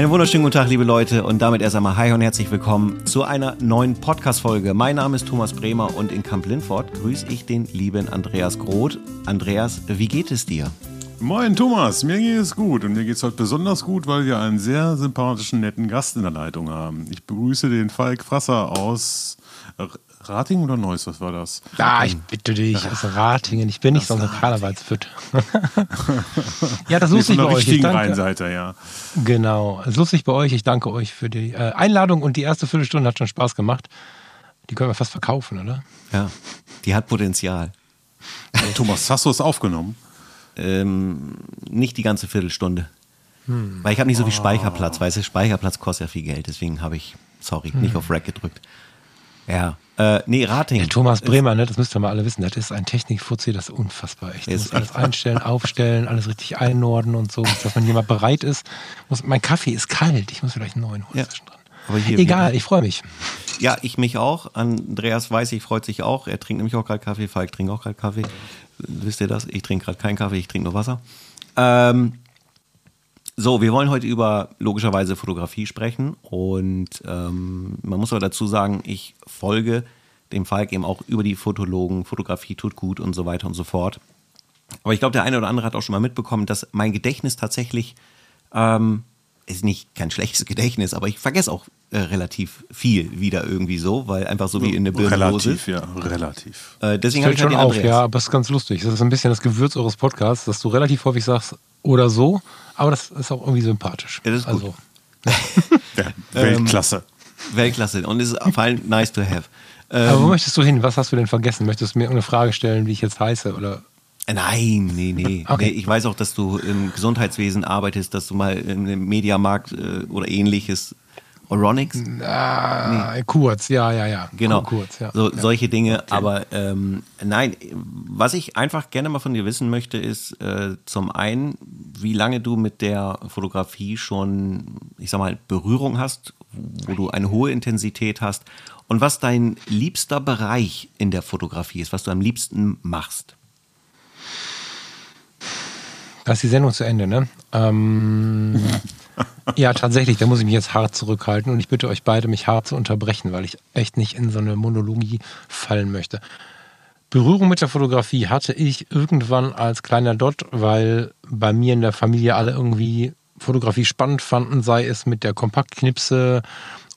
Einen wunderschönen guten Tag, liebe Leute, und damit erst einmal Hi und herzlich willkommen zu einer neuen Podcast-Folge. Mein Name ist Thomas Bremer und in Camp Lindfort grüße ich den lieben Andreas Groth. Andreas, wie geht es dir? Moin Thomas, mir geht es gut und mir geht es heute besonders gut, weil wir einen sehr sympathischen, netten Gast in der Leitung haben. Ich begrüße den Falk Frasser aus Ratingen oder Neuss, was war das? Ja, ich bitte dich, aus Ratingen. Ich bin nicht so ein Karnevalsfit. ja, das ist lustig bei euch. Ich Rheinseiter, ja. Genau, das ist lustig bei euch. Ich danke euch für die äh, Einladung und die erste Viertelstunde hat schon Spaß gemacht. Die können wir fast verkaufen, oder? Ja, die hat Potenzial. Thomas, hast du es aufgenommen? Ähm, nicht die ganze Viertelstunde. Hm. Weil ich habe nicht so viel Speicherplatz, weißt du, Speicherplatz kostet ja viel Geld, deswegen habe ich, sorry, hm. nicht auf Rack gedrückt. Ja, äh, nee, Rating. Der Thomas Bremer, ne, das müsst ihr mal alle wissen, das ist ein Technikfuzzi, das ist unfassbar echt. Das muss alles einstellen, aufstellen, alles richtig einordnen und so, dass man jemand bereit ist. Muss, mein Kaffee ist kalt, ich muss vielleicht einen neuen holen ja. hier, Egal, ich freue mich. Ja, ich mich auch. Andreas weiß, ich freut sich auch. Er trinkt nämlich auch gerade Kaffee. Falk trinkt auch gerade Kaffee. Wisst ihr das? Ich trinke gerade keinen Kaffee, ich trinke nur Wasser. Ähm, so, wir wollen heute über logischerweise Fotografie sprechen und ähm, man muss aber dazu sagen, ich folge dem Falk eben auch über die Fotologen, Fotografie tut gut und so weiter und so fort. Aber ich glaube, der eine oder andere hat auch schon mal mitbekommen, dass mein Gedächtnis tatsächlich ähm, ist nicht kein schlechtes Gedächtnis, aber ich vergesse auch äh, relativ viel wieder irgendwie so, weil einfach so wie in der Birne Relativ, ja, relativ. Äh, deswegen habe ich halt schon auf, ja, aber es ist ganz lustig. Das ist ein bisschen das Gewürz eures Podcasts, dass du relativ häufig sagst oder so, aber das ist auch irgendwie sympathisch. Ja, das ist also. gut. ja, Weltklasse. Ähm, Weltklasse. Und es ist vor allem nice to have. Ähm, aber wo möchtest du hin? Was hast du denn vergessen? Möchtest du mir irgendeine Frage stellen, wie ich jetzt heiße? Oder? Nein, nee, nee. Okay. nee. Ich weiß auch, dass du im Gesundheitswesen arbeitest, dass du mal im Mediamarkt äh, oder ähnliches Oronix? Ah, nee. Kurz, ja, ja, ja. Genau. Kurz, ja. So, solche Dinge. Okay. Aber ähm, nein, was ich einfach gerne mal von dir wissen möchte, ist äh, zum einen, wie lange du mit der Fotografie schon, ich sag mal, Berührung hast, wo du eine hohe Intensität hast und was dein liebster Bereich in der Fotografie ist, was du am liebsten machst. Da ist die Sendung zu Ende, ne? Ähm, ja, tatsächlich, da muss ich mich jetzt hart zurückhalten und ich bitte euch beide, mich hart zu unterbrechen, weil ich echt nicht in so eine Monologie fallen möchte. Berührung mit der Fotografie hatte ich irgendwann als kleiner Dot, weil bei mir in der Familie alle irgendwie Fotografie spannend fanden, sei es mit der Kompaktknipse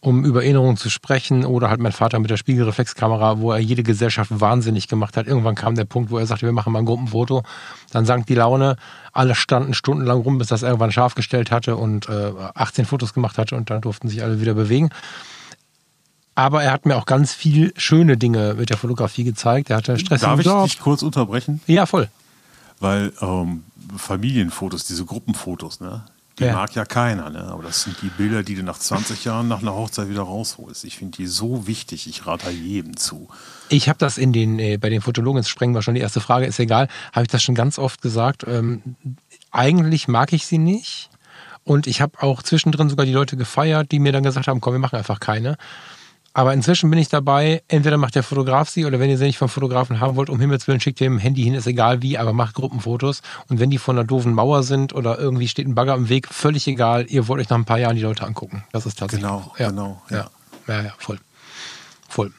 um über Erinnerungen zu sprechen oder halt mein Vater mit der Spiegelreflexkamera, wo er jede Gesellschaft wahnsinnig gemacht hat. Irgendwann kam der Punkt, wo er sagte, wir machen mal ein Gruppenfoto. Dann sank die Laune. Alle standen stundenlang rum, bis das irgendwann scharf gestellt hatte und äh, 18 Fotos gemacht hatte und dann durften sich alle wieder bewegen. Aber er hat mir auch ganz viel schöne Dinge mit der Fotografie gezeigt. Er hatte Stress Darf im ich Dorf. dich kurz unterbrechen? Ja, voll. Weil ähm, Familienfotos, diese Gruppenfotos, ne? Die ja. mag ja keiner, ne? aber das sind die Bilder, die du nach 20 Jahren nach einer Hochzeit wieder rausholst. Ich finde die so wichtig. Ich rate jedem zu. Ich habe das in den, äh, bei den Fotologen, jetzt sprengen wir schon die erste Frage, ist egal, habe ich das schon ganz oft gesagt. Ähm, eigentlich mag ich sie nicht. Und ich habe auch zwischendrin sogar die Leute gefeiert, die mir dann gesagt haben, komm, wir machen einfach keine. Aber inzwischen bin ich dabei, entweder macht der Fotograf sie oder wenn ihr sie nicht vom Fotografen haben wollt, um Himmels Willen schickt ihr im Handy hin, ist egal wie, aber macht Gruppenfotos. Und wenn die von einer doofen Mauer sind oder irgendwie steht ein Bagger im Weg, völlig egal, ihr wollt euch nach ein paar Jahren die Leute angucken. Das ist tatsächlich. Genau, ja, genau. Ja. ja, ja, voll. Voll.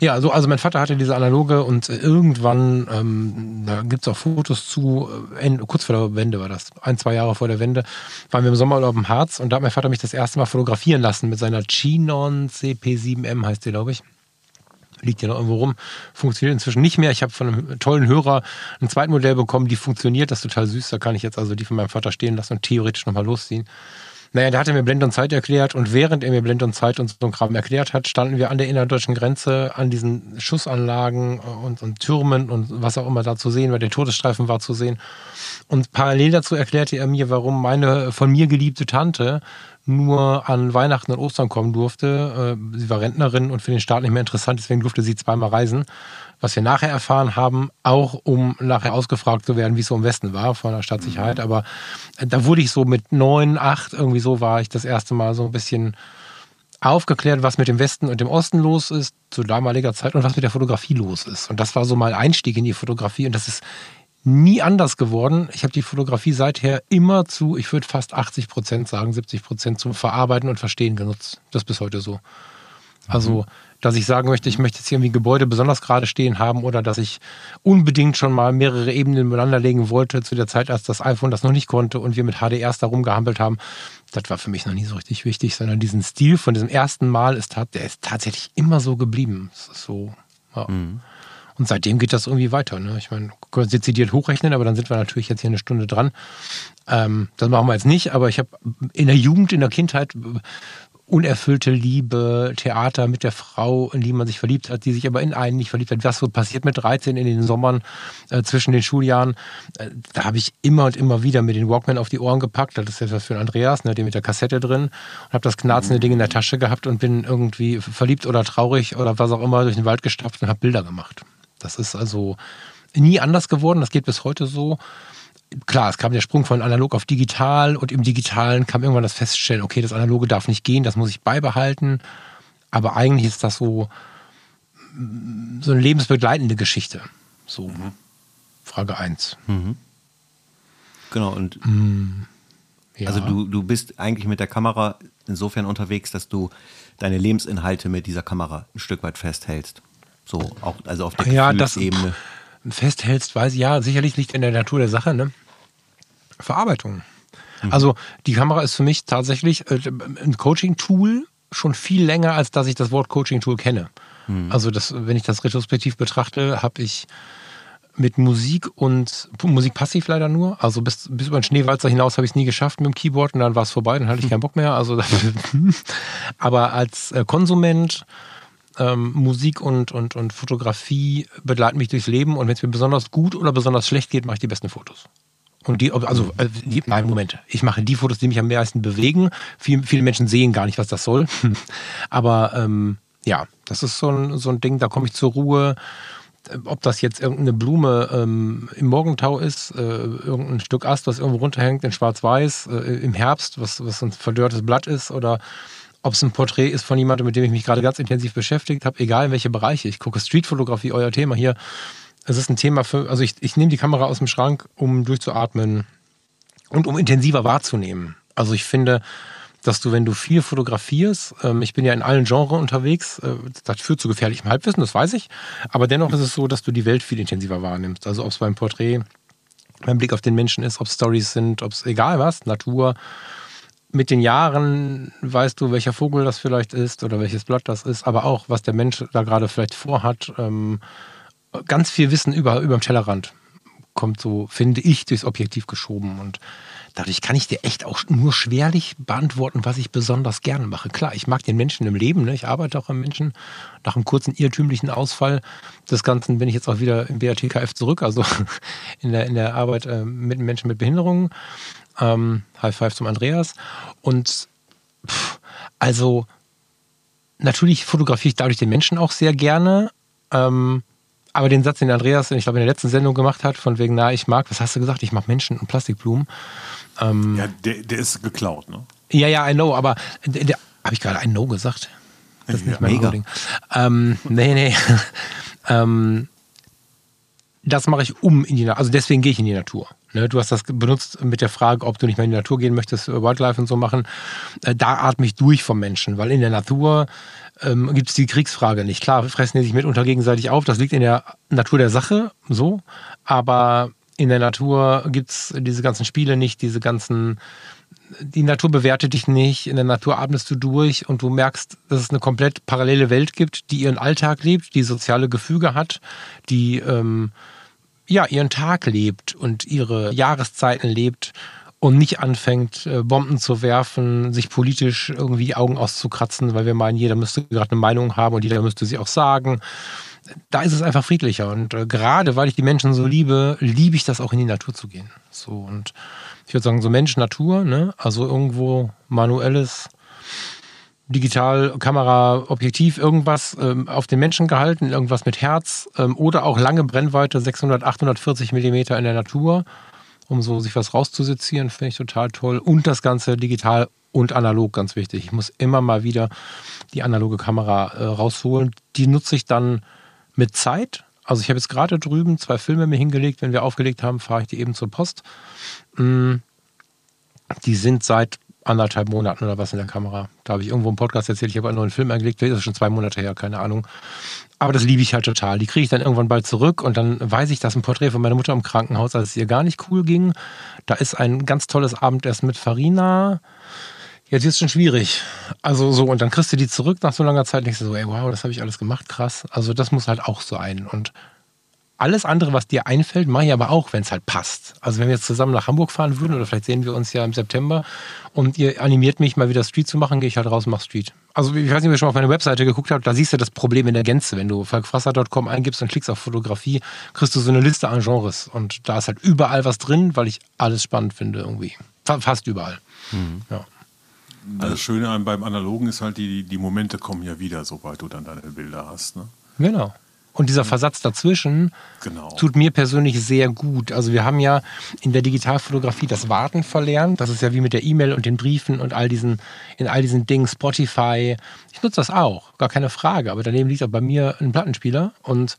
Ja, also, also mein Vater hatte diese analoge und irgendwann, ähm, da gibt es auch Fotos zu, äh, kurz vor der Wende war das, ein, zwei Jahre vor der Wende, waren wir im Sommerurlaub im Harz und da hat mein Vater mich das erste Mal fotografieren lassen mit seiner Chinon CP7M, heißt die, glaube ich liegt ja noch irgendwo rum, funktioniert inzwischen nicht mehr. Ich habe von einem tollen Hörer ein zweites Modell bekommen, die funktioniert, das ist total süß. Da kann ich jetzt also die von meinem Vater stehen lassen und theoretisch nochmal losziehen. Naja, der hatte mir Blend und Zeit erklärt und während er mir Blend und Zeit und so ein Kram erklärt hat, standen wir an der innerdeutschen Grenze an diesen Schussanlagen und, und Türmen und was auch immer da zu sehen war. Der Todesstreifen war zu sehen. Und parallel dazu erklärte er mir, warum meine von mir geliebte Tante nur an Weihnachten und Ostern kommen durfte. Äh, sie war Rentnerin und für den Staat nicht mehr interessant, deswegen durfte sie zweimal reisen was wir nachher erfahren haben, auch um nachher ausgefragt zu werden, wie es so im Westen war von der Stadtsicherheit. Mhm. Aber äh, da wurde ich so mit neun, acht, irgendwie so war ich das erste Mal so ein bisschen aufgeklärt, was mit dem Westen und dem Osten los ist zu damaliger Zeit und was mit der Fotografie los ist. Und das war so mal Einstieg in die Fotografie und das ist nie anders geworden. Ich habe die Fotografie seither immer zu, ich würde fast 80 Prozent sagen, 70 Prozent zum Verarbeiten und Verstehen genutzt. Das ist bis heute so. Also, dass ich sagen möchte, ich möchte jetzt irgendwie Gebäude besonders gerade stehen haben oder dass ich unbedingt schon mal mehrere Ebenen übereinander legen wollte zu der Zeit, als das iPhone das noch nicht konnte und wir mit HDRs da rumgehampelt haben. Das war für mich noch nie so richtig wichtig, sondern diesen Stil von diesem ersten Mal ist, der ist tatsächlich immer so geblieben. Das ist so, ja. Mhm. Und seitdem geht das irgendwie weiter. Ne? Ich meine, können dezidiert hochrechnen, aber dann sind wir natürlich jetzt hier eine Stunde dran. Ähm, das machen wir jetzt nicht, aber ich habe in der Jugend, in der Kindheit unerfüllte Liebe, Theater mit der Frau, in die man sich verliebt hat, die sich aber in einen nicht verliebt hat. Was so passiert mit 13 in den Sommern äh, zwischen den Schuljahren, äh, da habe ich immer und immer wieder mit den Walkman auf die Ohren gepackt. Das ist etwas für Andreas, ne, den mit der Kassette drin. Und habe das knarzende Ding in der Tasche gehabt und bin irgendwie verliebt oder traurig oder was auch immer durch den Wald gestapft und habe Bilder gemacht. Das ist also nie anders geworden. Das geht bis heute so klar, es kam der Sprung von analog auf digital und im digitalen kam irgendwann das Feststellen, okay, das analoge darf nicht gehen, das muss ich beibehalten. Aber eigentlich ist das so, so eine lebensbegleitende Geschichte. So, mhm. Frage 1. Mhm. Genau, und mhm. ja. also du, du bist eigentlich mit der Kamera insofern unterwegs, dass du deine Lebensinhalte mit dieser Kamera ein Stück weit festhältst. So, auch also auf der ja, Gefühlsebene. Das, festhältst, weiß ich, ja, sicherlich liegt in der Natur der Sache, ne? Verarbeitung. Mhm. Also die Kamera ist für mich tatsächlich äh, ein Coaching-Tool schon viel länger, als dass ich das Wort Coaching-Tool kenne. Mhm. Also das, wenn ich das retrospektiv betrachte, habe ich mit Musik und Musik passiv leider nur. Also bis, bis über den Schneewalzer hinaus habe ich es nie geschafft mit dem Keyboard und dann war es vorbei, dann hatte ich keinen Bock mehr. Also aber als äh, Konsument ähm, Musik und, und, und Fotografie begleiten mich durchs Leben und wenn es mir besonders gut oder besonders schlecht geht, mache ich die besten Fotos. Und die, also, äh, die, nein, Moment. Ich mache die Fotos, die mich am meisten bewegen. Viel, viele Menschen sehen gar nicht, was das soll. Aber ähm, ja, das ist so ein, so ein Ding, da komme ich zur Ruhe. Ob das jetzt irgendeine Blume ähm, im Morgentau ist, äh, irgendein Stück Ast, was irgendwo runterhängt in Schwarz-Weiß, äh, im Herbst, was, was ein verdörrtes Blatt ist, oder ob es ein Porträt ist von jemandem, mit dem ich mich gerade ganz intensiv beschäftigt habe, egal in welche Bereiche. Ich gucke Streetfotografie, euer Thema hier. Es ist ein Thema für, also ich, ich nehme die Kamera aus dem Schrank, um durchzuatmen und um intensiver wahrzunehmen. Also ich finde, dass du, wenn du viel fotografierst, ähm, ich bin ja in allen Genres unterwegs, äh, das führt zu gefährlichem Halbwissen, das weiß ich, aber dennoch ist es so, dass du die Welt viel intensiver wahrnimmst. Also ob es beim Porträt, beim Blick auf den Menschen ist, ob es Stories sind, ob es egal was, Natur, mit den Jahren weißt du, welcher Vogel das vielleicht ist oder welches Blatt das ist, aber auch, was der Mensch da gerade vielleicht vorhat. Ähm, ganz viel Wissen über, über den Tellerrand kommt so, finde ich, durchs Objektiv geschoben. Und dadurch kann ich dir echt auch nur schwerlich beantworten, was ich besonders gerne mache. Klar, ich mag den Menschen im Leben, ne? ich arbeite auch am Menschen. Nach einem kurzen irrtümlichen Ausfall des Ganzen bin ich jetzt auch wieder im BATKF zurück, also in der, in der Arbeit äh, mit Menschen mit Behinderungen. Ähm, High Five zum Andreas. Und pff, also natürlich fotografiere ich dadurch den Menschen auch sehr gerne. Ähm, aber den Satz, den Andreas, ich glaube, in der letzten Sendung gemacht hat, von wegen, na, ich mag, was hast du gesagt? Ich mag Menschen und Plastikblumen. Ähm, ja, der, der ist geklaut, ne? Ja, ja, I know, aber habe ich gerade I know gesagt? Das ist ja, nicht mein mega. Ding. Ähm, nee, nee. ähm, das mache ich um in die Natur. Also deswegen gehe ich in die Natur. Ne, du hast das benutzt mit der Frage, ob du nicht mehr in die Natur gehen möchtest, Wildlife und so machen. Äh, da atme ich durch vom Menschen, weil in der Natur ähm, gibt es die Kriegsfrage nicht. Klar, fressen die sich mitunter gegenseitig auf, das liegt in der Natur der Sache, so. Aber in der Natur gibt es diese ganzen Spiele nicht, diese ganzen. Die Natur bewertet dich nicht, in der Natur atmest du durch und du merkst, dass es eine komplett parallele Welt gibt, die ihren Alltag lebt, die soziale Gefüge hat, die. Ähm, ja, ihren Tag lebt und ihre Jahreszeiten lebt und nicht anfängt, äh, Bomben zu werfen, sich politisch irgendwie die Augen auszukratzen, weil wir meinen, jeder müsste gerade eine Meinung haben und jeder müsste sie auch sagen. Da ist es einfach friedlicher. Und äh, gerade weil ich die Menschen so liebe, liebe ich das auch in die Natur zu gehen. So und ich würde sagen, so Mensch, Natur, ne? Also irgendwo manuelles digital, Kamera, Objektiv, irgendwas ähm, auf den Menschen gehalten, irgendwas mit Herz ähm, oder auch lange Brennweite, 600, 840 Millimeter in der Natur, um so sich was rauszusezieren, finde ich total toll. Und das Ganze digital und analog, ganz wichtig. Ich muss immer mal wieder die analoge Kamera äh, rausholen. Die nutze ich dann mit Zeit, Also ich habe jetzt gerade drüben zwei Filme mir hingelegt. Wenn wir aufgelegt haben, fahre ich die eben zur Post. Mm, die sind seit anderthalb Monaten oder was in der Kamera. Da habe ich irgendwo im Podcast erzählt, ich habe einen neuen Film angelegt, das ist schon zwei Monate her, keine Ahnung. Aber das liebe ich halt total. Die kriege ich dann irgendwann bald zurück und dann weiß ich, dass ein Porträt von meiner Mutter im Krankenhaus, als es ihr gar nicht cool ging. Da ist ein ganz tolles Abendessen mit Farina. Jetzt ist es schon schwierig. Also so, und dann kriegst du die zurück nach so langer Zeit und denkst du so, ey, wow, das habe ich alles gemacht, krass. Also das muss halt auch sein. Und alles andere, was dir einfällt, mache ich aber auch, wenn es halt passt. Also wenn wir jetzt zusammen nach Hamburg fahren würden, oder vielleicht sehen wir uns ja im September und ihr animiert mich mal wieder Street zu machen, gehe ich halt raus und mache Street. Also ich weiß nicht, ob ihr schon auf meine Webseite geguckt habt, da siehst du das Problem in der Gänze. Wenn du falkfrasser.com eingibst und klickst auf Fotografie, kriegst du so eine Liste an Genres. Und da ist halt überall was drin, weil ich alles spannend finde irgendwie. Fast überall. Mhm. Ja. Das Schöne beim Analogen ist halt, die, die Momente kommen ja wieder, sobald du dann deine Bilder hast. Ne? Genau. Und dieser Versatz dazwischen genau. tut mir persönlich sehr gut. Also wir haben ja in der Digitalfotografie das Warten verlernt. Das ist ja wie mit der E-Mail und den Briefen und all diesen, in all diesen Dingen, Spotify. Ich nutze das auch, gar keine Frage. Aber daneben liegt auch bei mir ein Plattenspieler. Und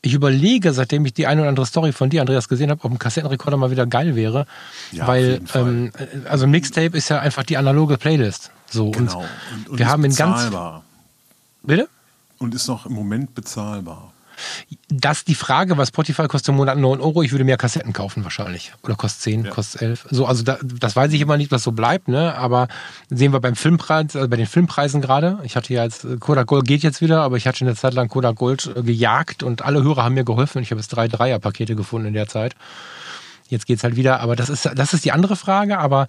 ich überlege, seitdem ich die eine oder andere Story von dir, Andreas, gesehen habe, ob ein Kassettenrekorder mal wieder geil wäre. Ja, weil, ähm, also Mixtape ist ja einfach die analoge Playlist. So. Genau. Und, und, und wir haben in ganz. Bitte? Und ist noch im Moment bezahlbar. Das ist die Frage, was Spotify kostet im Monat 9 Euro. Ich würde mehr Kassetten kaufen wahrscheinlich. Oder kostet 10, ja. kostet 11. So, also da, das weiß ich immer nicht, was so bleibt, ne? Aber sehen wir beim Filmpreis, also bei den Filmpreisen gerade. Ich hatte ja jetzt, Kodak Gold geht jetzt wieder, aber ich hatte eine Zeit lang Kodak Gold äh, gejagt und alle Hörer haben mir geholfen. Ich habe jetzt drei Dreier-Pakete gefunden in der Zeit. Jetzt geht es halt wieder, aber das ist, das ist die andere Frage, aber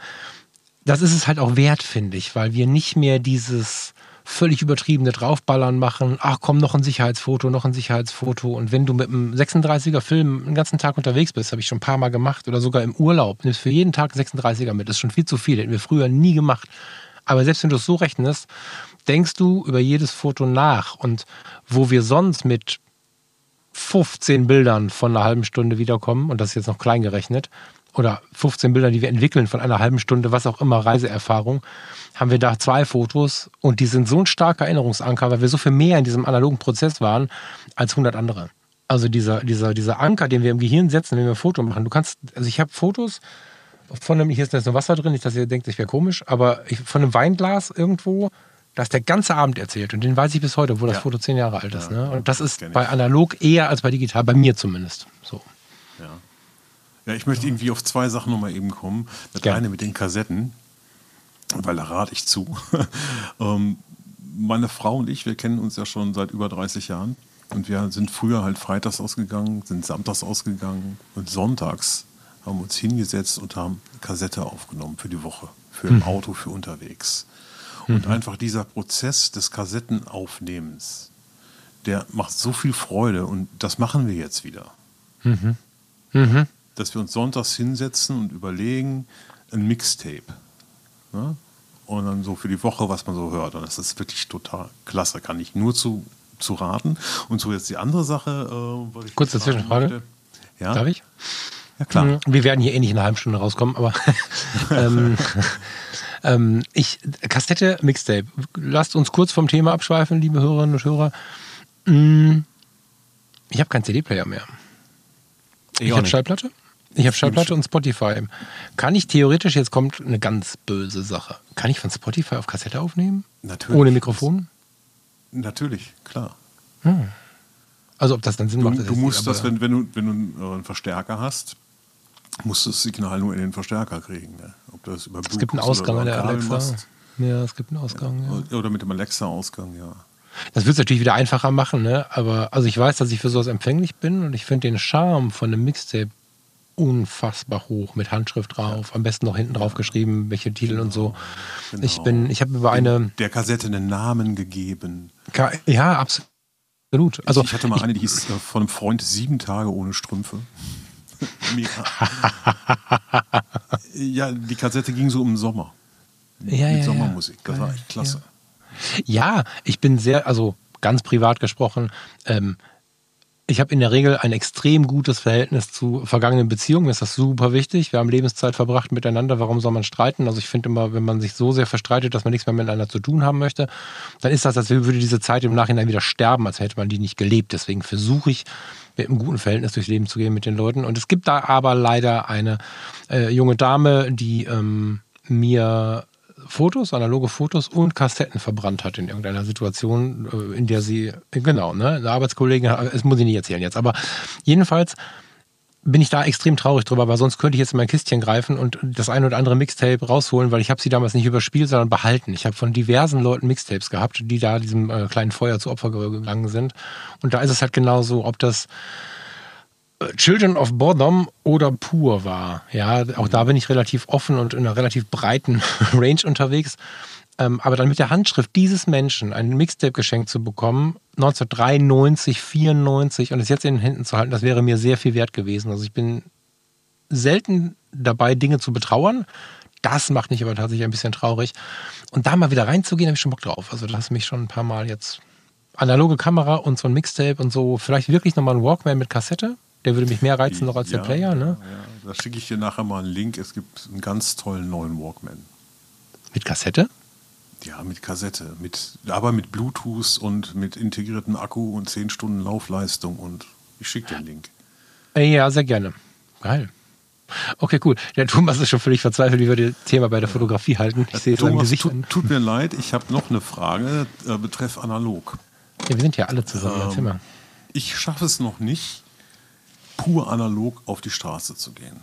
das ist es halt auch wert, finde ich, weil wir nicht mehr dieses völlig übertriebene Draufballern machen. Ach komm, noch ein Sicherheitsfoto, noch ein Sicherheitsfoto. Und wenn du mit einem 36er Film den ganzen Tag unterwegs bist, habe ich schon ein paar Mal gemacht oder sogar im Urlaub, nimmst für jeden Tag einen 36er mit. Das ist schon viel zu viel. Hätten wir früher nie gemacht. Aber selbst wenn du es so rechnest, denkst du über jedes Foto nach. Und wo wir sonst mit 15 Bildern von einer halben Stunde wiederkommen, und das ist jetzt noch klein gerechnet, oder 15 Bilder, die wir entwickeln von einer halben Stunde, was auch immer, Reiseerfahrung, haben wir da zwei Fotos und die sind so ein starker Erinnerungsanker, weil wir so viel mehr in diesem analogen Prozess waren als 100 andere. Also dieser, dieser, dieser Anker, den wir im Gehirn setzen, wenn wir ein Foto machen. Du kannst, also ich habe Fotos von einem, hier ist jetzt noch Wasser drin, nicht, dass ihr denkt, ich wäre komisch, aber ich, von einem Weinglas irgendwo, da ist der ganze Abend erzählt und den weiß ich bis heute, wo das ja. Foto zehn Jahre alt ist. Ja, ne? Und das ist bei analog eher als bei digital, bei mir zumindest. So. Ja. Ja, ich möchte irgendwie auf zwei Sachen nochmal eben kommen. Das Gerne. eine mit den Kassetten, weil da rate ich zu. ähm, meine Frau und ich, wir kennen uns ja schon seit über 30 Jahren. Und wir sind früher halt freitags ausgegangen, sind samstags ausgegangen und sonntags haben wir uns hingesetzt und haben Kassette aufgenommen für die Woche, für im mhm. Auto, für unterwegs. Und mhm. einfach dieser Prozess des Kassettenaufnehmens, der macht so viel Freude und das machen wir jetzt wieder. Mhm. Mhm dass wir uns sonntags hinsetzen und überlegen, ein Mixtape. Ne? Und dann so für die Woche, was man so hört. Und das ist wirklich total klasse, kann ich nur zu, zu raten. Und so jetzt die andere Sache. Äh, Kurze Zwischenfrage. Ja? Darf ich? Ja, klar. Mhm. Wir werden hier eh nicht in einer halben Stunde rauskommen, aber ähm, ähm, ich, Kassette, Mixtape. Lasst uns kurz vom Thema abschweifen, liebe Hörerinnen und Hörer. Mm, ich habe keinen CD-Player mehr. Ich, ich habe Schallplatte. Ich habe Schallplatte und Spotify. Kann ich theoretisch, jetzt kommt eine ganz böse Sache, kann ich von Spotify auf Kassette aufnehmen? Natürlich. Ohne Mikrofon? Natürlich, klar. Hm. Also ob das dann Sinn du, macht. Das du musst das, wenn, wenn, du, wenn du einen Verstärker hast, musst du das Signal nur in den Verstärker kriegen. Ne? Ob das über es gibt einen Ausgang an der Alexa. Machst. Ja, es gibt einen Ausgang. Ja. Ja. Oder mit dem Alexa-Ausgang, ja. Das wird es natürlich wieder einfacher machen, ne? Aber also ich weiß, dass ich für sowas empfänglich bin und ich finde den Charme von einem Mixtape unfassbar hoch mit Handschrift drauf, am besten noch hinten drauf geschrieben, welche Titel und so. Genau. Ich bin, ich habe über eine der Kassette einen Namen gegeben. Ja, absolut. Also ich hatte mal eine, die hieß äh, von einem Freund sieben Tage ohne Strümpfe. ja, die Kassette ging so im Sommer. Ja, mit ja, Sommermusik. Das war echt klasse. Ja. ja, ich bin sehr, also ganz privat gesprochen, ähm, ich habe in der Regel ein extrem gutes Verhältnis zu vergangenen Beziehungen. Mir ist das super wichtig. Wir haben Lebenszeit verbracht miteinander. Warum soll man streiten? Also ich finde immer, wenn man sich so sehr verstreitet, dass man nichts mehr miteinander zu tun haben möchte, dann ist das, als würde diese Zeit im Nachhinein wieder sterben, als hätte man die nicht gelebt. Deswegen versuche ich, mit einem guten Verhältnis durchs Leben zu gehen mit den Leuten. Und es gibt da aber leider eine äh, junge Dame, die ähm, mir Fotos, analoge Fotos und Kassetten verbrannt hat in irgendeiner Situation, äh, in der sie, genau, ne, eine Arbeitskollegin, das muss ich nicht erzählen jetzt, aber jedenfalls bin ich da extrem traurig drüber, weil sonst könnte ich jetzt in mein Kistchen greifen und das eine oder andere Mixtape rausholen, weil ich habe sie damals nicht überspielt, sondern behalten. Ich habe von diversen Leuten Mixtapes gehabt, die da diesem äh, kleinen Feuer zu Opfer gegangen sind. Und da ist es halt genauso, ob das Children of Bodom oder Pur war. Ja, auch da bin ich relativ offen und in einer relativ breiten Range unterwegs. Ähm, aber dann mit der Handschrift dieses Menschen ein Mixtape geschenkt zu bekommen, 1993, 94 und es jetzt in den Händen zu halten, das wäre mir sehr viel wert gewesen. Also ich bin selten dabei, Dinge zu betrauern. Das macht mich aber tatsächlich ein bisschen traurig. Und da mal wieder reinzugehen, habe ich schon Bock drauf. Also das mich schon ein paar Mal jetzt analoge Kamera und so ein Mixtape und so, vielleicht wirklich nochmal ein Walkman mit Kassette, der würde mich mehr reizen noch als ja, der Player, ne? Ja, da schicke ich dir nachher mal einen Link. Es gibt einen ganz tollen neuen Walkman. Mit Kassette? Ja, mit Kassette. Mit, aber mit Bluetooth und mit integriertem Akku und 10 Stunden Laufleistung. Und ich schicke dir einen Link. Äh, ja, sehr gerne. Geil. Okay, cool. Der Thomas ist schon völlig verzweifelt, wie wir das Thema bei der Fotografie halten. Ich sehe Thomas, Gesicht tut, tut, mir leid, ich habe noch eine Frage äh, betreff analog. Ja, wir sind ja alle zusammen. Ähm, ich schaffe es noch nicht, pur analog auf die Straße zu gehen.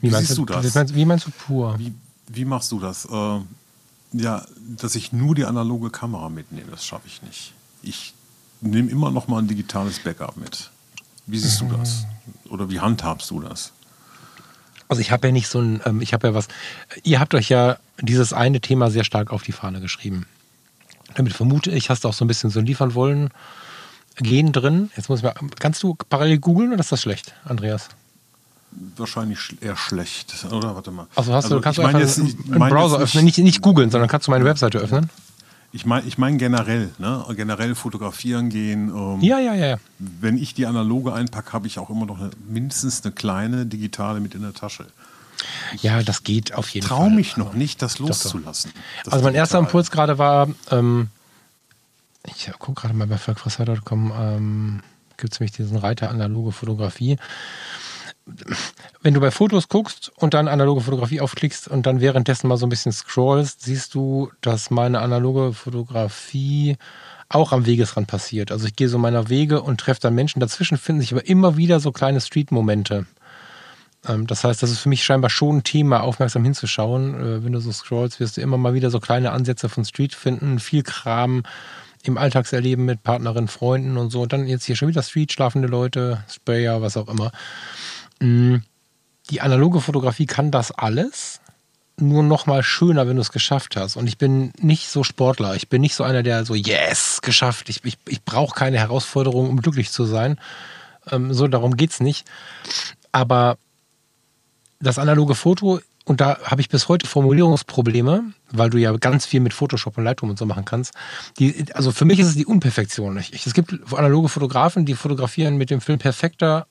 Wie, wie siehst du, das? Meinst, wie meinst du pur? Wie, wie machst du das? Äh, ja, dass ich nur die analoge Kamera mitnehme, das schaffe ich nicht. Ich nehme immer noch mal ein digitales Backup mit. Wie siehst mhm. du das? Oder wie handhabst du das? Also ich habe ja nicht so ein, ähm, ich habe ja was, ihr habt euch ja dieses eine Thema sehr stark auf die Fahne geschrieben. Damit vermute ich, hast du auch so ein bisschen so liefern wollen Gen drin. Jetzt muss ich mal, kannst du parallel googeln oder ist das schlecht, Andreas? Wahrscheinlich eher schlecht, oder? Warte mal. Also, hast also, du, kannst du einfach jetzt, einen, Browser öffnen, nicht, nicht googeln, sondern kannst du meine Webseite öffnen? Ich meine ich mein generell, ne? generell fotografieren gehen. Ähm, ja, ja, ja, ja. Wenn ich die analoge einpacke, habe ich auch immer noch eine, mindestens eine kleine digitale mit in der Tasche. Ja, das geht auf jeden Fall. Ich traue mich noch nicht, das loszulassen. Das also mein erster Impuls gerade war, ähm, ich gucke gerade mal bei falkfrasser.com, ähm, gibt es nämlich diesen Reiter analoge Fotografie. Wenn du bei Fotos guckst und dann analoge Fotografie aufklickst und dann währenddessen mal so ein bisschen scrollst, siehst du, dass meine analoge Fotografie auch am Wegesrand passiert. Also ich gehe so meiner Wege und treffe dann Menschen. Dazwischen finden sich aber immer wieder so kleine Street-Momente. Ähm, das heißt, das ist für mich scheinbar schon ein Thema, aufmerksam hinzuschauen. Äh, wenn du so scrollst, wirst du immer mal wieder so kleine Ansätze von Street finden, viel Kram, im Alltagserleben mit Partnerinnen, Freunden und so. Und dann jetzt hier schon wieder Street, schlafende Leute, Sprayer, was auch immer. Mm, die analoge Fotografie kann das alles, nur noch mal schöner, wenn du es geschafft hast. Und ich bin nicht so Sportler. Ich bin nicht so einer, der so, yes, geschafft. Ich, ich, ich brauche keine Herausforderung, um glücklich zu sein. Ähm, so, darum geht es nicht. Aber das analoge Foto und da habe ich bis heute Formulierungsprobleme, weil du ja ganz viel mit Photoshop und Lightroom und so machen kannst. Die, also für mich ist es die Unperfektion. Ich, es gibt analoge Fotografen, die fotografieren mit dem Film perfekter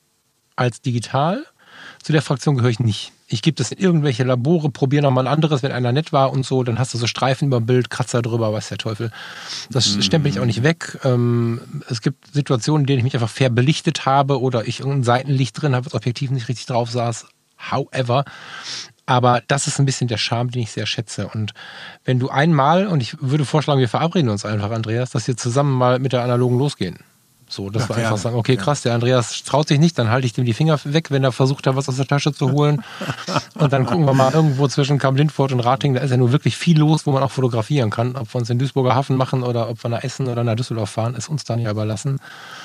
als digital. Zu der Fraktion gehöre ich nicht. Ich gebe das in irgendwelche Labore, probiere nochmal ein anderes, wenn einer nett war und so, dann hast du so Streifen über dem Bild, Kratzer drüber, weiß der Teufel. Das mhm. stempel ich auch nicht weg. Ähm, es gibt Situationen, in denen ich mich einfach fair belichtet habe oder ich irgendein Seitenlicht drin habe, das Objektiv nicht richtig drauf saß. However, aber das ist ein bisschen der Charme, den ich sehr schätze. Und wenn du einmal, und ich würde vorschlagen, wir verabreden uns einfach, Andreas, dass wir zusammen mal mit der analogen losgehen. So, dass ja, wir einfach sagen, okay, krass, der Andreas traut sich nicht, dann halte ich dem die Finger weg, wenn er versucht hat, was aus der Tasche zu holen. und dann gucken wir mal irgendwo zwischen Kamp Lindfort und Rating, da ist ja nur wirklich viel los, wo man auch fotografieren kann. Ob wir uns in Duisburger Hafen machen oder ob wir nach Essen oder nach Düsseldorf fahren, ist uns dann ja überlassen.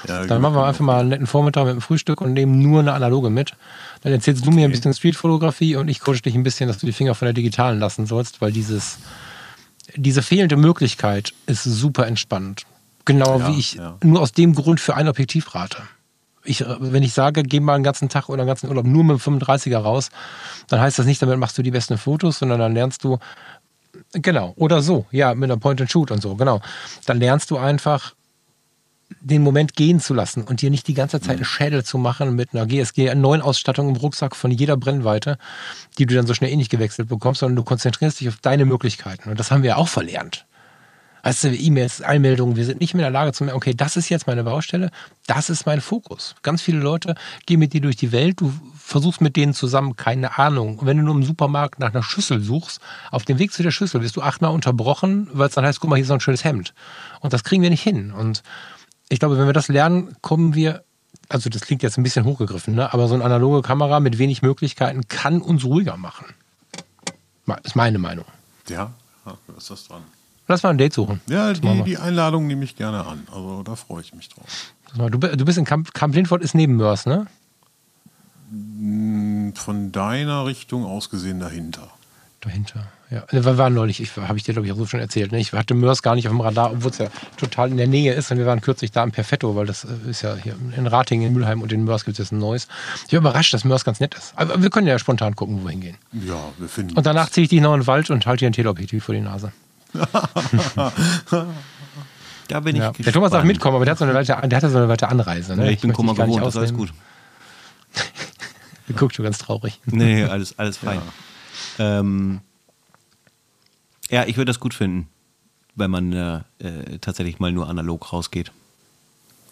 Ja, dann machen wir einfach mal einen netten Vormittag mit dem Frühstück und nehmen nur eine analoge mit. Dann erzählst du mir ein bisschen Streetfotografie und ich coache dich ein bisschen, dass du die Finger von der digitalen lassen sollst, weil dieses, diese fehlende Möglichkeit ist super entspannend. Genau ja, wie ich ja. nur aus dem Grund für ein Objektiv rate. Ich, wenn ich sage, geh mal einen ganzen Tag oder einen ganzen Urlaub nur mit dem 35er raus, dann heißt das nicht, damit machst du die besten Fotos, sondern dann lernst du, genau, oder so, ja, mit einer Point-and-Shoot und so, genau. Dann lernst du einfach den Moment gehen zu lassen und dir nicht die ganze Zeit einen Schädel zu machen mit einer GSG 9 Ausstattung im Rucksack von jeder Brennweite, die du dann so schnell eh nicht gewechselt bekommst, sondern du konzentrierst dich auf deine Möglichkeiten. Und das haben wir ja auch verlernt. Also E-Mails, Einmeldungen, wir sind nicht mehr in der Lage zu merken, okay, das ist jetzt meine Baustelle, das ist mein Fokus. Ganz viele Leute gehen mit dir durch die Welt, du versuchst mit denen zusammen, keine Ahnung. Und wenn du nur im Supermarkt nach einer Schüssel suchst, auf dem Weg zu der Schüssel wirst du achtmal unterbrochen, weil es dann heißt, guck mal, hier ist so ein schönes Hemd. Und das kriegen wir nicht hin. Und ich glaube, wenn wir das lernen, kommen wir, also das klingt jetzt ein bisschen hochgegriffen, ne? aber so eine analoge Kamera mit wenig Möglichkeiten kann uns ruhiger machen. Ist meine Meinung. Ja, da ist das dran. Lass mal ein Date suchen. Ja, die, die Einladung nehme ich gerne an. Also da freue ich mich drauf. Du, du bist in Camp, Camp Lindford, ist neben Mörs, ne? Hm, von deiner Richtung aus gesehen dahinter. Dahinter, ja. Wir waren neulich, habe ich dir, glaube ich, auch so schon erzählt. Ne? Ich hatte Mörs gar nicht auf dem Radar, obwohl es ja total in der Nähe ist. Und wir waren kürzlich da im Perfetto, weil das äh, ist ja hier in Ratingen, in Mülheim und in Mörs gibt es jetzt ein neues. Ich bin überrascht, dass Mörs ganz nett ist. Aber wir können ja spontan gucken, wo wir hingehen. Ja, wir finden. Und danach ziehe ich dich noch in den Wald und halte dir ein Teleobjektiv vor die Nase. da bin ich ja. Der Thomas darf mitkommen, aber der hat so eine weite, der hat so eine weite Anreise. Ne? Ja, ich, ich bin Kummer gewohnt, das ist alles gut. Guckt schon ganz traurig. Nee, alles, alles fein. Ja. Ähm, ja, ich würde das gut finden, wenn man äh, äh, tatsächlich mal nur analog rausgeht.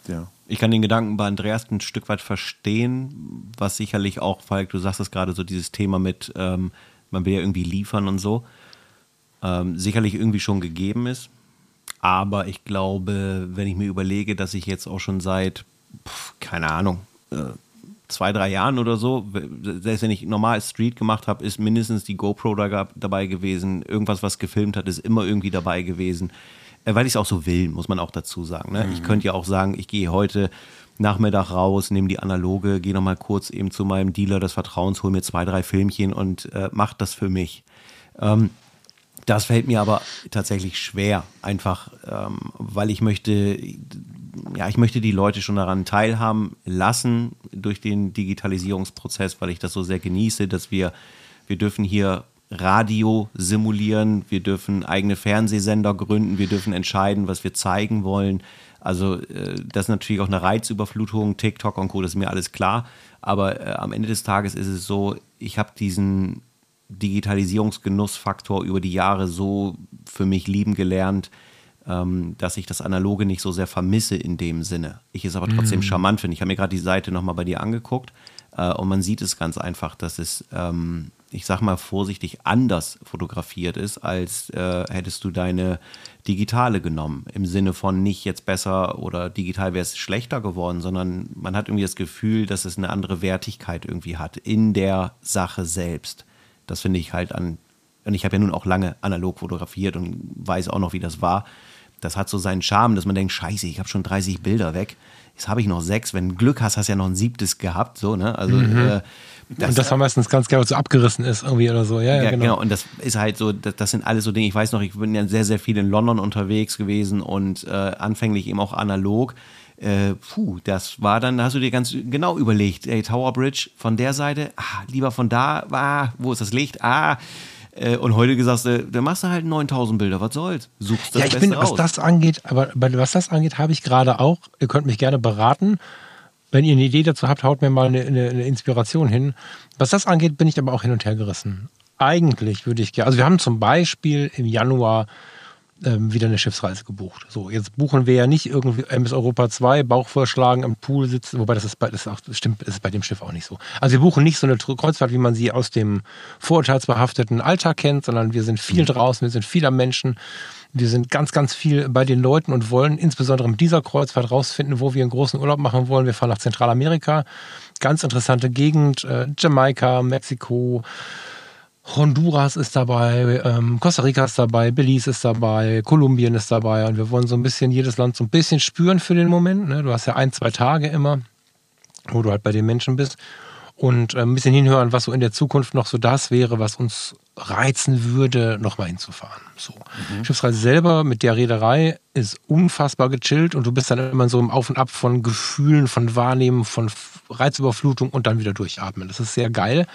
Ja. Ich kann den Gedanken bei Andreas ein Stück weit verstehen, was sicherlich auch, Falk, du sagst es gerade so, dieses Thema mit, ähm, man will ja irgendwie liefern und so, ähm, sicherlich irgendwie schon gegeben ist. Aber ich glaube, wenn ich mir überlege, dass ich jetzt auch schon seit, pf, keine Ahnung, äh, zwei, drei Jahren oder so, selbst wenn ich normal Street gemacht habe, ist mindestens die GoPro da, dabei gewesen. Irgendwas, was gefilmt hat, ist immer irgendwie dabei gewesen. Äh, weil ich es auch so will, muss man auch dazu sagen. Ne? Mhm. Ich könnte ja auch sagen, ich gehe heute Nachmittag raus, nehme die analoge, gehe nochmal kurz eben zu meinem Dealer des Vertrauens, hole mir zwei, drei Filmchen und äh, mache das für mich. Ähm, das fällt mir aber tatsächlich schwer, einfach ähm, weil ich möchte, ja, ich möchte die Leute schon daran teilhaben lassen durch den Digitalisierungsprozess, weil ich das so sehr genieße, dass wir, wir dürfen hier Radio simulieren, wir dürfen eigene Fernsehsender gründen, wir dürfen entscheiden, was wir zeigen wollen. Also äh, das ist natürlich auch eine Reizüberflutung, TikTok und Co., das ist mir alles klar. Aber äh, am Ende des Tages ist es so, ich habe diesen Digitalisierungsgenussfaktor über die Jahre so für mich lieben gelernt, ähm, dass ich das Analoge nicht so sehr vermisse in dem Sinne. Ich es aber trotzdem mm. charmant finde. Ich habe mir gerade die Seite nochmal bei dir angeguckt äh, und man sieht es ganz einfach, dass es, ähm, ich sag mal vorsichtig, anders fotografiert ist, als äh, hättest du deine digitale genommen. Im Sinne von nicht jetzt besser oder digital wäre es schlechter geworden, sondern man hat irgendwie das Gefühl, dass es eine andere Wertigkeit irgendwie hat in der Sache selbst. Das finde ich halt an, und ich habe ja nun auch lange analog fotografiert und weiß auch noch, wie das war. Das hat so seinen Charme, dass man denkt, scheiße, ich habe schon 30 Bilder weg. Jetzt habe ich noch sechs. Wenn du Glück hast, hast du ja noch ein siebtes gehabt. So, ne? Also, mhm. äh, das, und das war meistens ganz gerne so abgerissen ist irgendwie oder so. Ja, ja, ja genau. genau. Und das ist halt so, das, das, sind alles so Dinge. Ich weiß noch, ich bin ja sehr, sehr viel in London unterwegs gewesen und äh, anfänglich eben auch analog. Äh, puh, das war dann, da hast du dir ganz genau überlegt, ey, Tower Bridge von der Seite, ah, lieber von da, ah, wo ist das Licht? Ah, und heute gesagt, äh, da machst du halt 9000 Bilder, was soll's? Suchst das Ja, ich Beste bin, was das angeht, aber was das angeht, habe ich gerade auch, ihr könnt mich gerne beraten. Wenn ihr eine Idee dazu habt, haut mir mal eine, eine, eine Inspiration hin. Was das angeht, bin ich aber auch hin und her gerissen. Eigentlich würde ich gerne, also wir haben zum Beispiel im Januar ähm, wieder eine Schiffsreise gebucht. So, jetzt buchen wir ja nicht irgendwie MS Europa 2, Bauch vorschlagen, am Pool sitzen, wobei das ist bei, das auch, das stimmt, das ist bei dem Schiff auch nicht so. Also wir buchen nicht so eine Kreuzfahrt, wie man sie aus dem vorurteilsbehafteten Alltag kennt, sondern wir sind viel mhm. draußen, wir sind viel am Menschen, wir sind ganz, ganz viel bei den Leuten und wollen insbesondere mit dieser Kreuzfahrt rausfinden, wo wir einen großen Urlaub machen wollen. Wir fahren nach Zentralamerika, ganz interessante Gegend, äh, Jamaika, Mexiko, Honduras ist dabei, ähm, Costa Rica ist dabei, Belize ist dabei, Kolumbien ist dabei und wir wollen so ein bisschen jedes Land so ein bisschen spüren für den Moment. Ne? Du hast ja ein, zwei Tage immer, wo du halt bei den Menschen bist und äh, ein bisschen hinhören, was so in der Zukunft noch so das wäre, was uns reizen würde, nochmal hinzufahren. So. Mhm. Schiffsreise selber mit der Reederei ist unfassbar gechillt und du bist dann immer so im Auf und Ab von Gefühlen, von Wahrnehmen, von Reizüberflutung und dann wieder durchatmen. Das ist sehr geil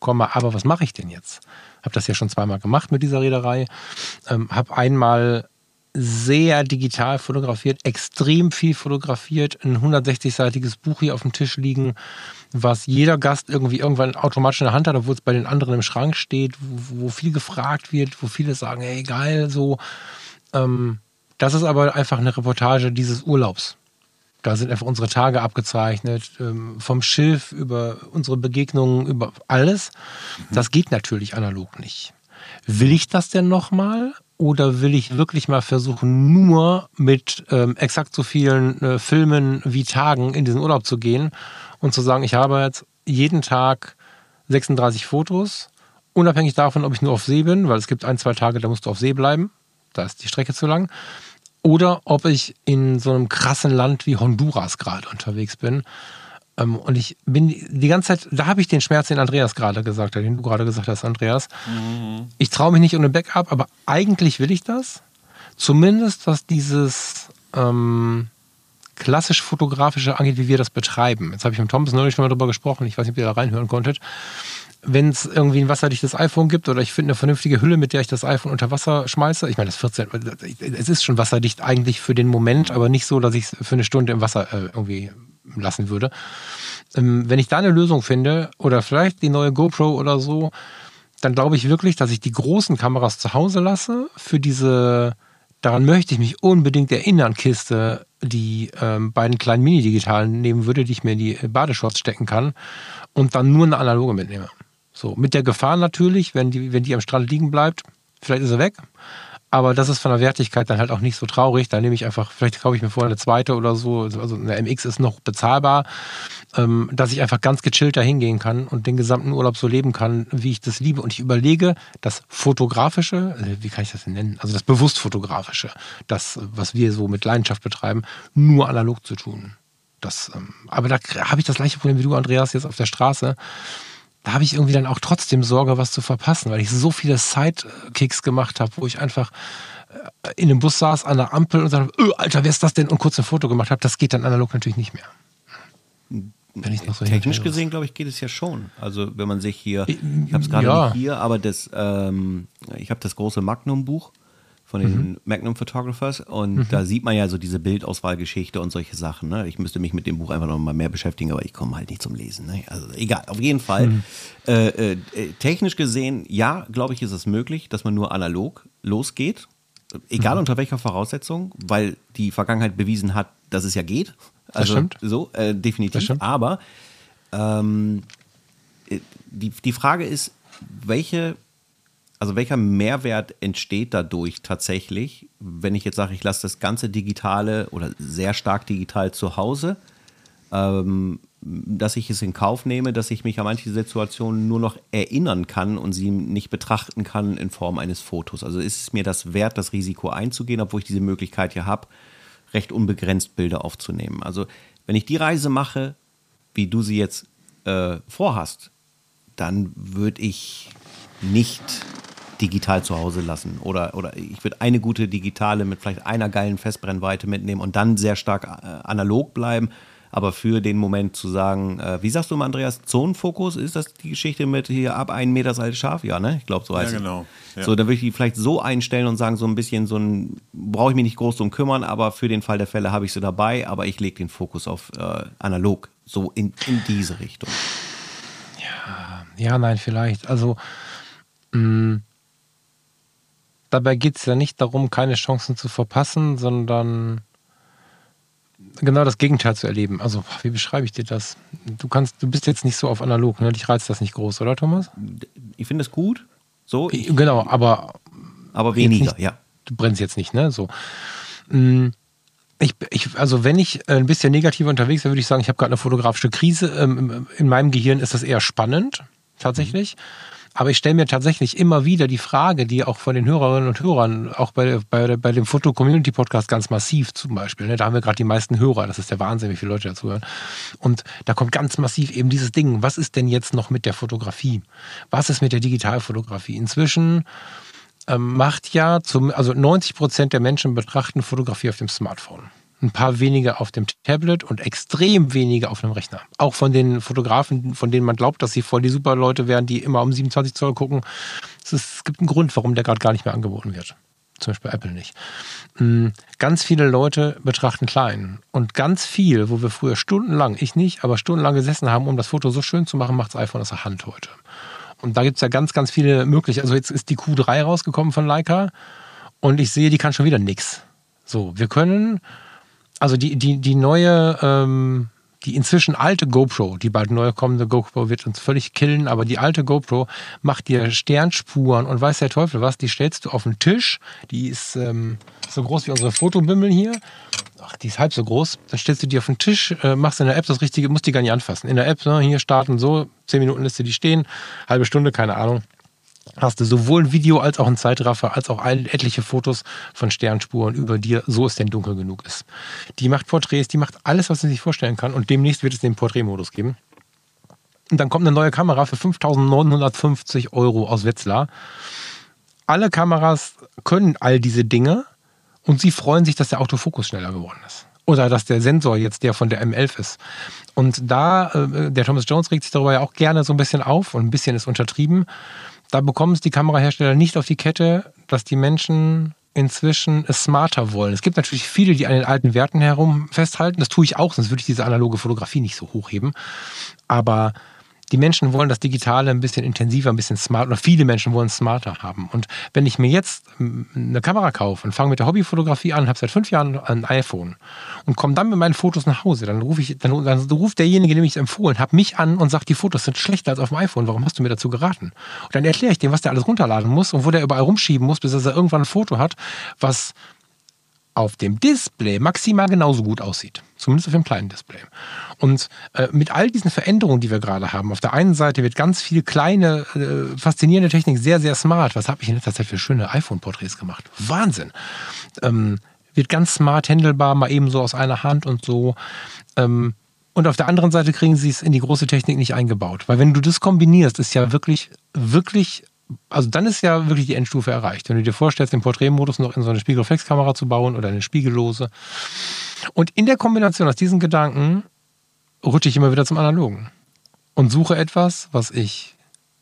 komme, aber was mache ich denn jetzt? Habe das ja schon zweimal gemacht mit dieser Reederei. Ähm, habe einmal sehr digital fotografiert, extrem viel fotografiert, ein 160-seitiges Buch hier auf dem Tisch liegen, was jeder Gast irgendwie irgendwann automatisch in der Hand hat, obwohl es bei den anderen im Schrank steht, wo, wo viel gefragt wird, wo viele sagen, hey, geil, so. Ähm, das ist aber einfach eine Reportage dieses Urlaubs. Da sind einfach unsere Tage abgezeichnet, ähm, vom Schiff über unsere Begegnungen, über alles. Das geht natürlich analog nicht. Will ich das denn nochmal? Oder will ich wirklich mal versuchen, nur mit ähm, exakt so vielen äh, Filmen wie Tagen in diesen Urlaub zu gehen und zu sagen, ich habe jetzt jeden Tag 36 Fotos, unabhängig davon, ob ich nur auf See bin, weil es gibt ein, zwei Tage, da musst du auf See bleiben, da ist die Strecke zu lang, oder ob ich in so einem krassen Land wie Honduras gerade unterwegs bin. Ähm, und ich bin die ganze Zeit, da habe ich den Schmerz, den Andreas gerade gesagt hat, den du gerade gesagt hast, Andreas. Mhm. Ich traue mich nicht ohne Backup, aber eigentlich will ich das. Zumindest was dieses ähm, klassisch fotografische angeht, wie wir das betreiben. Jetzt habe ich mit Thomas neulich schon mal drüber gesprochen. Ich weiß nicht, ob ihr da reinhören konntet wenn es irgendwie ein wasserdichtes iPhone gibt oder ich finde eine vernünftige Hülle, mit der ich das iPhone unter Wasser schmeiße. Ich meine, das 14, es ist schon wasserdicht eigentlich für den Moment, aber nicht so, dass ich es für eine Stunde im Wasser äh, irgendwie lassen würde. Ähm, wenn ich da eine Lösung finde oder vielleicht die neue GoPro oder so, dann glaube ich wirklich, dass ich die großen Kameras zu Hause lasse für diese, daran möchte ich mich unbedingt erinnern, Kiste, die ähm, beiden kleinen Mini-Digitalen nehmen würde, die ich mir in die Badeshorts stecken kann und dann nur eine analoge mitnehme. So, mit der Gefahr natürlich, wenn die, wenn die am Strand liegen bleibt, vielleicht ist er weg. Aber das ist von der Wertigkeit dann halt auch nicht so traurig. Da nehme ich einfach, vielleicht kaufe ich mir vorher eine zweite oder so. Also eine MX ist noch bezahlbar, ähm, dass ich einfach ganz gechillt da hingehen kann und den gesamten Urlaub so leben kann, wie ich das liebe. Und ich überlege, das Fotografische, äh, wie kann ich das denn nennen? Also das bewusst Fotografische, das, was wir so mit Leidenschaft betreiben, nur analog zu tun. Das, ähm, aber da habe ich das gleiche Problem wie du, Andreas, jetzt auf der Straße da habe ich irgendwie dann auch trotzdem Sorge, was zu verpassen, weil ich so viele Sidekicks gemacht habe, wo ich einfach äh, in dem Bus saß an der Ampel und sagte, öh, Alter, wer ist das denn? Und kurz ein Foto gemacht habe. Das geht dann analog natürlich nicht mehr. Wenn ich noch so Technisch gesehen, glaube ich, geht es ja schon. Also wenn man sich hier, ich habe es gerade ja. nicht hier, aber das, ähm, ich habe das große Magnum-Buch von den mhm. Magnum Photographers und mhm. da sieht man ja so diese Bildauswahlgeschichte und solche Sachen. Ne? Ich müsste mich mit dem Buch einfach noch mal mehr beschäftigen, aber ich komme halt nicht zum Lesen. Ne? Also egal, auf jeden Fall. Mhm. Äh, äh, technisch gesehen, ja, glaube ich, ist es möglich, dass man nur analog losgeht. Egal mhm. unter welcher Voraussetzung, weil die Vergangenheit bewiesen hat, dass es ja geht. Also das stimmt. so, äh, definitiv. Aber ähm, äh, die, die Frage ist, welche also welcher Mehrwert entsteht dadurch tatsächlich, wenn ich jetzt sage, ich lasse das ganze Digitale oder sehr stark digital zu Hause, ähm, dass ich es in Kauf nehme, dass ich mich an manche Situationen nur noch erinnern kann und sie nicht betrachten kann in Form eines Fotos. Also ist es mir das wert, das Risiko einzugehen, obwohl ich diese Möglichkeit ja habe, recht unbegrenzt Bilder aufzunehmen. Also wenn ich die Reise mache, wie du sie jetzt äh, vorhast, dann würde ich nicht digital zu Hause lassen. Oder, oder ich würde eine gute digitale mit vielleicht einer geilen Festbrennweite mitnehmen und dann sehr stark äh, analog bleiben. Aber für den Moment zu sagen, äh, wie sagst du mal, Andreas, Zonenfokus, ist das die Geschichte mit hier ab einen Meter Seil scharf? Ja, ne? Ich glaube, so heißt ja, genau. Ja. So, da würde ich die vielleicht so einstellen und sagen, so ein bisschen so ein, brauche ich mich nicht groß drum kümmern, aber für den Fall der Fälle habe ich sie dabei, aber ich lege den Fokus auf äh, analog, so in, in diese Richtung. Ja, ja, nein, vielleicht. Also, mh, mm, dabei geht es ja nicht darum, keine Chancen zu verpassen, sondern genau das Gegenteil zu erleben. Also, wie beschreibe ich dir das? Du kannst, du bist jetzt nicht so auf analog, ne? Dich reizt das nicht groß, oder Thomas? Ich finde es gut. So. Ich, genau, aber. Aber weniger, nicht, ja. Du brennst jetzt nicht, ne? So. Mm, ich, ich, also wenn ich ein bisschen negativ unterwegs wäre, würde ich sagen, ich habe gerade eine fotografische Krise. Ähm, in meinem Gehirn ist das eher spannend, tatsächlich. Mhm. Aber ich stelle mir tatsächlich immer wieder die Frage, die auch von den Hörerinnen und Hörern, auch bei, bei, bei dem Foto-Community-Podcast ganz massiv zum Beispiel, ne, da haben wir gerade die meisten Hörer, das ist der Wahnsinn, wie viele Leute dazu hören. Und da kommt ganz massiv eben dieses Ding, was ist denn jetzt noch mit der Fotografie? Was ist mit der Digitalfotografie? Inzwischen ähm, macht ja, zum, also 90 Prozent der Menschen betrachten Fotografie auf dem Smartphone ein paar wenige auf dem Tablet und extrem wenige auf einem Rechner. Auch von den Fotografen, von denen man glaubt, dass sie voll die super Leute wären, die immer um 27 Zoll gucken. Es, ist, es gibt einen Grund, warum der gerade gar nicht mehr angeboten wird. zum Beispiel Apple nicht. Mm, ganz viele Leute betrachten klein. Und ganz viel, wo wir früher stundenlang, ich nicht, aber stundenlang gesessen haben, um das Foto so schön zu machen, macht das iPhone aus der Hand heute. Und da gibt es ja ganz, ganz viele Möglichkeiten. Also jetzt ist die Q3 rausgekommen von Leica und ich sehe, die kann schon wieder nichts. So, wir können, also die, die, die neue, ähm, die inzwischen alte GoPro, die bald neu kommende GoPro wird uns völlig killen, aber die alte GoPro macht dir Sternspuren und weiß der Teufel was, die stellst du auf den Tisch, die ist ähm, so groß wie unsere Fotobimmel hier, ach, die ist halb so groß, dann stellst du die auf den Tisch, äh, machst in der App das Richtige, musst die gar nicht anfassen. In der App, ne, hier starten so, zehn Minuten lässt du die stehen, halbe Stunde, keine Ahnung hast du sowohl ein Video als auch ein Zeitraffer, als auch etliche Fotos von Sternspuren über dir, so es denn dunkel genug ist. Die macht Porträts, die macht alles, was sie sich vorstellen kann und demnächst wird es den Porträtmodus geben. Und dann kommt eine neue Kamera für 5.950 Euro aus Wetzlar. Alle Kameras können all diese Dinge und sie freuen sich, dass der Autofokus schneller geworden ist. Oder dass der Sensor jetzt der von der M11 ist. Und da, äh, der Thomas Jones regt sich darüber ja auch gerne so ein bisschen auf und ein bisschen ist untertrieben da bekommen es die Kamerahersteller nicht auf die Kette, dass die Menschen inzwischen es smarter wollen. Es gibt natürlich viele, die an den alten Werten herum festhalten. Das tue ich auch, sonst würde ich diese analoge Fotografie nicht so hochheben. Aber die Menschen wollen das Digitale ein bisschen intensiver, ein bisschen smart, oder viele Menschen wollen es smarter haben. Und wenn ich mir jetzt eine Kamera kaufe und fange mit der Hobbyfotografie an, habe seit fünf Jahren ein iPhone und komme dann mit meinen Fotos nach Hause, dann rufe ich, dann, dann ruft derjenige, dem ich es empfohlen habe, mich an und sagt, die Fotos sind schlechter als auf dem iPhone. Warum hast du mir dazu geraten? Und dann erkläre ich dem, was der alles runterladen muss und wo der überall rumschieben muss, bis er irgendwann ein Foto hat, was auf dem Display maximal genauso gut aussieht. Zumindest auf dem kleinen Display. Und äh, mit all diesen Veränderungen, die wir gerade haben, auf der einen Seite wird ganz viel kleine, äh, faszinierende Technik sehr, sehr smart. Was habe ich in letzter Zeit für schöne iPhone-Porträts gemacht? Wahnsinn. Ähm, wird ganz smart handelbar, mal eben so aus einer Hand und so. Ähm, und auf der anderen Seite kriegen sie es in die große Technik nicht eingebaut. Weil wenn du das kombinierst, ist ja wirklich, wirklich also dann ist ja wirklich die Endstufe erreicht. Wenn du dir vorstellst, den Porträtmodus noch in so eine Spiegelreflexkamera zu bauen oder eine spiegellose. Und in der Kombination aus diesen Gedanken rutsche ich immer wieder zum Analogen und suche etwas, was ich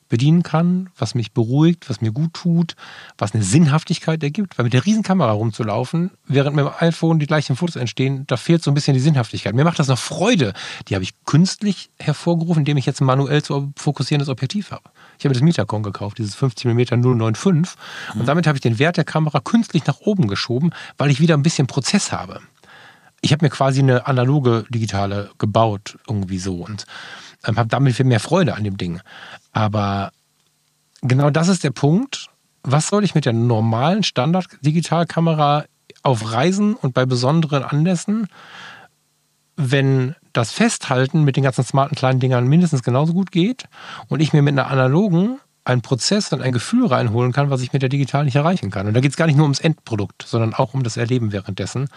bedienen kann, was mich beruhigt, was mir gut tut, was eine Sinnhaftigkeit ergibt. Weil mit der Riesenkamera rumzulaufen, während mit dem iPhone die gleichen Fotos entstehen, da fehlt so ein bisschen die Sinnhaftigkeit. Mir macht das noch Freude. Die habe ich künstlich hervorgerufen, indem ich jetzt ein manuell zu fokussierendes Objektiv habe. Ich habe das Metacon gekauft, dieses 50 mm 095. Und damit habe ich den Wert der Kamera künstlich nach oben geschoben, weil ich wieder ein bisschen Prozess habe. Ich habe mir quasi eine analoge digitale gebaut, irgendwie so. Und ähm, habe damit viel mehr Freude an dem Ding. Aber genau das ist der Punkt. Was soll ich mit der normalen Standard-Digitalkamera auf Reisen und bei besonderen Anlässen, wenn das Festhalten mit den ganzen smarten kleinen Dingern mindestens genauso gut geht und ich mir mit einer analogen einen Prozess und ein Gefühl reinholen kann, was ich mit der digitalen nicht erreichen kann. Und da geht es gar nicht nur ums Endprodukt, sondern auch um das Erleben währenddessen.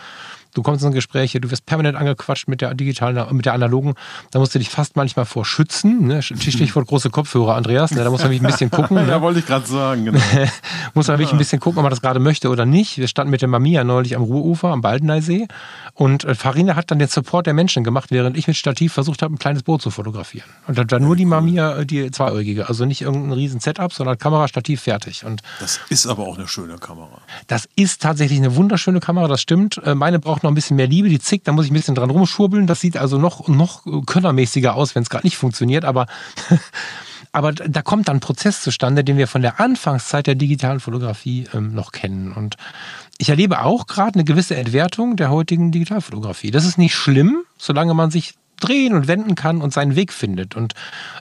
Du kommst in Gespräche, du wirst permanent angequatscht mit der digitalen, mit der analogen. Da musst du dich fast manchmal vor schützen. Ne? Stichwort große Kopfhörer, Andreas. Ne? Da muss man wirklich ein bisschen gucken. Ne? ja, wollte ich gerade sagen. Genau. muss man wirklich ein bisschen gucken, ob man das gerade möchte oder nicht. Wir standen mit der Mamiya neulich am Ruhrufer, am Baldeneysee. Und äh, Farina hat dann den Support der Menschen gemacht, während ich mit Stativ versucht habe, ein kleines Boot zu fotografieren. Und dann nur die Mamiya, äh, die zweieugige. Also nicht irgendein riesen Setup, sondern Kamera, Stativ, fertig. Und das ist aber auch eine schöne Kamera. Das ist tatsächlich eine wunderschöne Kamera, das stimmt. Äh, meine braucht braucht noch ein bisschen mehr Liebe, die zickt, da muss ich ein bisschen dran rumschurbeln. Das sieht also noch, noch könnermäßiger aus, wenn es gerade nicht funktioniert, aber, aber da kommt dann ein Prozess zustande, den wir von der Anfangszeit der digitalen Fotografie ähm, noch kennen. Und ich erlebe auch gerade eine gewisse Entwertung der heutigen Digitalfotografie. Das ist nicht schlimm, solange man sich drehen und wenden kann und seinen Weg findet. Und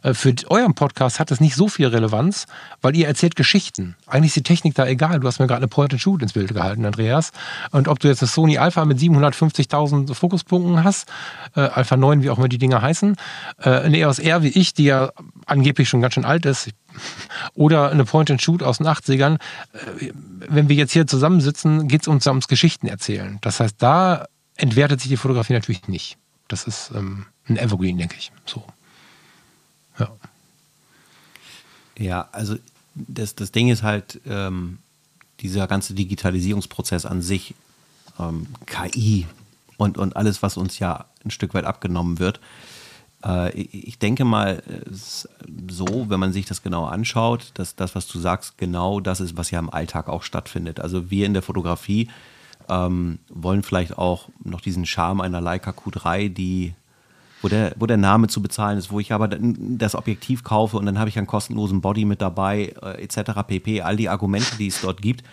äh, für euren Podcast hat das nicht so viel Relevanz, weil ihr erzählt Geschichten. Eigentlich ist die Technik da egal. Du hast mir gerade eine Point-and-Shoot ins Bild gehalten, Andreas. Und ob du jetzt eine Sony Alpha mit 750.000 Fokuspunkten hast, äh, Alpha 9, wie auch immer die Dinger heißen, äh, eine EOS R wie ich, die ja angeblich schon ganz schön alt ist, oder eine Point-and-Shoot aus den 80ern. Äh, wenn wir jetzt hier zusammensitzen, geht es uns ums Geschichten erzählen. Das heißt, da entwertet sich die Fotografie natürlich nicht. Das ist ähm, ein Evergreen, denke ich. So. Ja. Ja, also das, das Ding ist halt, ähm, dieser ganze Digitalisierungsprozess an sich, ähm, KI und, und alles, was uns ja ein Stück weit abgenommen wird, Äh, ich denke mal so, wenn man sich das genau anschaut, dass das, was du sagst, genau das ist, was ja im Alltag auch stattfindet. Also wir in der Fotografie ähm, wollen vielleicht auch noch diesen Charme einer Leica Q3, die wo der, wo der Name zu bezahlen ist, wo ich aber das Objektiv kaufe und dann habe ich einen kostenlosen Body mit dabei, äh, etc. pp. All die Argumente, die es dort gibt.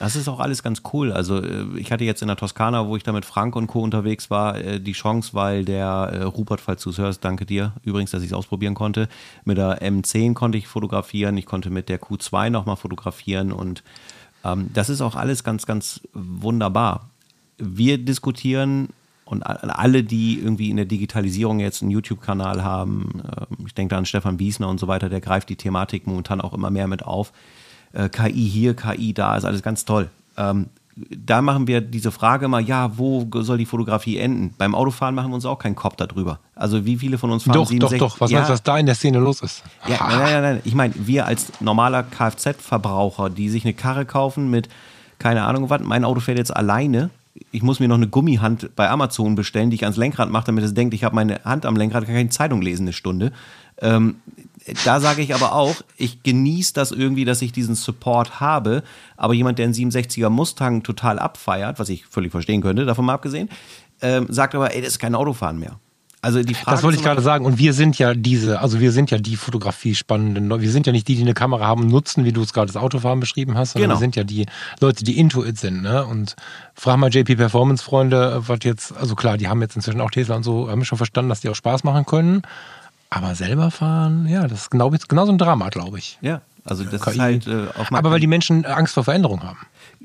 Das ist auch alles ganz cool. Also äh, ich hatte jetzt in der Toskana, wo ich da mit Frank und Co. unterwegs war, äh, die Chance, weil der äh, Rupert, falls du es hörst, danke dir übrigens, dass ich es ausprobieren konnte. Mit der M10 konnte ich fotografieren, ich konnte mit der Q2 nochmal fotografieren und ähm, das ist auch alles ganz, ganz wunderbar. Wir diskutieren und alle, die irgendwie in der Digitalisierung jetzt einen YouTube-Kanal haben, ich denke da an Stefan Biesner und so weiter, der greift die Thematik momentan auch immer mehr mit auf äh, KI hier, KI da, ist alles ganz toll. Ähm, da machen wir diese Frage mal, ja, wo soll die Fotografie enden? Beim Autofahren machen wir uns auch keinen Kopf darüber. Also wie viele von uns fahren Doch, 67, doch, doch. Was ja, meinst du, was da in der Szene los ist? Ja, nein, nein, nein. Ich meine, wir als normaler Kfz-Verbraucher, die sich eine Karre kaufen mit, keine Ahnung was, mein Auto fährt jetzt alleine. Ich muss mir noch eine Gummihand bei Amazon bestellen, die ich ans Lenkrad mache, damit es denkt, ich habe meine Hand am Lenkrad, kann keine Zeitung lesen eine Stunde. Ähm, da sage ich aber auch, ich genieße das irgendwie, dass ich diesen Support habe. Aber jemand, der einen 67er Mustang total abfeiert, was ich völlig verstehen könnte, davon mal abgesehen, ähm, sagt aber, ey, das ist kein Autofahren mehr. Also die Frage das wollte ich gerade sagen. Und wir sind ja diese, also wir sind ja die Fotografie spannenden. Wir sind ja nicht die, die eine Kamera haben und nutzen, wie du es gerade das Autofahren beschrieben hast, sondern genau. wir sind ja die Leute, die into it sind. Ne? Und frag mal JP Performance Freunde, was jetzt, also klar, die haben jetzt inzwischen auch Tesla und so, haben schon verstanden, dass die auch Spaß machen können. Aber selber fahren, ja, das ist genau, genau so ein Drama, glaube ich. Ja, also das KI. ist halt äh, auch Aber weil die Menschen Angst vor Veränderung haben.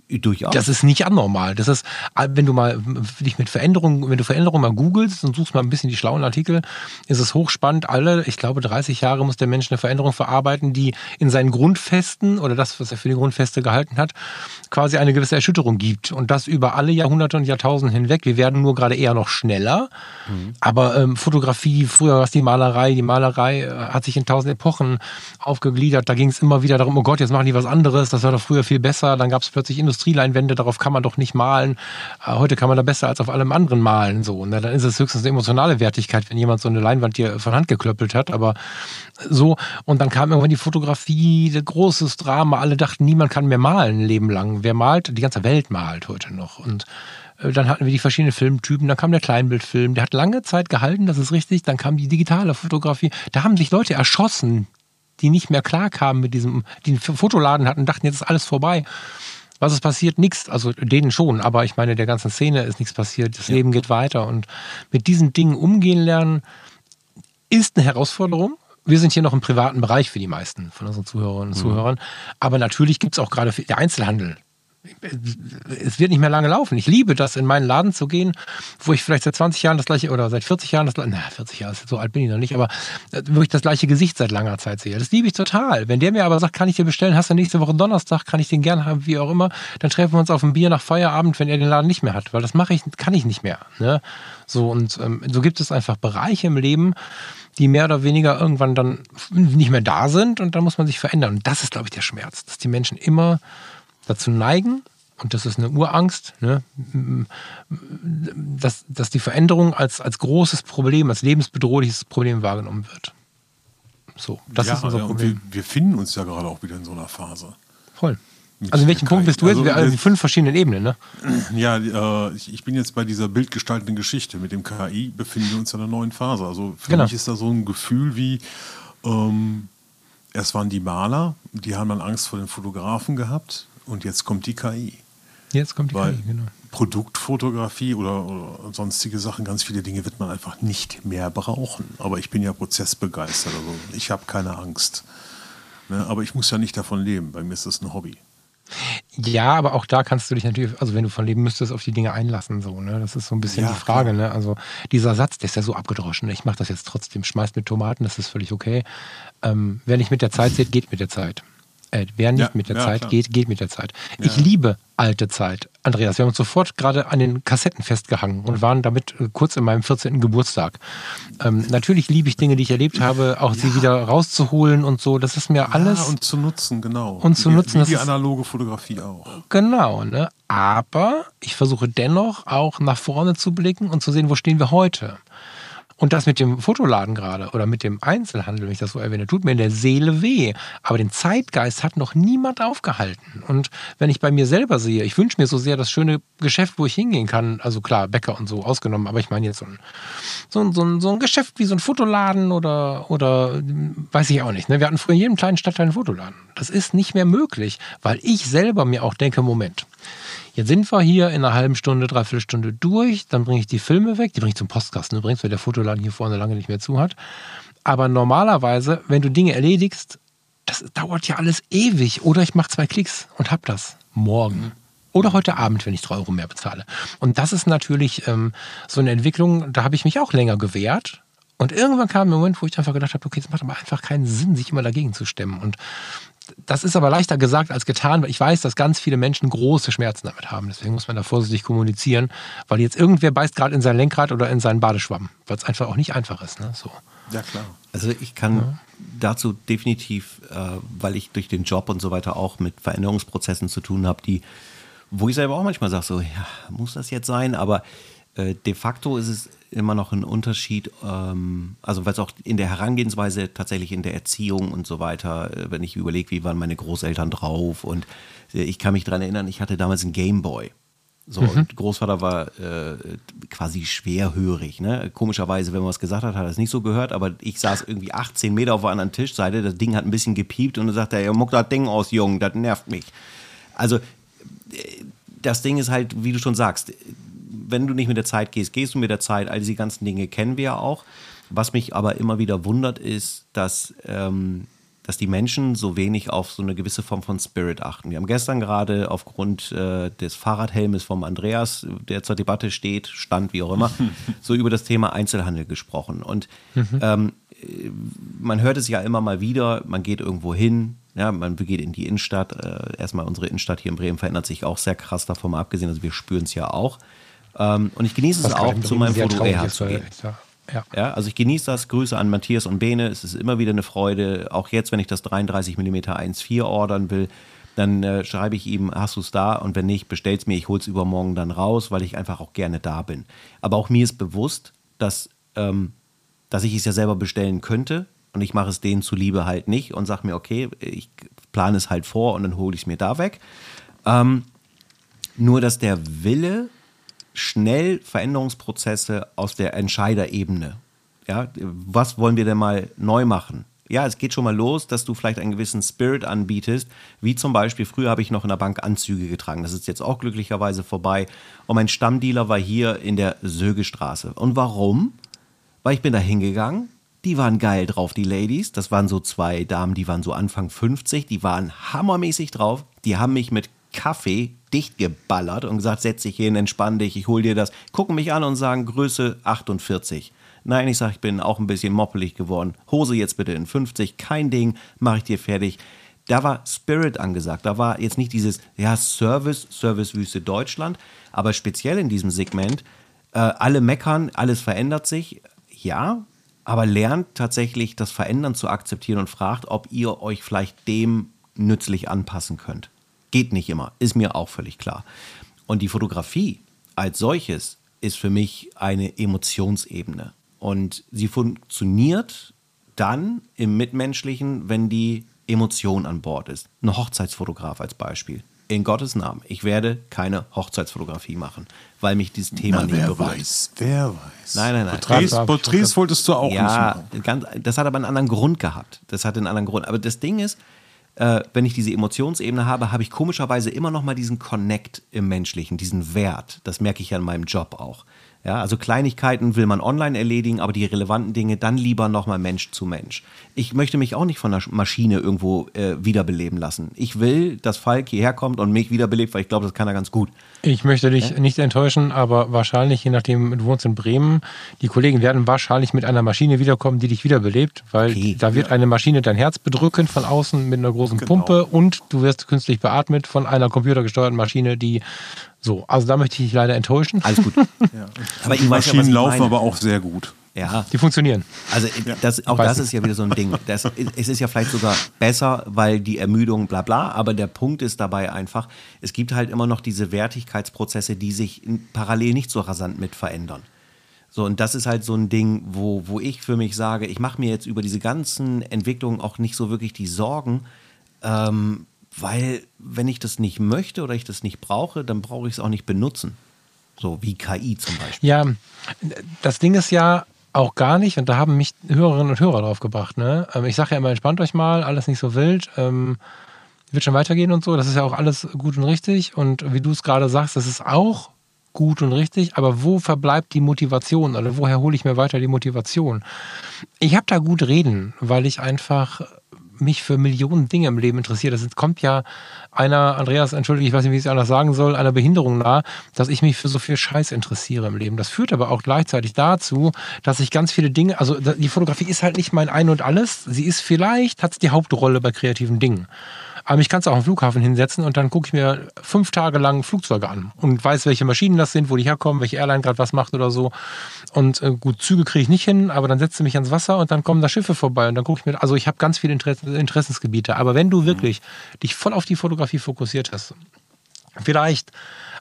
Durchaus. Das ist nicht anormal. Das ist, wenn du mal dich mit Veränderungen, wenn du Veränderungen mal googelst und suchst mal ein bisschen die schlauen Artikel, ist es hochspannend. Alle, ich glaube, 30 Jahre muss der Mensch eine Veränderung verarbeiten, die in seinen Grundfesten oder das, was er für die Grundfeste gehalten hat, quasi eine gewisse Erschütterung gibt. Und das über alle Jahrhunderte und Jahrtausende hinweg. Wir werden nur gerade eher noch schneller. Mhm. Aber ähm, Fotografie, früher war es die Malerei. Die Malerei äh, hat sich in tausend Epochen aufgegliedert. Da ging es immer wieder darum, oh Gott, jetzt machen die was anderes. Das war doch früher viel besser. Dann gab es plötzlich Industrie Industrieleinwände, darauf kann man doch nicht malen. Äh, heute kann man da besser als auf allem anderen malen. So, ne? Dann ist es höchstens eine emotionale Wertigkeit, wenn jemand so eine Leinwand dir von Hand geklöppelt hat. Aber so, und dann kam irgendwann die Fotografie, großes Drama. Alle dachten, niemand kann mehr malen ein Leben lang. Wer malt? Die ganze Welt malt heute noch. Und äh, dann hatten wir die verschiedenen Filmtypen, dann kam der Kleinbildfilm, der hat lange Zeit gehalten, das ist richtig, dann kam die digitale Fotografie, da haben sich Leute erschossen, die nicht mehr klar kamen mit diesem, die einen Fotoladen hatten, dachten, jetzt ist alles vorbei. Was ist passiert? Nichts. Also denen schon, aber ich meine, der ganzen Szene ist nichts passiert. Das ja. Leben geht weiter. Und mit diesen Dingen umgehen lernen ist eine Herausforderung. Wir sind hier noch im privaten Bereich für die meisten von unseren Zuhörerinnen und mhm. Zuhörern. Aber natürlich gibt es auch gerade der Einzelhandel es wird nicht mehr lange laufen. Ich liebe das, in meinen Laden zu gehen, wo ich vielleicht seit 20 Jahren das gleiche oder seit 40 Jahren das gleiche, na, 40 Jahre, so alt bin ich noch nicht, aber äh, wo ich das gleiche Gesicht seit langer Zeit sehe. Das liebe ich total. Wenn der mir aber sagt, kann ich dir bestellen, hast du nächste Woche Donnerstag, kann ich den gerne haben, wie auch immer, dann treffen wir uns auf ein Bier nach Feierabend, wenn er den Laden nicht mehr hat, weil das mache ich, kann ich nicht mehr. Ne? So und ähm, so gibt es einfach Bereiche im Leben, die mehr oder weniger irgendwann dann nicht mehr da sind und dann muss man sich verändern. Und das ist, glaube ich, der Schmerz, dass die Menschen immer dazu neigen, und das ist eine Urangst, ne, dass, dass die Veränderung als, als großes Problem, als lebensbedrohliches Problem wahrgenommen wird. So, das ja, ist unser ja, Problem. Wir, wir, finden uns ja gerade auch wieder in so einer Phase. Voll. also in welchem Punkt bist du jetzt? Also, also in fünf verschiedenen Ebenen, ne? Ja, äh, ich, ich, bin jetzt bei dieser bildgestaltenden Geschichte. Mit dem KI befinden wir uns in einer neuen Phase. Also für genau. mich ist da so ein Gefühl wie, ähm, erst waren die Maler, die haben dann Angst vor den Fotografen gehabt und jetzt kommt die KI. Jetzt kommt die Weil KI, genau. Produktfotografie oder, oder, sonstige Sachen, ganz viele Dinge wird man einfach nicht mehr brauchen. Aber ich bin ja prozessbegeistert, also ich habe keine Angst. Ne? Aber ich muss ja nicht davon leben, bei mir ist das ein Hobby. Ja, aber auch da kannst du dich natürlich, also wenn du von leben müsstest, auf die Dinge einlassen. So, ne? Das ist so ein bisschen ja, die Frage. Ne? Also dieser Satz, der ist ja so abgedroschen. Ich mache das jetzt trotzdem, schmeiß mit Tomaten, das ist völlig okay. Ähm, wer nicht mit der Zeit sieht, geht mit der Zeit. Äh, wer nicht ja, mit der ja, Zeit klar. geht, geht mit der Zeit. Ja. Ich liebe alte Zeit. Andreas, wir haben uns sofort gerade an den Kassetten festgehangen und waren damit äh, kurz in meinem 14. Geburtstag. Ähm, natürlich liebe ich Dinge, die ich erlebt habe, auch sie wieder rauszuholen und so. Das ist mir alles. und zu nutzen, genau. Und zu nutzen. Wie die analoge Fotografie auch. Genau, ne? Aber ich versuche dennoch auch nach vorne zu blicken und zu sehen, wo stehen wir heute. Und das mit dem Fotoladen gerade oder mit dem Einzelhandel, wenn ich das so erwähne, tut mir in der Seele weh. Aber den Zeitgeist hat noch niemand aufgehalten. Und wenn ich bei mir selber sehe, ich wünsche mir so sehr das schöne Geschäft, wo ich hingehen kann, also klar, Bäcker und so ausgenommen, aber ich meine jetzt so ein, so ein, so ein, so ein Geschäft wie so ein Fotoladen oder, oder weiß ich auch nicht. Ne? Wir hatten früher in jedem kleinen Stadtteil einen Fotoladen. Das ist nicht mehr möglich, weil ich selber mir auch denke, Moment, Jetzt sind wir hier in einer halben Stunde, dreiviertel Stunde durch, dann bringe ich die Filme weg, die bringe ich zum Postkasten übrigens, weil der Fotoladen hier vorne lange nicht mehr zu hat. Aber normalerweise, wenn du Dinge erledigst, das dauert ja alles ewig. Oder ich mache zwei Klicks und hab das morgen. Oder heute Abend, wenn ich drei Euro mehr bezahle. Und das ist natürlich ähm, so eine Entwicklung, da habe ich mich auch länger gewehrt. Und irgendwann kam ein Moment, wo ich einfach gedacht habe, okay, es macht aber einfach keinen Sinn, sich immer dagegen zu stemmen. Und das ist aber leichter gesagt als getan, weil ich weiß, dass ganz viele Menschen große Schmerzen damit haben. Deswegen muss man da vorsichtig kommunizieren, weil jetzt irgendwer beißt gerade in sein Lenkrad oder in seinen Badeschwamm, weil es einfach auch nicht einfach ist. Ne? So. Ja, klar. Also ich kann ja. dazu definitiv, äh, weil ich durch den Job und so weiter auch mit Veränderungsprozessen zu tun habe, die, wo ich selber auch manchmal sage, so, ja, muss das jetzt sein? Aber äh, de facto ist es immer noch ein Unterschied, ähm, also weil es auch in der Herangehensweise tatsächlich in der Erziehung und so weiter, äh, wenn ich überlege, wie waren meine Großeltern drauf und äh, ich kann mich daran erinnern, ich hatte damals einen Gameboy. So, mhm. und Großvater war äh, quasi schwerhörig. Ne? Komischerweise, wenn man was gesagt hat, hat er es nicht so gehört, aber ich saß irgendwie 18 Meter auf der anderen Tischseite, das Ding hat ein bisschen gepiept und dann sagt er, ja, muck das Ding aus, Jung, das nervt mich. Also, das Ding ist halt, wie du schon sagst, wenn du nicht mit der Zeit gehst, gehst du mit der Zeit. All diese ganzen Dinge kennen wir ja auch. Was mich aber immer wieder wundert, ist, dass, ähm, dass die Menschen so wenig auf so eine gewisse Form von Spirit achten. Wir haben gestern gerade aufgrund äh, des Fahrradhelmes vom Andreas, der zur Debatte steht, stand wie auch immer, so über das Thema Einzelhandel gesprochen. Und mhm. ähm, man hört es ja immer mal wieder, man geht irgendwo hin, ja, man geht in die Innenstadt. Äh, erstmal unsere Innenstadt hier in Bremen verändert sich auch sehr krass davon mal abgesehen. Also wir spüren es ja auch. Ähm, und ich genieße es auch, zu meinem Foto zu gehen. Ja. ja. also ich genieße das. Grüße an Matthias und Bene. Es ist immer wieder eine Freude. Auch jetzt, wenn ich das 33 mm 1.4 ordern will, dann äh, schreibe ich ihm, hast du es da? Und wenn nicht, bestell's mir, ich hol's übermorgen dann raus, weil ich einfach auch gerne da bin. Aber auch mir ist bewusst, dass, ähm, dass ich es ja selber bestellen könnte und ich mache es denen zuliebe halt nicht und sage mir, okay, ich plane es halt vor und dann hole ich es mir da weg. Ähm, nur, dass der Wille schnell Veränderungsprozesse aus der Entscheiderebene. Ja, was wollen wir denn mal neu machen? Ja, es geht schon mal los, dass du vielleicht einen gewissen Spirit anbietest, wie zum Beispiel, früher habe ich noch in der Bank Anzüge getragen. Das ist jetzt auch glücklicherweise vorbei. Und mein Stammdealer war hier in der Sögestraße. Und warum? Weil ich bin da hingegangen, die waren geil drauf, die Ladies. Das waren so zwei Damen, die waren so Anfang 50, die waren hammermäßig drauf. Die haben mich mit Kaffee dicht geballert und gesagt, setz dich hin, entspann dich, ich hol dir das. Gucken mich an und sagen, Größe 48. Nein, ich sage, ich bin auch ein bisschen moppelig geworden. Hose jetzt bitte in 50, kein Ding, mache ich dir fertig. Da war Spirit angesagt. Da war jetzt nicht dieses, ja, Service, Servicewüste Deutschland, aber speziell in diesem Segment, äh, alle meckern, alles verändert sich. Ja, aber lernt tatsächlich das Verändern zu akzeptieren und fragt, ob ihr euch vielleicht dem nützlich anpassen könnt. Geht nicht immer, ist mir auch völlig klar. Und die Fotografie als solches ist für mich eine Emotionsebene. Und sie funktioniert dann im Mitmenschlichen, wenn die Emotion an Bord ist. Ein Hochzeitsfotograf als Beispiel. In Gottes Namen, ich werde keine Hochzeitsfotografie machen, weil mich dieses Thema Na, nicht wer berührt. Wer weiß, wer weiß. Nein, nein, nein. Porträts, Porträts wolltest du auch ja, nicht machen. Ja, das hat aber einen anderen Grund gehabt. Das hat einen anderen Grund. Aber das Ding ist, äh, wenn ich diese Emotionsebene habe, habe ich komischerweise immer noch mal diesen Connect im Menschlichen, diesen Wert. Das merke ich ja in meinem Job auch. Ja, also Kleinigkeiten will man online erledigen, aber die relevanten Dinge dann lieber nochmal Mensch zu Mensch. Ich möchte mich auch nicht von der Maschine irgendwo äh, wiederbeleben lassen. Ich will, dass Falk hierher kommt und mich wiederbelebt, weil ich glaube, das kann er ganz gut. Ich möchte dich ja? nicht enttäuschen, aber wahrscheinlich, je nachdem, du wohnst in Bremen, die Kollegen werden wahrscheinlich mit einer Maschine wiederkommen, die dich wiederbelebt, weil okay. da wird ja. eine Maschine dein Herz bedrücken von außen mit einer großen genau. Pumpe und du wirst künstlich beatmet von einer computergesteuerten Maschine, die so, also da möchte ich dich leider enttäuschen. Alles gut. ja. Aber die Maschinen ja, laufen aber auch sehr gut. Ja. Die funktionieren. Also das, auch das ist ja wieder so ein Ding. Das, es ist ja vielleicht sogar besser, weil die Ermüdung bla bla, aber der Punkt ist dabei einfach, es gibt halt immer noch diese Wertigkeitsprozesse, die sich parallel nicht so rasant mit verändern. So, und das ist halt so ein Ding, wo, wo ich für mich sage, ich mache mir jetzt über diese ganzen Entwicklungen auch nicht so wirklich die Sorgen, ähm, weil wenn ich das nicht möchte oder ich das nicht brauche, dann brauche ich es auch nicht benutzen. So wie KI zum Beispiel. Ja, das Ding ist ja auch gar nicht, und da haben mich Hörerinnen und Hörer drauf gebracht. Ne? Ähm, ich sage ja immer, entspannt euch mal, alles nicht so wild. Ähm, wird schon weitergehen und so. Das ist ja auch alles gut und richtig. Und wie du es gerade sagst, das ist auch gut und richtig, aber wo verbleibt die Motivation oder woher hole ich mir weiter die Motivation? Ich habe da gut reden, weil ich einfach mich für Millionen Dinge im Leben interessiere. Das kommt ja einer, Andreas, entschuldige, ich weiß nicht, wie ich es anders sagen soll, einer Behinderung nahe, dass ich mich für so viel Scheiß interessiere im Leben. Das führt aber auch gleichzeitig dazu, dass ich ganz viele Dinge, also die Fotografie ist halt nicht mein Ein und Alles. Sie ist vielleicht, hat die Hauptrolle bei kreativen Dingen. Aber mich kannst du auch am Flughafen hinsetzen und dann gucke ich mir fünf Tage lang Flugzeuge an und weiß, welche Maschinen das sind, wo die herkommen, welche Airline gerade was macht oder so. Und äh, gut, Züge kriege ich nicht hin, aber dann setze ich mich ans Wasser und dann kommen da Schiffe vorbei und dann gucke ich mir, also ich habe ganz viele Interesse, Interessensgebiete. Aber wenn du wirklich dich voll auf die Fotografie fokussiert hast, vielleicht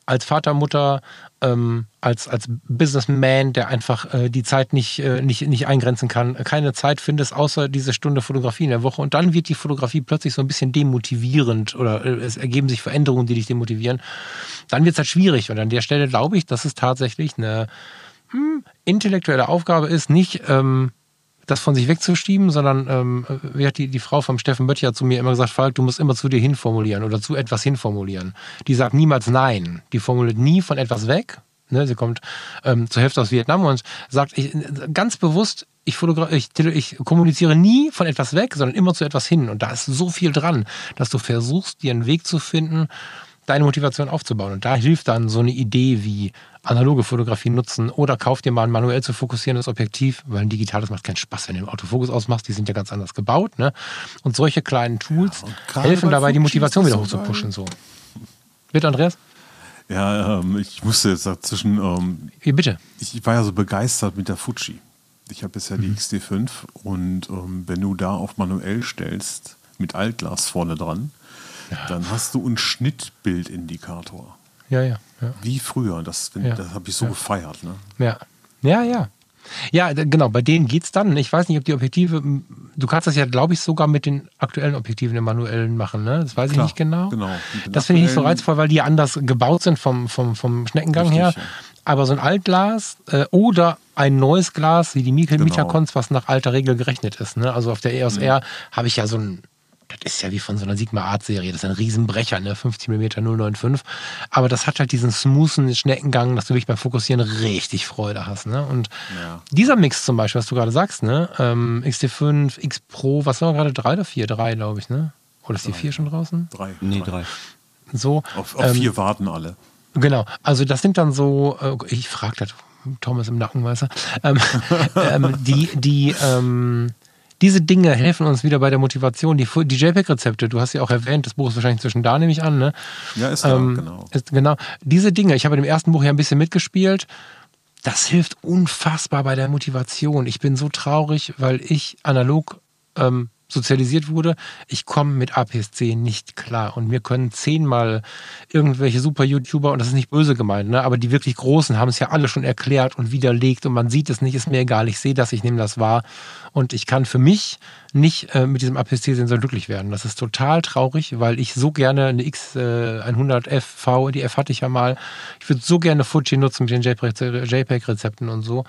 als Vater, Mutter, ähm, als, als Businessman, der einfach äh, die Zeit nicht, äh, nicht, nicht eingrenzen kann, keine Zeit findest, außer diese Stunde Fotografie in der Woche. Und dann wird die Fotografie plötzlich so ein bisschen demotivierend oder äh, es ergeben sich Veränderungen, die dich demotivieren. Dann wird es halt schwierig. Und an der Stelle glaube ich, dass es tatsächlich eine hm, intellektuelle Aufgabe ist, nicht ähm, das von sich wegzuschieben, sondern ähm, wie hat die, die Frau vom Steffen Böttcher zu mir immer gesagt, Falk, du musst immer zu dir hinformulieren oder zu etwas hinformulieren. Die sagt niemals Nein. Die formuliert nie von etwas weg. Ne, sie kommt ähm, zur Hälfte aus Vietnam und sagt ich, ganz bewusst, ich, ich, ich kommuniziere nie von etwas weg, sondern immer zu etwas hin. Und da ist so viel dran, dass du versuchst, dir einen Weg zu finden, deine Motivation aufzubauen. Und da hilft dann so eine Idee wie analoge Fotografie nutzen oder kauf dir mal ein manuell zu fokussierendes Objektiv, weil ein digitales macht keinen Spaß, wenn du den Autofokus ausmachst. Die sind ja ganz anders gebaut. Ne? Und solche kleinen Tools ja, helfen dabei, die Motivation wieder hochzupushen. So. Bitte, Andreas? Ja, ähm, ich musste jetzt dazwischen. Ähm, ja, bitte. Ich, ich, war ja so begeistert mit der Fuji. Ich habe bisher mhm. die XT5 und ähm, wenn du da auf manuell stellst, mit Altglas vorne dran, ja. dann hast du einen Schnittbildindikator. Ja, ja, ja. Wie früher. Das, das habe ich so gefeiert. Ne? Ja. Ja, ja. Ja, genau, bei denen geht es dann. Ich weiß nicht, ob die Objektive, du kannst das ja, glaube ich, sogar mit den aktuellen Objektiven im manuellen machen, ne? Das weiß Klar, ich nicht genau. genau. Das finde ich nicht so reizvoll, weil die anders gebaut sind vom, vom, vom Schneckengang Richtig, her. Ja. Aber so ein Altglas äh, oder ein neues Glas, wie die Mikkel genau. was nach alter Regel gerechnet ist. Ne? Also auf der EOS R mhm. habe ich ja so ein das ist ja wie von so einer Sigma Art Serie. Das ist ein Riesenbrecher, ne? 50 mm 095. Aber das hat halt diesen smoothen Schneckengang, dass du wirklich beim Fokussieren richtig Freude hast, ne? Und ja. dieser Mix zum Beispiel, was du gerade sagst, ne? Ähm, XT5, X Pro, was war gerade? Drei oder vier? Drei, glaube ich, ne? Oder ist die vier schon draußen? Drei. Nee, drei. So. Auf, auf ähm, vier warten alle. Genau. Also das sind dann so, äh, ich frage das, Thomas im Nacken, weißt du? Ähm, ähm, die, die, ähm, diese Dinge helfen uns wieder bei der Motivation. Die, die JPEG-Rezepte, du hast ja auch erwähnt, das Buch ist wahrscheinlich zwischen da, nehme ich an. Ne? Ja, ist da, ähm, genau. Ist, genau. Diese Dinge, ich habe in dem ersten Buch ja ein bisschen mitgespielt. Das hilft unfassbar bei der Motivation. Ich bin so traurig, weil ich analog ähm, sozialisiert wurde, ich komme mit APS-C nicht klar. Und mir können zehnmal irgendwelche super YouTuber, und das ist nicht böse gemeint, ne, aber die wirklich Großen haben es ja alle schon erklärt und widerlegt und man sieht es nicht, ist mir egal, ich sehe das, ich nehme das wahr. Und ich kann für mich nicht äh, mit diesem APS-C-Sensor glücklich werden. Das ist total traurig, weil ich so gerne eine X100F V, die F hatte ich ja mal, ich würde so gerne Fuji nutzen mit den JPEG-Rezepten und so.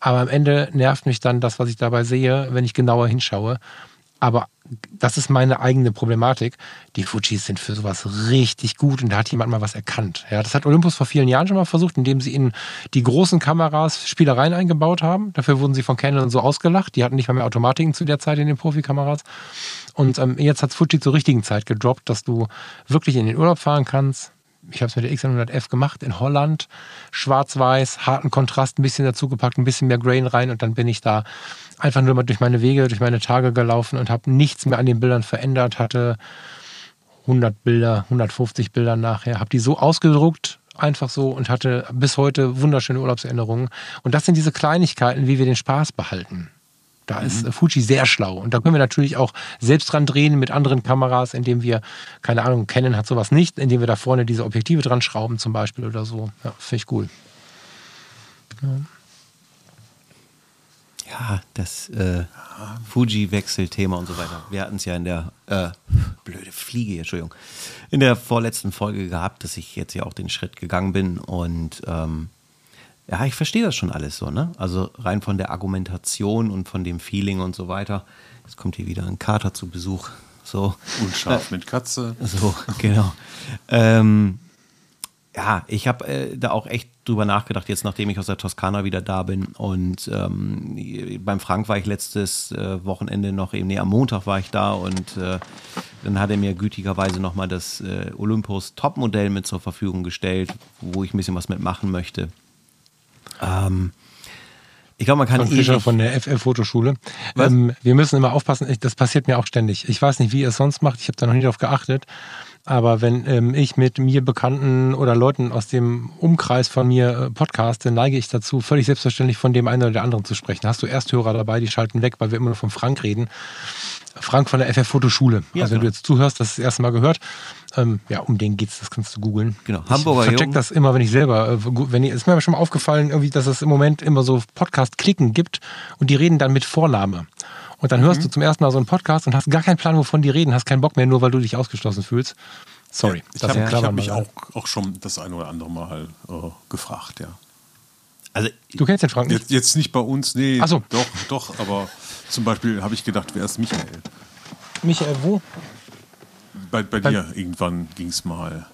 Aber am Ende nervt mich dann das, was ich dabei sehe, wenn ich genauer hinschaue. Aber das ist meine eigene Problematik. Die Fujis sind für sowas richtig gut und da hat jemand mal was erkannt. Ja, das hat Olympus vor vielen Jahren schon mal versucht, indem sie in die großen Kameras Spielereien eingebaut haben. Dafür wurden sie von Canon so ausgelacht. Die hatten nicht mal mehr Automatiken zu der Zeit in den Profikameras. Und ähm, jetzt hat Fuji zur richtigen Zeit gedroppt, dass du wirklich in den Urlaub fahren kannst, ich habe es mit der X100F gemacht in Holland. Schwarz-Weiß, harten Kontrast, ein bisschen dazugepackt, ein bisschen mehr Grain rein und dann bin ich da einfach nur mal durch meine Wege, durch meine Tage gelaufen und habe nichts mehr an den Bildern verändert. Hatte 100 Bilder, 150 Bilder nachher, habe die so ausgedruckt, einfach so und hatte bis heute wunderschöne Urlaubserinnerungen. Und das sind diese Kleinigkeiten, wie wir den Spaß behalten. Da ist mhm. Fuji sehr schlau. Und da können wir natürlich auch selbst dran drehen mit anderen Kameras, indem wir, keine Ahnung, Canon hat sowas nicht, indem wir da vorne diese Objektive dran schrauben zum Beispiel oder so. Ja, finde ich cool. Ja. Ja, das äh, Fuji-Wechselthema und so weiter. Wir hatten es ja in der äh, blöde Fliege, Entschuldigung, in der vorletzten Folge gehabt, dass ich jetzt ja auch den Schritt gegangen bin und ähm, ja, ich verstehe das schon alles so, ne? Also rein von der Argumentation und von dem Feeling und so weiter. Jetzt kommt hier wieder ein Kater zu Besuch. So. Und Schaf äh, mit Katze. So, genau. ähm, ja, ich habe äh, da auch echt drüber nachgedacht, jetzt nachdem ich aus der Toskana wieder da bin. Und ähm, beim Frank war ich letztes äh, Wochenende noch, eben, nee, am Montag war ich da und äh, dann hat er mir gütigerweise nochmal das äh, Olympus Topmodell mit zur Verfügung gestellt, wo ich ein bisschen was mitmachen möchte. Ähm, ich glaube, man kann von Fischer von der FF-Fotoschule. Ähm, wir müssen immer aufpassen, das passiert mir auch ständig. Ich weiß nicht, wie ihr es sonst macht, ich habe da noch nie drauf geachtet. Aber wenn ähm, ich mit mir Bekannten oder Leuten aus dem Umkreis von mir äh, podcaste, neige ich dazu, völlig selbstverständlich von dem einen oder der anderen zu sprechen. Hast du Ersthörer dabei, die schalten weg, weil wir immer nur von Frank reden. Frank von der FF Fotoschule. Ja, also wenn du jetzt zuhörst, das, ist das erste Mal gehört. Ähm, ja, um den geht's, das kannst du googeln. Genau, Hamburger Ich vercheck das immer, wenn ich selber, äh, wenn ich, ist mir schon mal aufgefallen, irgendwie, dass es im Moment immer so Podcast-Klicken gibt und die reden dann mit Vorname. Und dann hörst mhm. du zum ersten Mal so einen Podcast und hast gar keinen Plan, wovon die reden, hast keinen Bock mehr, nur weil du dich ausgeschlossen fühlst. Sorry. ich habe hab mich auch, auch schon das eine oder andere Mal äh, gefragt, ja. Also, du kennst den Frank nicht? Jetzt, jetzt nicht bei uns, nee. Ach so. Doch, doch, aber zum Beispiel habe ich gedacht, wer ist Michael? Michael wo? Bei, bei, bei dir irgendwann ging es mal.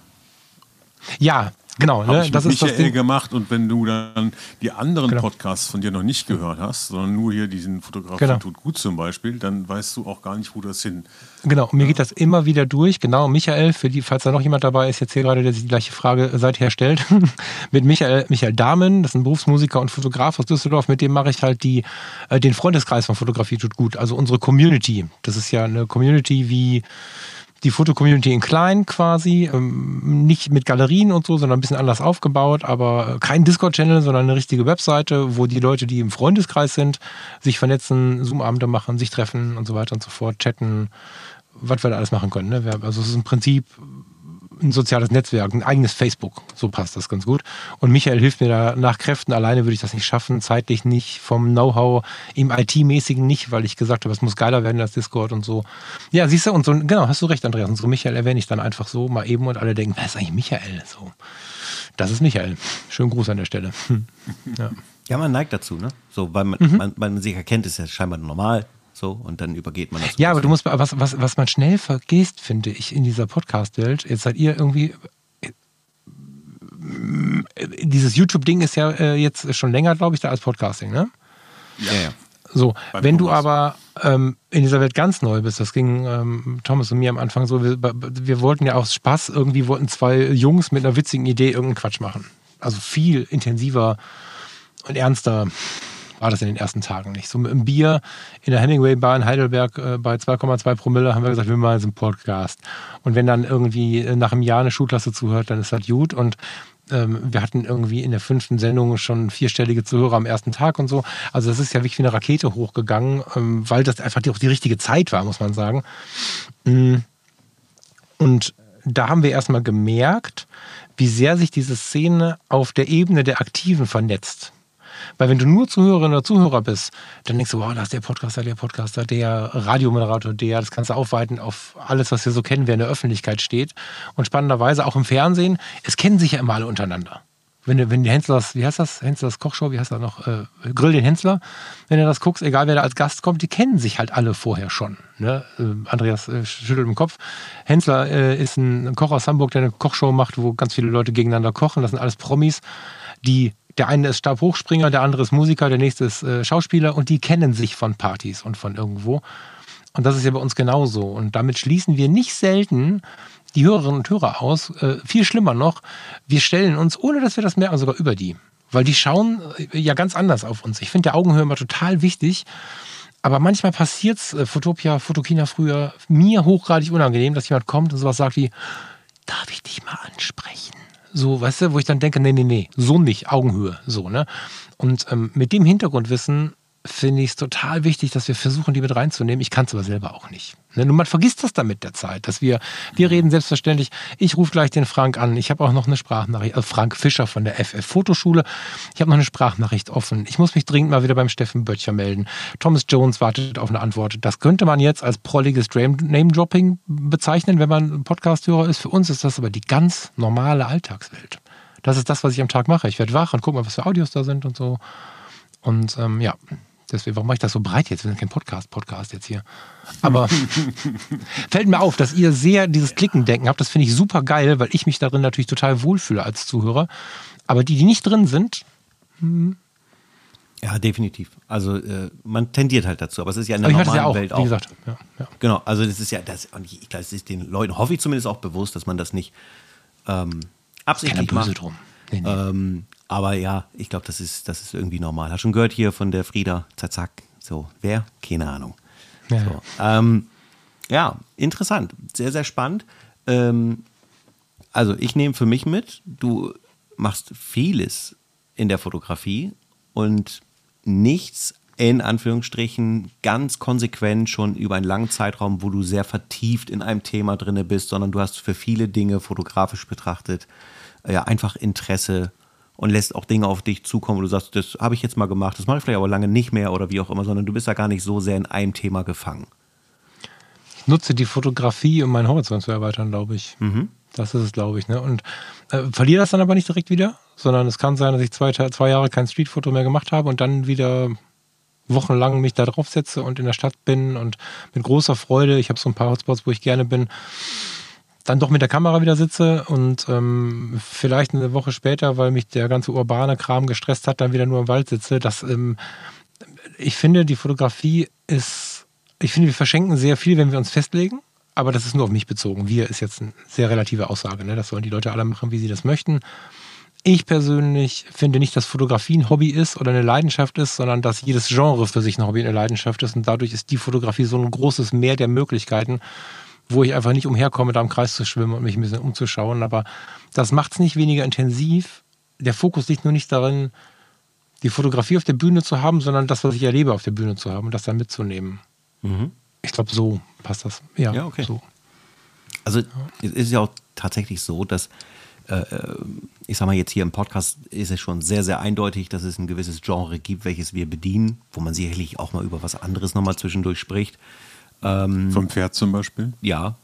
Ja, Genau, ne? ich das ist Michael das gemacht und wenn du dann die anderen genau. Podcasts von dir noch nicht gehört hast, sondern nur hier diesen Fotograf genau. tut gut zum Beispiel, dann weißt du auch gar nicht, wo das hin. Genau, mir ja. geht das immer wieder durch. Genau, Michael, für die, falls da noch jemand dabei ist, jetzt hier gerade, der sich die gleiche Frage seither stellt, mit Michael, Michael Dahmen, das ist ein Berufsmusiker und Fotograf aus Düsseldorf, mit dem mache ich halt die, äh, den Freundeskreis von Fotografie tut gut, also unsere Community. Das ist ja eine Community wie die Foto-Community in klein quasi, ähm, nicht mit Galerien und so, sondern ein bisschen anders aufgebaut, aber kein Discord-Channel, sondern eine richtige Webseite, wo die Leute, die im Freundeskreis sind, sich vernetzen, Zoom-Abende machen, sich treffen und so weiter und so fort, chatten, was wir da alles machen können. Ne? Also es ist im Prinzip ein soziales Netzwerk, ein eigenes Facebook. So passt das ganz gut. Und Michael hilft mir da nach Kräften. Alleine würde ich das nicht schaffen, zeitlich nicht, vom Know-how im IT-mäßigen nicht, weil ich gesagt habe, es muss geiler werden als Discord und so. Ja, siehst du, und so, genau, hast du recht, Andreas. Unsere Michael erwähne ich dann einfach so mal eben und alle denken, wer ist eigentlich Michael? So. Das ist Michael. Schönen Gruß an der Stelle. Ja. Ja, man neigt dazu, ne? So, weil man, mhm. man, man sich erkennt, ist ja scheinbar normal. So, und dann übergeht man das. Ja, aber du musst, was, was, was man schnell vergisst, finde ich, in dieser Podcast-Welt, jetzt seid ihr irgendwie. Äh, dieses YouTube-Ding ist ja äh, jetzt schon länger, glaube ich, da als Podcasting, ne? Ja, ja. So, Beim wenn Thomas. du aber ähm, in dieser Welt ganz neu bist, das ging ähm, Thomas und mir am Anfang so, wir, wir, wollten ja aus Spaß, irgendwie wollten zwei Jungs mit einer witzigen Idee irgendeinen Quatsch machen. Also viel intensiver und ernster war das in den ersten Tagen nicht. So mit einem Bier in der Hemingway Bar in Heidelberg äh, bei 2,2 Promille haben wir gesagt, wir machen jetzt einen Podcast. Und wenn dann irgendwie nach einem Jahr eine Schulklasse zuhört, dann ist das gut. Und ähm, wir hatten irgendwie in der fünften Sendung schon vierstellige Zuhörer am ersten Tag und so. Also das ist ja wirklich wie eine Rakete hochgegangen, ähm, weil das einfach die, auch die richtige Zeit war, muss man sagen. Mm. Und da haben wir erstmal gemerkt, wie sehr sich diese Szene auf der Ebene der Aktiven vernetzt. Weil wenn du nur Zuhörerin oder Zuhörer bist, dann denkst du, wow, da ist der Podcaster, der Podcaster, der Radiomoderator, der, das kannst du aufweiten auf alles, was wir so kennen, wer in der Öffentlichkeit steht. Und spannenderweise auch im Fernsehen, es kennen sich ja immer alle untereinander. Wenn wenn die Henslers, wie heißt das? Henslers Kochshow, wie heißt das noch? Äh, Grill den Hensler. Wenn du das guckst, egal wer da als Gast kommt, die kennen sich halt alle vorher schon. Ne? Äh, Andreas äh, schüttelt im Kopf. Hensler äh, ist ein Koch aus Hamburg, der eine Kochshow macht, wo ganz viele Leute gegeneinander kochen. Das sind alles Promis, die der eine ist Stabhochspringer, der andere ist Musiker, der nächste ist äh, Schauspieler und die kennen sich von Partys und von irgendwo. Und das ist ja bei uns genauso. Und damit schließen wir nicht selten die Hörerinnen und Hörer aus. Äh, viel schlimmer noch, wir stellen uns, ohne dass wir das merken, sogar über die. Weil die schauen äh, ja ganz anders auf uns. Ich finde der Augenhöhe immer total wichtig. Aber manchmal passiert es, äh, Fotopia, Fotokina früher, mir hochgradig unangenehm, dass jemand kommt und sowas sagt wie, darf ich dich mal ansprechen? So, weißt du, wo ich dann denke, nee, nee, nee, so nicht, Augenhöhe, so, ne? Und ähm, mit dem Hintergrundwissen finde ich es total wichtig, dass wir versuchen, die mit reinzunehmen. Ich kann es aber selber auch nicht. Ne? Nur man vergisst das dann mit der Zeit, dass wir, wir reden selbstverständlich. Ich rufe gleich den Frank an. Ich habe auch noch eine Sprachnachricht, also Frank Fischer von der FF Fotoschule. Ich habe noch eine Sprachnachricht offen. Ich muss mich dringend mal wieder beim Steffen Böttcher melden. Thomas Jones wartet auf eine Antwort. Das könnte man jetzt als prolliges Name-Dropping bezeichnen, wenn man Podcast-Hörer ist. Für uns ist das aber die ganz normale Alltagswelt. Das ist das, was ich am Tag mache. Ich werde wach und gucke mal, was für Audios da sind und so. Und ähm, ja, Deswegen, warum mache ich das so breit jetzt? Wir sind kein Podcast-Podcast jetzt hier. Aber fällt mir auf, dass ihr sehr dieses Klicken-Denken habt. Das finde ich super geil, weil ich mich darin natürlich total wohlfühle als Zuhörer. Aber die, die nicht drin sind, hm. Ja, definitiv. Also äh, man tendiert halt dazu, aber es ist ja in der normalen ja auch, Welt auch. Wie gesagt, ja, ja. Genau, also das ist ja, das, und ich glaube, es ist den Leuten, hoffe ich zumindest auch bewusst, dass man das nicht ähm, absichtlich macht. Drum. Nee, nee. Ähm, aber ja, ich glaube, das ist, das ist irgendwie normal. Hast schon gehört hier von der Frieda Zazak? So, wer? Keine Ahnung. Ja, so, ähm, ja interessant. Sehr, sehr spannend. Ähm, also, ich nehme für mich mit, du machst vieles in der Fotografie und nichts in Anführungsstrichen ganz konsequent schon über einen langen Zeitraum, wo du sehr vertieft in einem Thema drinne bist, sondern du hast für viele Dinge fotografisch betrachtet ja einfach Interesse und lässt auch Dinge auf dich zukommen, wo du sagst, das habe ich jetzt mal gemacht, das mache ich vielleicht aber lange nicht mehr oder wie auch immer, sondern du bist ja gar nicht so sehr in einem Thema gefangen. Ich nutze die Fotografie, um meinen Horizont zu erweitern, glaube ich. Mhm. Das ist es, glaube ich. Ne? Und äh, verliere das dann aber nicht direkt wieder, sondern es kann sein, dass ich zwei, zwei Jahre kein Streetfoto mehr gemacht habe und dann wieder wochenlang mich da drauf setze und in der Stadt bin und mit großer Freude, ich habe so ein paar Hotspots, wo ich gerne bin, dann doch mit der Kamera wieder sitze und ähm, vielleicht eine Woche später, weil mich der ganze urbane Kram gestresst hat, dann wieder nur im Wald sitze. Das, ähm, ich finde, die Fotografie ist, ich finde, wir verschenken sehr viel, wenn wir uns festlegen, aber das ist nur auf mich bezogen. Wir ist jetzt eine sehr relative Aussage. Ne? Das sollen die Leute alle machen, wie sie das möchten. Ich persönlich finde nicht, dass Fotografie ein Hobby ist oder eine Leidenschaft ist, sondern dass jedes Genre für sich ein Hobby eine Leidenschaft ist. Und dadurch ist die Fotografie so ein großes Meer der Möglichkeiten, wo ich einfach nicht umherkomme, da im Kreis zu schwimmen und mich ein bisschen umzuschauen. Aber das macht es nicht weniger intensiv. Der Fokus liegt nur nicht darin, die Fotografie auf der Bühne zu haben, sondern das, was ich erlebe, auf der Bühne zu haben und das dann mitzunehmen. Mhm. Ich glaube, so passt das. Ja, ja okay. So. Also es ist ja auch tatsächlich so, dass äh, äh, ich sag mal jetzt hier im Podcast ist es schon sehr, sehr eindeutig, dass es ein gewisses Genre gibt, welches wir bedienen, wo man sicherlich auch mal über was anderes nochmal zwischendurch spricht. Ähm, Vom Pferd zum Beispiel? Ja,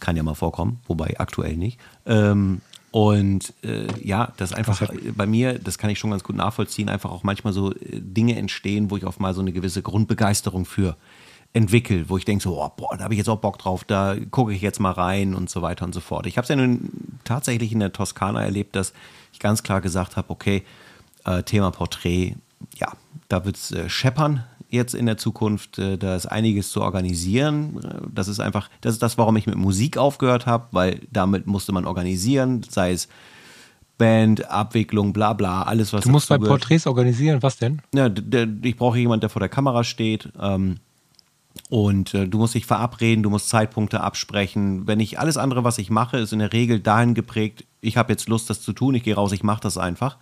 kann ja mal vorkommen, wobei aktuell nicht. Ähm, und äh, ja, das einfach bei mir, das kann ich schon ganz gut nachvollziehen, einfach auch manchmal so äh, Dinge entstehen, wo ich auf mal so eine gewisse Grundbegeisterung für entwickle, wo ich denke so, oh, boah, da habe ich jetzt auch Bock drauf, da gucke ich jetzt mal rein und so weiter und so fort. Ich habe es ja nun tatsächlich in der Toskana erlebt, dass ich ganz klar gesagt habe, okay, äh, Thema Porträt, ja, da wird es äh, scheppern, jetzt in der Zukunft. Äh, da ist einiges zu organisieren. Das ist einfach, das ist das, warum ich mit Musik aufgehört habe, weil damit musste man organisieren, sei es Band, Abwicklung, bla bla, alles was. Du musst bei Porträts organisieren, was denn? Ja, ich brauche jemanden, der vor der Kamera steht. Ähm, und äh, du musst dich verabreden, du musst Zeitpunkte absprechen. Wenn ich alles andere, was ich mache, ist in der Regel dahin geprägt, ich habe jetzt Lust, das zu tun, ich gehe raus, ich mache das einfach.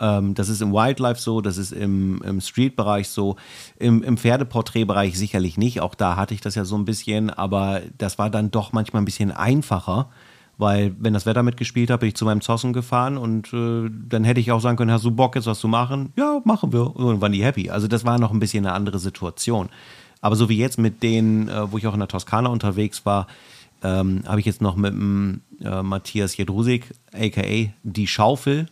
Ähm, das ist im Wildlife so, das ist im, im Street-Bereich so, im, im Pferdeporträtbereich sicherlich nicht. Auch da hatte ich das ja so ein bisschen, aber das war dann doch manchmal ein bisschen einfacher. Weil, wenn das Wetter mitgespielt hat, bin ich zu meinem Zossen gefahren und äh, dann hätte ich auch sagen können: Hast du Bock, jetzt was zu machen? Ja, machen wir. Und waren die happy. Also, das war noch ein bisschen eine andere Situation. Aber so wie jetzt mit denen, äh, wo ich auch in der Toskana unterwegs war, ähm, habe ich jetzt noch mit dem äh, Matthias Jedrusik, aka Die Schaufel,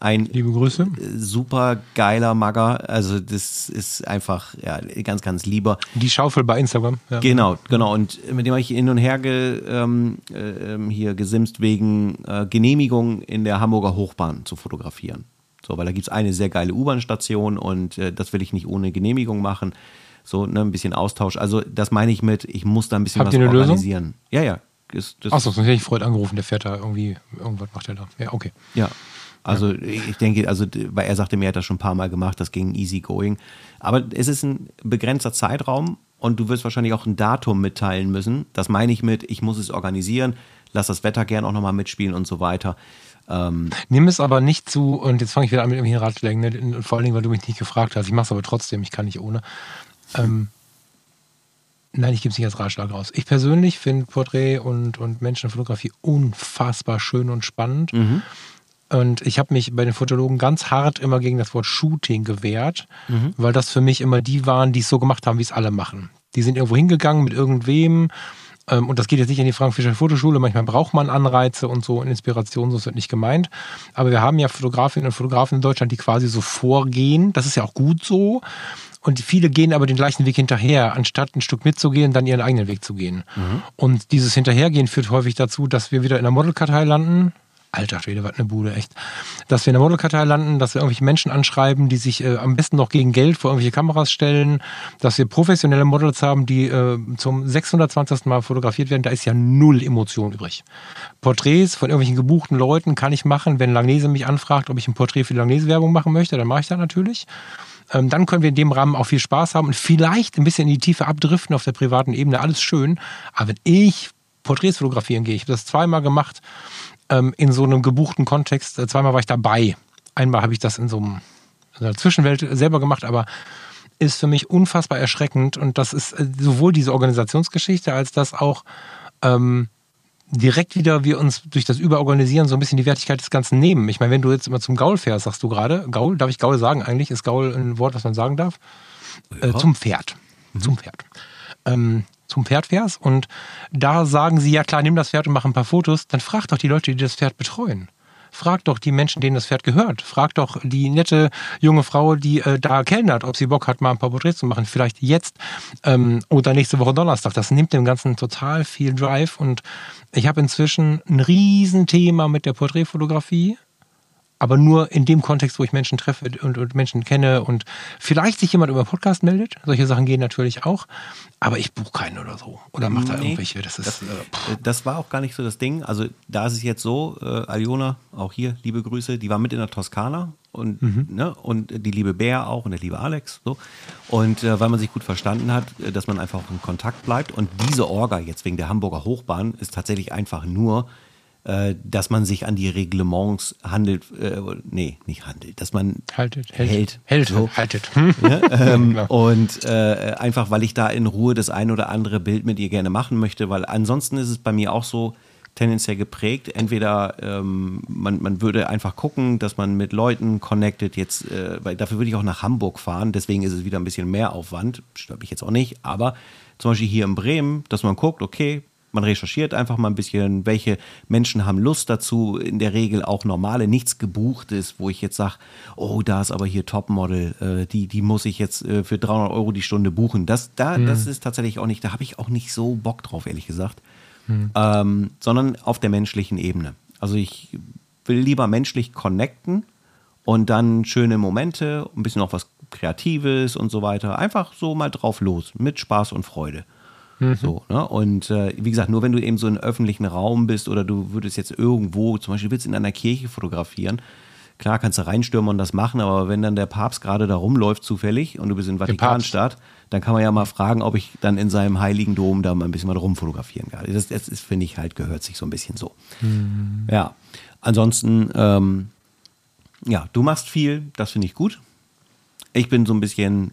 ein Liebe Grüße. super geiler Magger. Also das ist einfach ja, ganz, ganz lieber. Die Schaufel bei Instagram. Ja. Genau, genau. Und mit dem habe ich hin und her ge, ähm, äh, hier gesimst wegen äh, Genehmigung in der Hamburger Hochbahn zu fotografieren. So, weil da gibt es eine sehr geile U-Bahn-Station und äh, das will ich nicht ohne Genehmigung machen. So, ne, ein bisschen Austausch. Also das meine ich mit, ich muss da ein bisschen Habt was organisieren. Lösung? Ja, ja. Achso, sonst hätte ich Freud angerufen, der fährt da irgendwie, irgendwas macht er da. Ja, okay. Ja, also ja. ich denke, also weil er sagte mir, er hat das schon ein paar Mal gemacht, das ging easy going. Aber es ist ein begrenzter Zeitraum und du wirst wahrscheinlich auch ein Datum mitteilen müssen. Das meine ich mit, ich muss es organisieren. lass das Wetter gern auch nochmal mitspielen und so weiter. Ähm, Nimm es aber nicht zu, und jetzt fange ich wieder an mit irgendwelchen Ratschlägen, ne? vor allen Dingen, weil du mich nicht gefragt hast. Ich mache es aber trotzdem, ich kann nicht ohne. Ähm, nein, ich gebe es nicht als Ratschlag raus. Ich persönlich finde Porträt und, und Menschenfotografie unfassbar schön und spannend. Mhm. Und ich habe mich bei den Fotologen ganz hart immer gegen das Wort Shooting gewehrt, mhm. weil das für mich immer die waren, die es so gemacht haben, wie es alle machen. Die sind irgendwo hingegangen mit irgendwem ähm, und das geht jetzt nicht in die Frank-Fischer Fotoschule. Manchmal braucht man Anreize und so und Inspiration, so ist das nicht gemeint. Aber wir haben ja Fotografinnen und Fotografen in Deutschland, die quasi so vorgehen. Das ist ja auch gut so. Und viele gehen aber den gleichen Weg hinterher, anstatt ein Stück mitzugehen, dann ihren eigenen Weg zu gehen. Mhm. Und dieses Hinterhergehen führt häufig dazu, dass wir wieder in der Modelkartei landen, Alter Schwede, was eine Bude, echt. Dass wir in der Modelkartei landen, dass wir irgendwelche Menschen anschreiben, die sich äh, am besten noch gegen Geld vor irgendwelche Kameras stellen, dass wir professionelle Models haben, die äh, zum 620. Mal fotografiert werden, da ist ja null Emotion übrig. Porträts von irgendwelchen gebuchten Leuten kann ich machen, wenn Langnese mich anfragt, ob ich ein Porträt für Langnese-Werbung machen möchte, dann mache ich das natürlich. Ähm, dann können wir in dem Rahmen auch viel Spaß haben und vielleicht ein bisschen in die Tiefe abdriften auf der privaten Ebene, alles schön. Aber wenn ich Porträts fotografieren gehe, ich habe das zweimal gemacht, ähm, in so einem gebuchten Kontext. Äh, zweimal war ich dabei. Einmal habe ich das in so, einem, in einer Zwischenwelt selber gemacht, aber ist für mich unfassbar erschreckend. Und das ist äh, sowohl diese Organisationsgeschichte, als dass auch ähm, direkt wieder wir uns durch das Überorganisieren so ein bisschen die Wertigkeit des Ganzen nehmen. Ich meine, wenn du jetzt immer zum Gaul fährst, sagst du gerade, Gaul, darf ich Gaul sagen eigentlich? Ist Gaul ein Wort, was man sagen darf? Ja. Äh, zum Pferd. Mhm. Zum Pferd. Ähm, zum Pferd fährst und da sagen sie, ja klar, nimm das Pferd und mach ein paar Fotos, dann frag doch die Leute, die das Pferd betreuen. Frag doch die Menschen, denen das Pferd gehört. Frag doch die nette junge Frau, die äh, da kellnert, ob sie Bock hat, mal ein paar Porträts zu machen. Vielleicht jetzt ähm, oder nächste Woche Donnerstag. Das nimmt dem Ganzen total viel Drive. Und ich habe inzwischen ein Riesenthema mit der Porträtfotografie aber nur in dem Kontext, wo ich Menschen treffe und, und, Menschen kenne und vielleicht sich jemand über Podcast meldet. Solche Sachen gehen natürlich auch, aber ich buche keinen oder so oder mache da nee, irgendwelche. Das, ist, das, äh, das, war auch gar nicht so das Ding. Also da ist es jetzt so, äh, Aliona, auch hier, liebe Grüße, die war mit in der Toskana und, mhm. ne, und die liebe Bär auch und der liebe Alex. So. Und äh, weil man sich gut verstanden hat, äh, dass man einfach in Kontakt bleibt. Und diese Orga jetzt wegen der Hamburger Hochbahn ist tatsächlich einfach nur äh, dass man sich an die Reglements handelt, äh, nee, nicht handelt, dass man haltet, hält, hält, hält so. haltet. Ja, ähm, genau. Und äh, einfach, weil ich da in Ruhe das ein oder andere Bild mit ihr gerne machen möchte, weil ansonsten ist es bei mir auch so tendenziell geprägt. Entweder ähm, man, man würde einfach gucken, dass man mit Leuten connected jetzt, äh, weil dafür würde ich auch nach Hamburg fahren, deswegen ist es wieder ein bisschen mehr Aufwand, stört mich jetzt auch nicht, aber zum Beispiel hier in Bremen, dass man guckt, okay, man recherchiert einfach mal ein bisschen, welche Menschen haben Lust dazu. In der Regel auch normale, nichts gebuchtes, wo ich jetzt sage, oh, da ist aber hier Topmodel, äh, die, die muss ich jetzt äh, für 300 Euro die Stunde buchen. Das, da, mhm. das ist tatsächlich auch nicht, da habe ich auch nicht so Bock drauf, ehrlich gesagt. Mhm. Ähm, sondern auf der menschlichen Ebene. Also ich will lieber menschlich connecten und dann schöne Momente, ein bisschen auch was Kreatives und so weiter. Einfach so mal drauf los, mit Spaß und Freude. Mhm. So, ne? Und äh, wie gesagt, nur wenn du eben so in öffentlichen Raum bist oder du würdest jetzt irgendwo, zum Beispiel willst in einer Kirche fotografieren, klar kannst du reinstürmen und das machen, aber wenn dann der Papst gerade da rumläuft zufällig und du bist in Vatikanstadt, dann kann man ja mal fragen, ob ich dann in seinem heiligen Dom da mal ein bisschen mal rumfotografieren kann. Das, das ist, finde ich, halt gehört sich so ein bisschen so. Mhm. Ja, ansonsten, ähm, ja, du machst viel, das finde ich gut. Ich bin so ein bisschen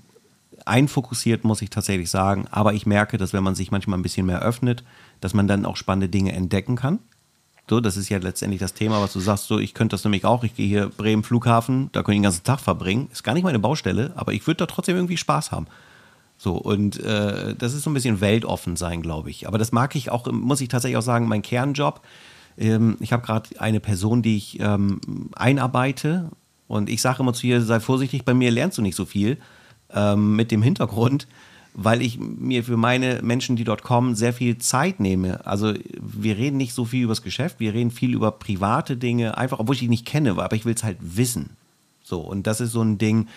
einfokussiert, muss ich tatsächlich sagen. Aber ich merke, dass wenn man sich manchmal ein bisschen mehr öffnet, dass man dann auch spannende Dinge entdecken kann. So, das ist ja letztendlich das Thema, was du sagst. So, ich könnte das nämlich auch. Ich gehe hier Bremen Flughafen, da könnte ich den ganzen Tag verbringen. Ist gar nicht meine Baustelle, aber ich würde da trotzdem irgendwie Spaß haben. So, und äh, das ist so ein bisschen weltoffen sein, glaube ich. Aber das mag ich auch, muss ich tatsächlich auch sagen, mein Kernjob. Ähm, ich habe gerade eine Person, die ich ähm, einarbeite. Und ich sage immer zu ihr, sei vorsichtig, bei mir lernst du nicht so viel ähm, mit dem Hintergrund, weil ich mir für meine Menschen, die dort kommen, sehr viel Zeit nehme. Also wir reden nicht so viel über das Geschäft, wir reden viel über private Dinge, einfach, obwohl ich die nicht kenne, aber ich will es halt wissen. So, und das ist so ein Ding,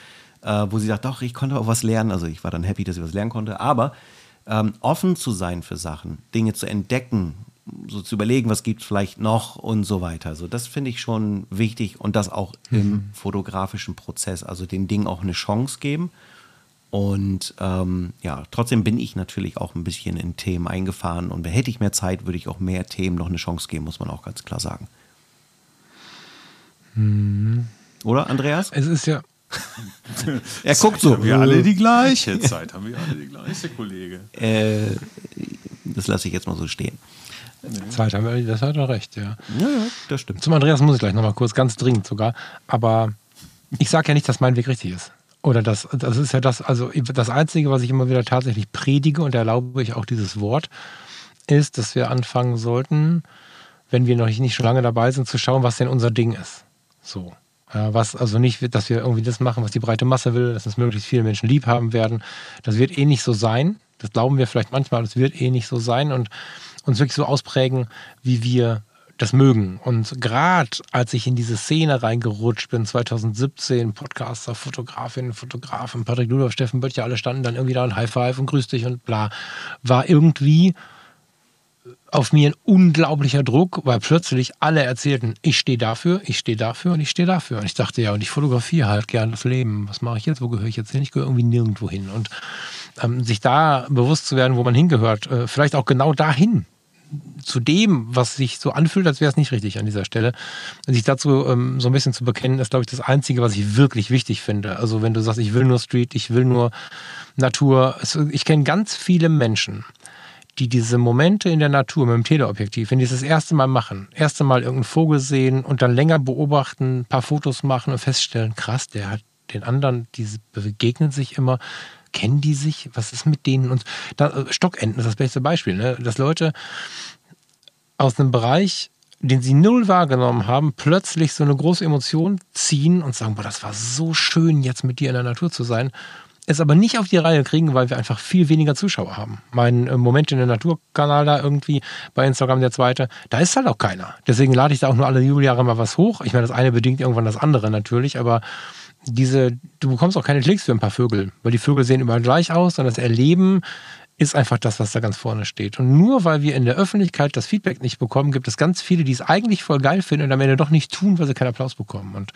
äh, wo sie sagt, doch, ich konnte auch was lernen. Also ich war dann happy, dass ich was lernen konnte, aber ähm, offen zu sein für Sachen, Dinge zu entdecken, so zu überlegen, was gibt es vielleicht noch und so weiter. So, das finde ich schon wichtig und das auch mhm. im fotografischen Prozess, also den Dingen auch eine Chance geben Und ähm, ja, trotzdem bin ich natürlich auch ein bisschen in Themen eingefahren und hätte ich mehr Zeit, würde ich auch mehr Themen noch eine Chance geben, muss man auch ganz klar sagen. Mhm. Oder, Andreas? Es ist ja. er guckt so. Haben wir alle die gleiche Zeit, haben wir alle die gleiche, Kollege. Äh, das lasse ich jetzt mal so stehen. Zeit haben wir, das hat er recht, ja. Ja, ja, das stimmt. Zum Andreas muss ich gleich nochmal kurz, ganz dringend sogar. Aber ich sage ja nicht, dass mein Weg richtig ist. Oder das, das ist ja das, also das Einzige, was ich immer wieder tatsächlich predige und erlaube ich auch dieses Wort, ist, dass wir anfangen sollten, wenn wir noch nicht schon lange dabei sind, zu schauen, was denn unser Ding ist. So. Was also nicht, dass wir irgendwie das machen, was die breite Masse will, dass uns möglichst viele Menschen lieb haben werden. Das wird eh nicht so sein. Das glauben wir vielleicht manchmal, das wird eh nicht so sein und uns wirklich so ausprägen, wie wir das mögen. Und gerade als ich in diese Szene reingerutscht bin, 2017, Podcaster, Fotografin, Fotografen, Patrick Ludolf, Steffen Böttcher, alle standen dann irgendwie da und High Five und Grüß dich und bla, war irgendwie auf mir ein unglaublicher Druck, weil plötzlich alle erzählten, ich stehe dafür, ich stehe dafür und ich stehe dafür. Und ich dachte, ja, und ich fotografiere halt gern das Leben. Was mache ich jetzt? Wo gehöre ich jetzt hin? Ich gehöre irgendwie nirgendwo hin. Und ähm, sich da bewusst zu werden, wo man hingehört, äh, vielleicht auch genau dahin, zu dem, was sich so anfühlt, als wäre es nicht richtig an dieser Stelle. Sich dazu ähm, so ein bisschen zu bekennen, ist, glaube ich, das Einzige, was ich wirklich wichtig finde. Also wenn du sagst, ich will nur Street, ich will nur Natur. Ich kenne ganz viele Menschen, die diese Momente in der Natur mit dem Teleobjektiv, wenn die es das erste Mal machen, erste Mal irgendeinen Vogel sehen und dann länger beobachten, ein paar Fotos machen und feststellen, krass, der hat den anderen, die begegnen sich immer, kennen die sich, was ist mit denen und da, äh, Stockenten ist das beste Beispiel, ne? dass Leute aus einem Bereich, den sie null wahrgenommen haben, plötzlich so eine große Emotion ziehen und sagen, boah, das war so schön, jetzt mit dir in der Natur zu sein es aber nicht auf die Reihe kriegen, weil wir einfach viel weniger Zuschauer haben. Mein äh, Moment in der Naturkanal da irgendwie bei Instagram der zweite, da ist halt auch keiner. Deswegen lade ich da auch nur alle Jubeljahre mal was hoch. Ich meine, das eine bedingt irgendwann das andere natürlich, aber diese, du bekommst auch keine Klicks für ein paar Vögel, weil die Vögel sehen überall gleich aus und das Erleben ist einfach das, was da ganz vorne steht. Und nur weil wir in der Öffentlichkeit das Feedback nicht bekommen, gibt es ganz viele, die es eigentlich voll geil finden und am Ende doch nicht tun, weil sie keinen Applaus bekommen. Und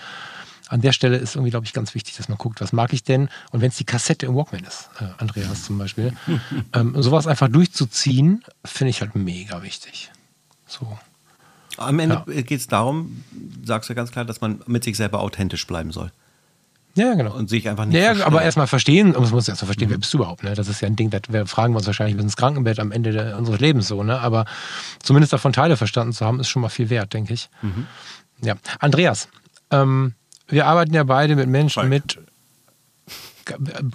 an der Stelle ist irgendwie, glaube ich, ganz wichtig, dass man guckt, was mag ich denn? Und wenn es die Kassette im Walkman ist, äh, Andreas zum Beispiel, ähm, sowas einfach durchzuziehen, finde ich halt mega wichtig. So. Am Ende ja. geht es darum, sagst du ganz klar, dass man mit sich selber authentisch bleiben soll. Ja, genau. Und sich einfach nicht. Ja, verstehen. aber erstmal verstehen, und man muss erstmal verstehen, mhm. wer bist du überhaupt, ne? Das ist ja ein Ding, das wir fragen uns wahrscheinlich bis ins Krankenbett am Ende der, unseres Lebens so, ne? Aber zumindest davon Teile verstanden zu haben, ist schon mal viel wert, denke ich. Mhm. Ja. Andreas, ähm, wir arbeiten ja beide mit Menschen Falk. mit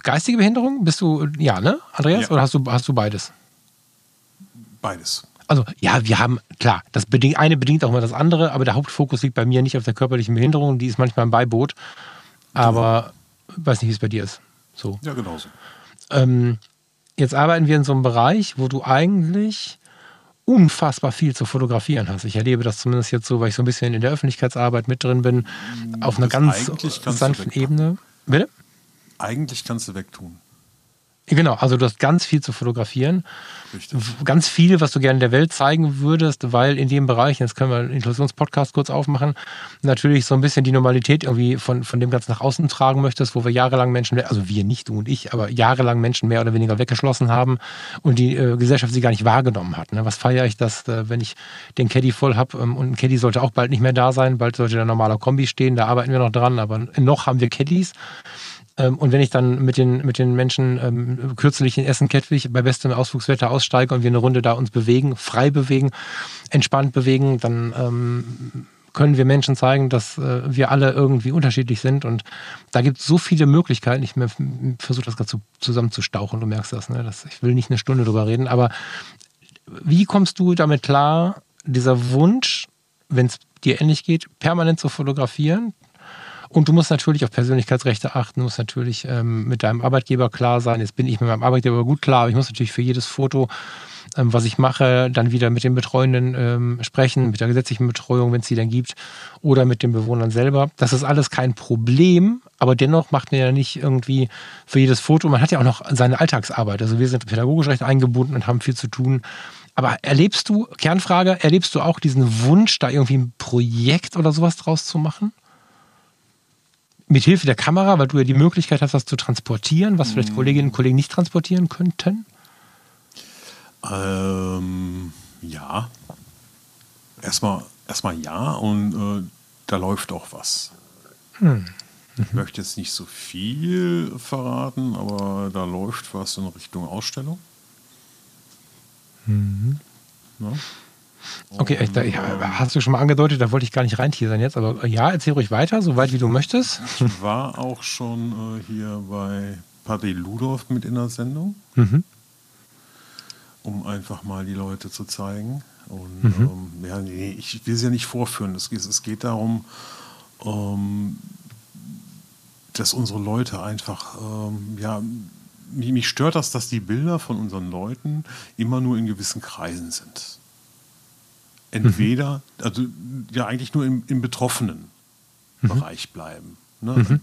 geistige Behinderung. Bist du, ja, ne, Andreas? Ja. Oder hast du, hast du beides? Beides. Also, ja, wir haben, klar, das bedingt, eine bedingt auch mal das andere, aber der Hauptfokus liegt bei mir nicht auf der körperlichen Behinderung, die ist manchmal im Beiboot. Aber genau. weiß nicht, wie es bei dir ist. So. Ja, genauso. Ähm, jetzt arbeiten wir in so einem Bereich, wo du eigentlich unfassbar viel zu fotografieren hast. Ich erlebe das zumindest jetzt so, weil ich so ein bisschen in der Öffentlichkeitsarbeit mit drin bin, auf einer ganz sanften Ebene. Bitte? Eigentlich kannst du wegtun. Genau, also du hast ganz viel zu fotografieren. Richtig. Ganz viel, was du gerne der Welt zeigen würdest, weil in dem Bereich, jetzt können wir einen Inklusionspodcast kurz aufmachen, natürlich so ein bisschen die Normalität irgendwie von, von dem Ganzen nach außen tragen möchtest, wo wir jahrelang Menschen, also wir nicht, du und ich, aber jahrelang Menschen mehr oder weniger weggeschlossen haben und die äh, Gesellschaft sie gar nicht wahrgenommen hat. Ne? Was feiere ich, dass, äh, wenn ich den Caddy voll habe ähm, und ein Caddy sollte auch bald nicht mehr da sein, bald sollte der normale Kombi stehen, da arbeiten wir noch dran, aber noch haben wir Caddies. Ähm, und wenn ich dann mit den, mit den Menschen ähm, kürzlich in Essen-Kettwig bei bestem Ausflugswetter aussteige und wir eine Runde da uns bewegen, frei bewegen, entspannt bewegen, dann ähm, können wir Menschen zeigen, dass äh, wir alle irgendwie unterschiedlich sind. Und da gibt es so viele Möglichkeiten. Ich versuche das gerade zu, zusammenzustauchen, du merkst das, ne? das. Ich will nicht eine Stunde drüber reden, aber wie kommst du damit klar, dieser Wunsch, wenn es dir ähnlich geht, permanent zu fotografieren, und du musst natürlich auf Persönlichkeitsrechte achten, du musst natürlich ähm, mit deinem Arbeitgeber klar sein. Jetzt bin ich mit meinem Arbeitgeber gut klar, aber ich muss natürlich für jedes Foto, ähm, was ich mache, dann wieder mit den Betreuenden ähm, sprechen, mit der gesetzlichen Betreuung, wenn es sie dann gibt, oder mit den Bewohnern selber. Das ist alles kein Problem, aber dennoch macht man ja nicht irgendwie für jedes Foto, man hat ja auch noch seine Alltagsarbeit. Also wir sind pädagogisch recht eingebunden und haben viel zu tun. Aber erlebst du, Kernfrage, erlebst du auch diesen Wunsch, da irgendwie ein Projekt oder sowas draus zu machen? Mit Hilfe der Kamera, weil du ja die Möglichkeit hast, das zu transportieren, was vielleicht Kolleginnen und Kollegen nicht transportieren könnten? Ähm, ja. Erstmal, erstmal ja und äh, da läuft auch was. Hm. Ich möchte jetzt nicht so viel verraten, aber da läuft was in Richtung Ausstellung. Mhm. Ja. Okay, ich, da, ja, hast du schon mal angedeutet, da wollte ich gar nicht reinteasern jetzt, aber ja, erzähl ruhig weiter, so weit wie du möchtest. Ich war auch schon äh, hier bei Paddy Ludorf mit in der Sendung, mhm. um einfach mal die Leute zu zeigen. Und mhm. ähm, ja, nee, ich will sie ja nicht vorführen. Es, es geht darum, ähm, dass unsere Leute einfach, ähm, ja, mich, mich stört das, dass die Bilder von unseren Leuten immer nur in gewissen Kreisen sind. Entweder, mhm. also ja eigentlich nur im, im betroffenen mhm. Bereich bleiben. Ne? Mhm.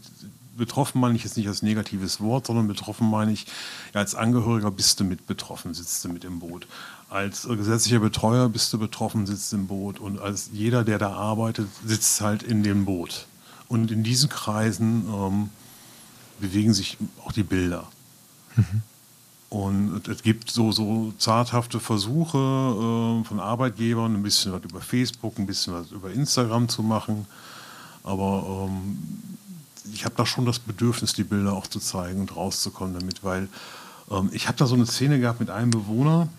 Betroffen meine ich jetzt nicht als negatives Wort, sondern betroffen meine ich, ja, als Angehöriger bist du mit betroffen, sitzt du mit im Boot. Als gesetzlicher Betreuer bist du betroffen, sitzt im Boot. Und als jeder, der da arbeitet, sitzt halt in dem Boot. Und in diesen Kreisen ähm, bewegen sich auch die Bilder. Mhm. Und es gibt so, so zarthafte Versuche äh, von Arbeitgebern, ein bisschen was über Facebook, ein bisschen was über Instagram zu machen. Aber ähm, ich habe da schon das Bedürfnis, die Bilder auch zu zeigen und rauszukommen damit, weil ähm, ich habe da so eine Szene gehabt mit einem Bewohner,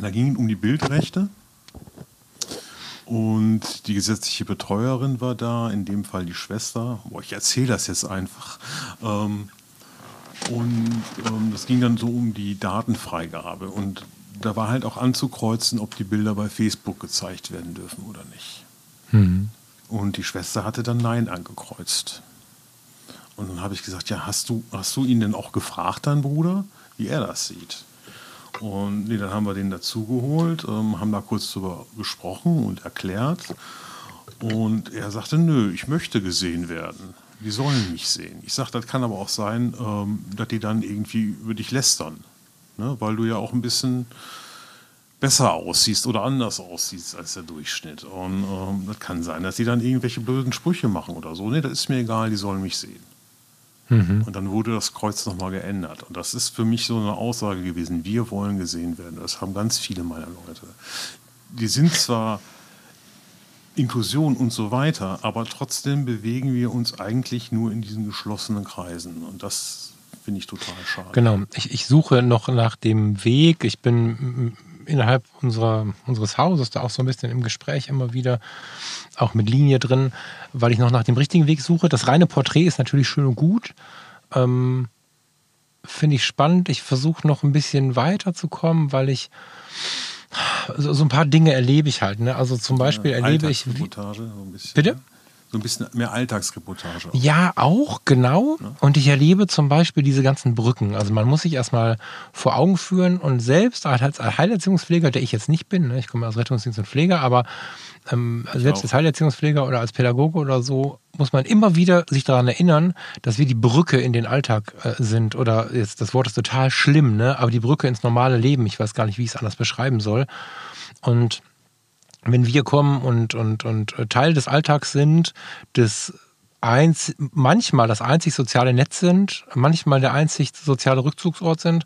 da ging es um die Bildrechte. Und die gesetzliche Betreuerin war da, in dem Fall die Schwester. Boah, ich erzähle das jetzt einfach. Ähm, und ähm, das ging dann so um die Datenfreigabe. Und da war halt auch anzukreuzen, ob die Bilder bei Facebook gezeigt werden dürfen oder nicht. Mhm. Und die Schwester hatte dann Nein angekreuzt. Und dann habe ich gesagt, ja, hast du, hast du ihn denn auch gefragt, dein Bruder, wie er das sieht? Und nee, dann haben wir den dazugeholt, ähm, haben da kurz drüber gesprochen und erklärt. Und er sagte, nö, ich möchte gesehen werden die sollen mich sehen. Ich sage, das kann aber auch sein, ähm, dass die dann irgendwie über dich lästern. Ne? Weil du ja auch ein bisschen besser aussiehst oder anders aussiehst als der Durchschnitt. Und ähm, das kann sein, dass die dann irgendwelche blöden Sprüche machen oder so. Nee, das ist mir egal, die sollen mich sehen. Mhm. Und dann wurde das Kreuz nochmal geändert. Und das ist für mich so eine Aussage gewesen, wir wollen gesehen werden. Das haben ganz viele meiner Leute. Die sind zwar Inklusion und so weiter, aber trotzdem bewegen wir uns eigentlich nur in diesen geschlossenen Kreisen und das finde ich total schade. Genau, ich, ich suche noch nach dem Weg. Ich bin innerhalb unserer, unseres Hauses da auch so ein bisschen im Gespräch immer wieder, auch mit Linie drin, weil ich noch nach dem richtigen Weg suche. Das reine Porträt ist natürlich schön und gut. Ähm, Finde ich spannend. Ich versuche noch ein bisschen weiterzukommen, weil ich so, so ein paar Dinge erlebe ich halt. Ne? Also zum Beispiel ja, erlebe ich. Wie, so bitte? So ein bisschen mehr Alltagsreportage. Auch. Ja, auch, genau. Ja. Und ich erlebe zum Beispiel diese ganzen Brücken. Also man muss sich erstmal vor Augen führen und selbst als Heilerziehungspfleger, der ich jetzt nicht bin, ne? ich komme aus Rettungsdienst und Pfleger, aber ähm, selbst als Heilerziehungspfleger oder als Pädagoge oder so, muss man immer wieder sich daran erinnern, dass wir die Brücke in den Alltag äh, sind. Oder jetzt das Wort ist total schlimm, ne? Aber die Brücke ins normale Leben. Ich weiß gar nicht, wie ich es anders beschreiben soll. Und wenn wir kommen und, und, und Teil des Alltags sind, des eins, manchmal das einzig soziale Netz sind, manchmal der einzig soziale Rückzugsort sind,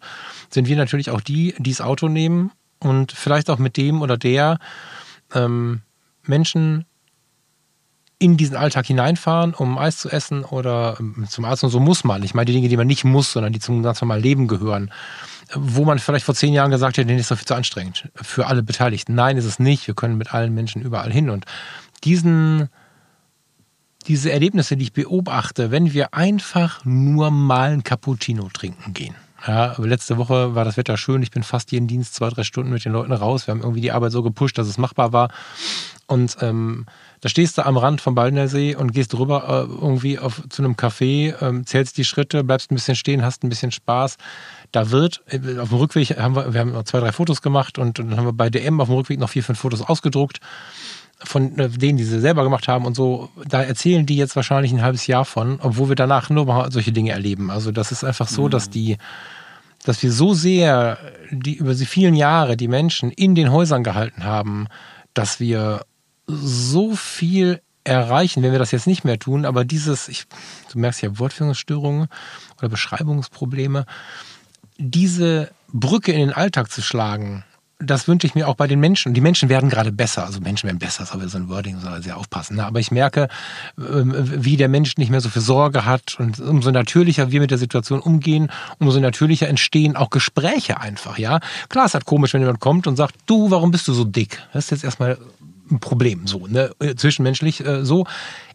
sind wir natürlich auch die, die das Auto nehmen und vielleicht auch mit dem oder der ähm, Menschen in diesen Alltag hineinfahren, um Eis zu essen oder ähm, zum Arzt und so muss man. Ich meine die Dinge, die man nicht muss, sondern die zum ganz normalen Leben gehören. Wo man vielleicht vor zehn Jahren gesagt hätte, den ist doch viel zu anstrengend für alle Beteiligten. Nein, ist es nicht. Wir können mit allen Menschen überall hin. Und diesen, diese Erlebnisse, die ich beobachte, wenn wir einfach nur mal ein Cappuccino trinken gehen. Ja, letzte Woche war das Wetter schön. Ich bin fast jeden Dienst zwei, drei Stunden mit den Leuten raus. Wir haben irgendwie die Arbeit so gepusht, dass es machbar war. Und ähm, da stehst du am Rand vom Ballnersee und gehst rüber äh, irgendwie auf, zu einem Café, ähm, zählst die Schritte, bleibst ein bisschen stehen, hast ein bisschen Spaß. Da wird, äh, auf dem Rückweg haben wir, wir haben noch zwei, drei Fotos gemacht und, und dann haben wir bei DM auf dem Rückweg noch vier, fünf Fotos ausgedruckt von äh, denen, die sie selber gemacht haben und so, da erzählen die jetzt wahrscheinlich ein halbes Jahr von, obwohl wir danach nur mal solche Dinge erleben. Also das ist einfach so, mhm. dass die, dass wir so sehr die über die vielen Jahre die Menschen in den Häusern gehalten haben, dass wir so viel erreichen, wenn wir das jetzt nicht mehr tun. Aber dieses, ich, du merkst ja Wortführungsstörungen oder Beschreibungsprobleme, diese Brücke in den Alltag zu schlagen, das wünsche ich mir auch bei den Menschen. Die Menschen werden gerade besser. Also Menschen werden besser, das ist aber so ein Wording, soll sehr aufpassen. Ne? Aber ich merke, ähm, wie der Mensch nicht mehr so viel Sorge hat und umso natürlicher wir mit der Situation umgehen, umso natürlicher entstehen auch Gespräche einfach, ja. Klar, es ist halt komisch, wenn jemand kommt und sagt, du, warum bist du so dick? Das ist jetzt erstmal ein Problem, so, ne? Zwischenmenschlich äh, so.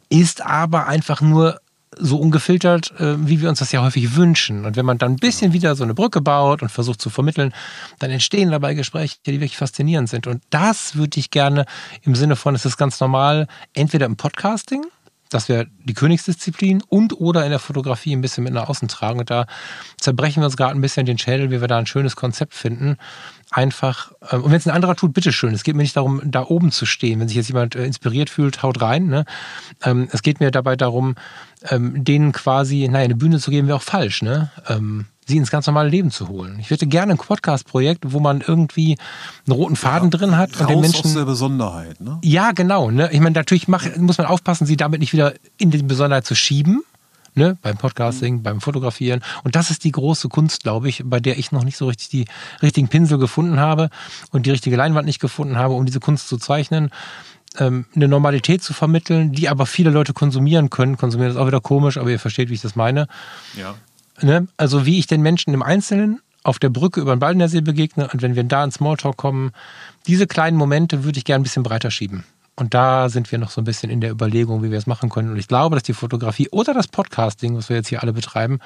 Ist aber einfach nur so ungefiltert, äh, wie wir uns das ja häufig wünschen. Und wenn man dann ein bisschen wieder so eine Brücke baut und versucht zu vermitteln, dann entstehen dabei Gespräche, die wirklich faszinierend sind. Und das würde ich gerne im Sinne von, es ist ganz normal, entweder im Podcasting, das wäre die Königsdisziplin und oder in der Fotografie ein bisschen mit nach außen tragen. Und da zerbrechen wir uns gerade ein bisschen den Schädel, wie wir da ein schönes Konzept finden. Einfach, ähm, und wenn es ein anderer tut, bitteschön. Es geht mir nicht darum, da oben zu stehen. Wenn sich jetzt jemand äh, inspiriert fühlt, haut rein. Ne? Ähm, es geht mir dabei darum, ähm, denen quasi, naja, eine Bühne zu geben, wäre auch falsch. Ne? Sie ins ganz normale Leben zu holen. Ich hätte gerne ein Podcast-Projekt, wo man irgendwie einen roten Faden ja, drin hat und den Menschen aus der Besonderheit. Ne? Ja, genau. Ne? Ich meine, natürlich mach, muss man aufpassen, sie damit nicht wieder in die Besonderheit zu schieben. Ne, beim Podcasting, mhm. beim Fotografieren. Und das ist die große Kunst, glaube ich, bei der ich noch nicht so richtig die richtigen Pinsel gefunden habe und die richtige Leinwand nicht gefunden habe, um diese Kunst zu zeichnen. Ähm, eine Normalität zu vermitteln, die aber viele Leute konsumieren können. Konsumieren ist auch wieder komisch, aber ihr versteht, wie ich das meine. Ja. Ne? Also wie ich den Menschen im Einzelnen auf der Brücke über den Baldeneysee begegne und wenn wir da in Smalltalk kommen, diese kleinen Momente würde ich gerne ein bisschen breiter schieben. Und da sind wir noch so ein bisschen in der Überlegung, wie wir es machen können. Und ich glaube, dass die Fotografie oder das Podcasting, was wir jetzt hier alle betreiben,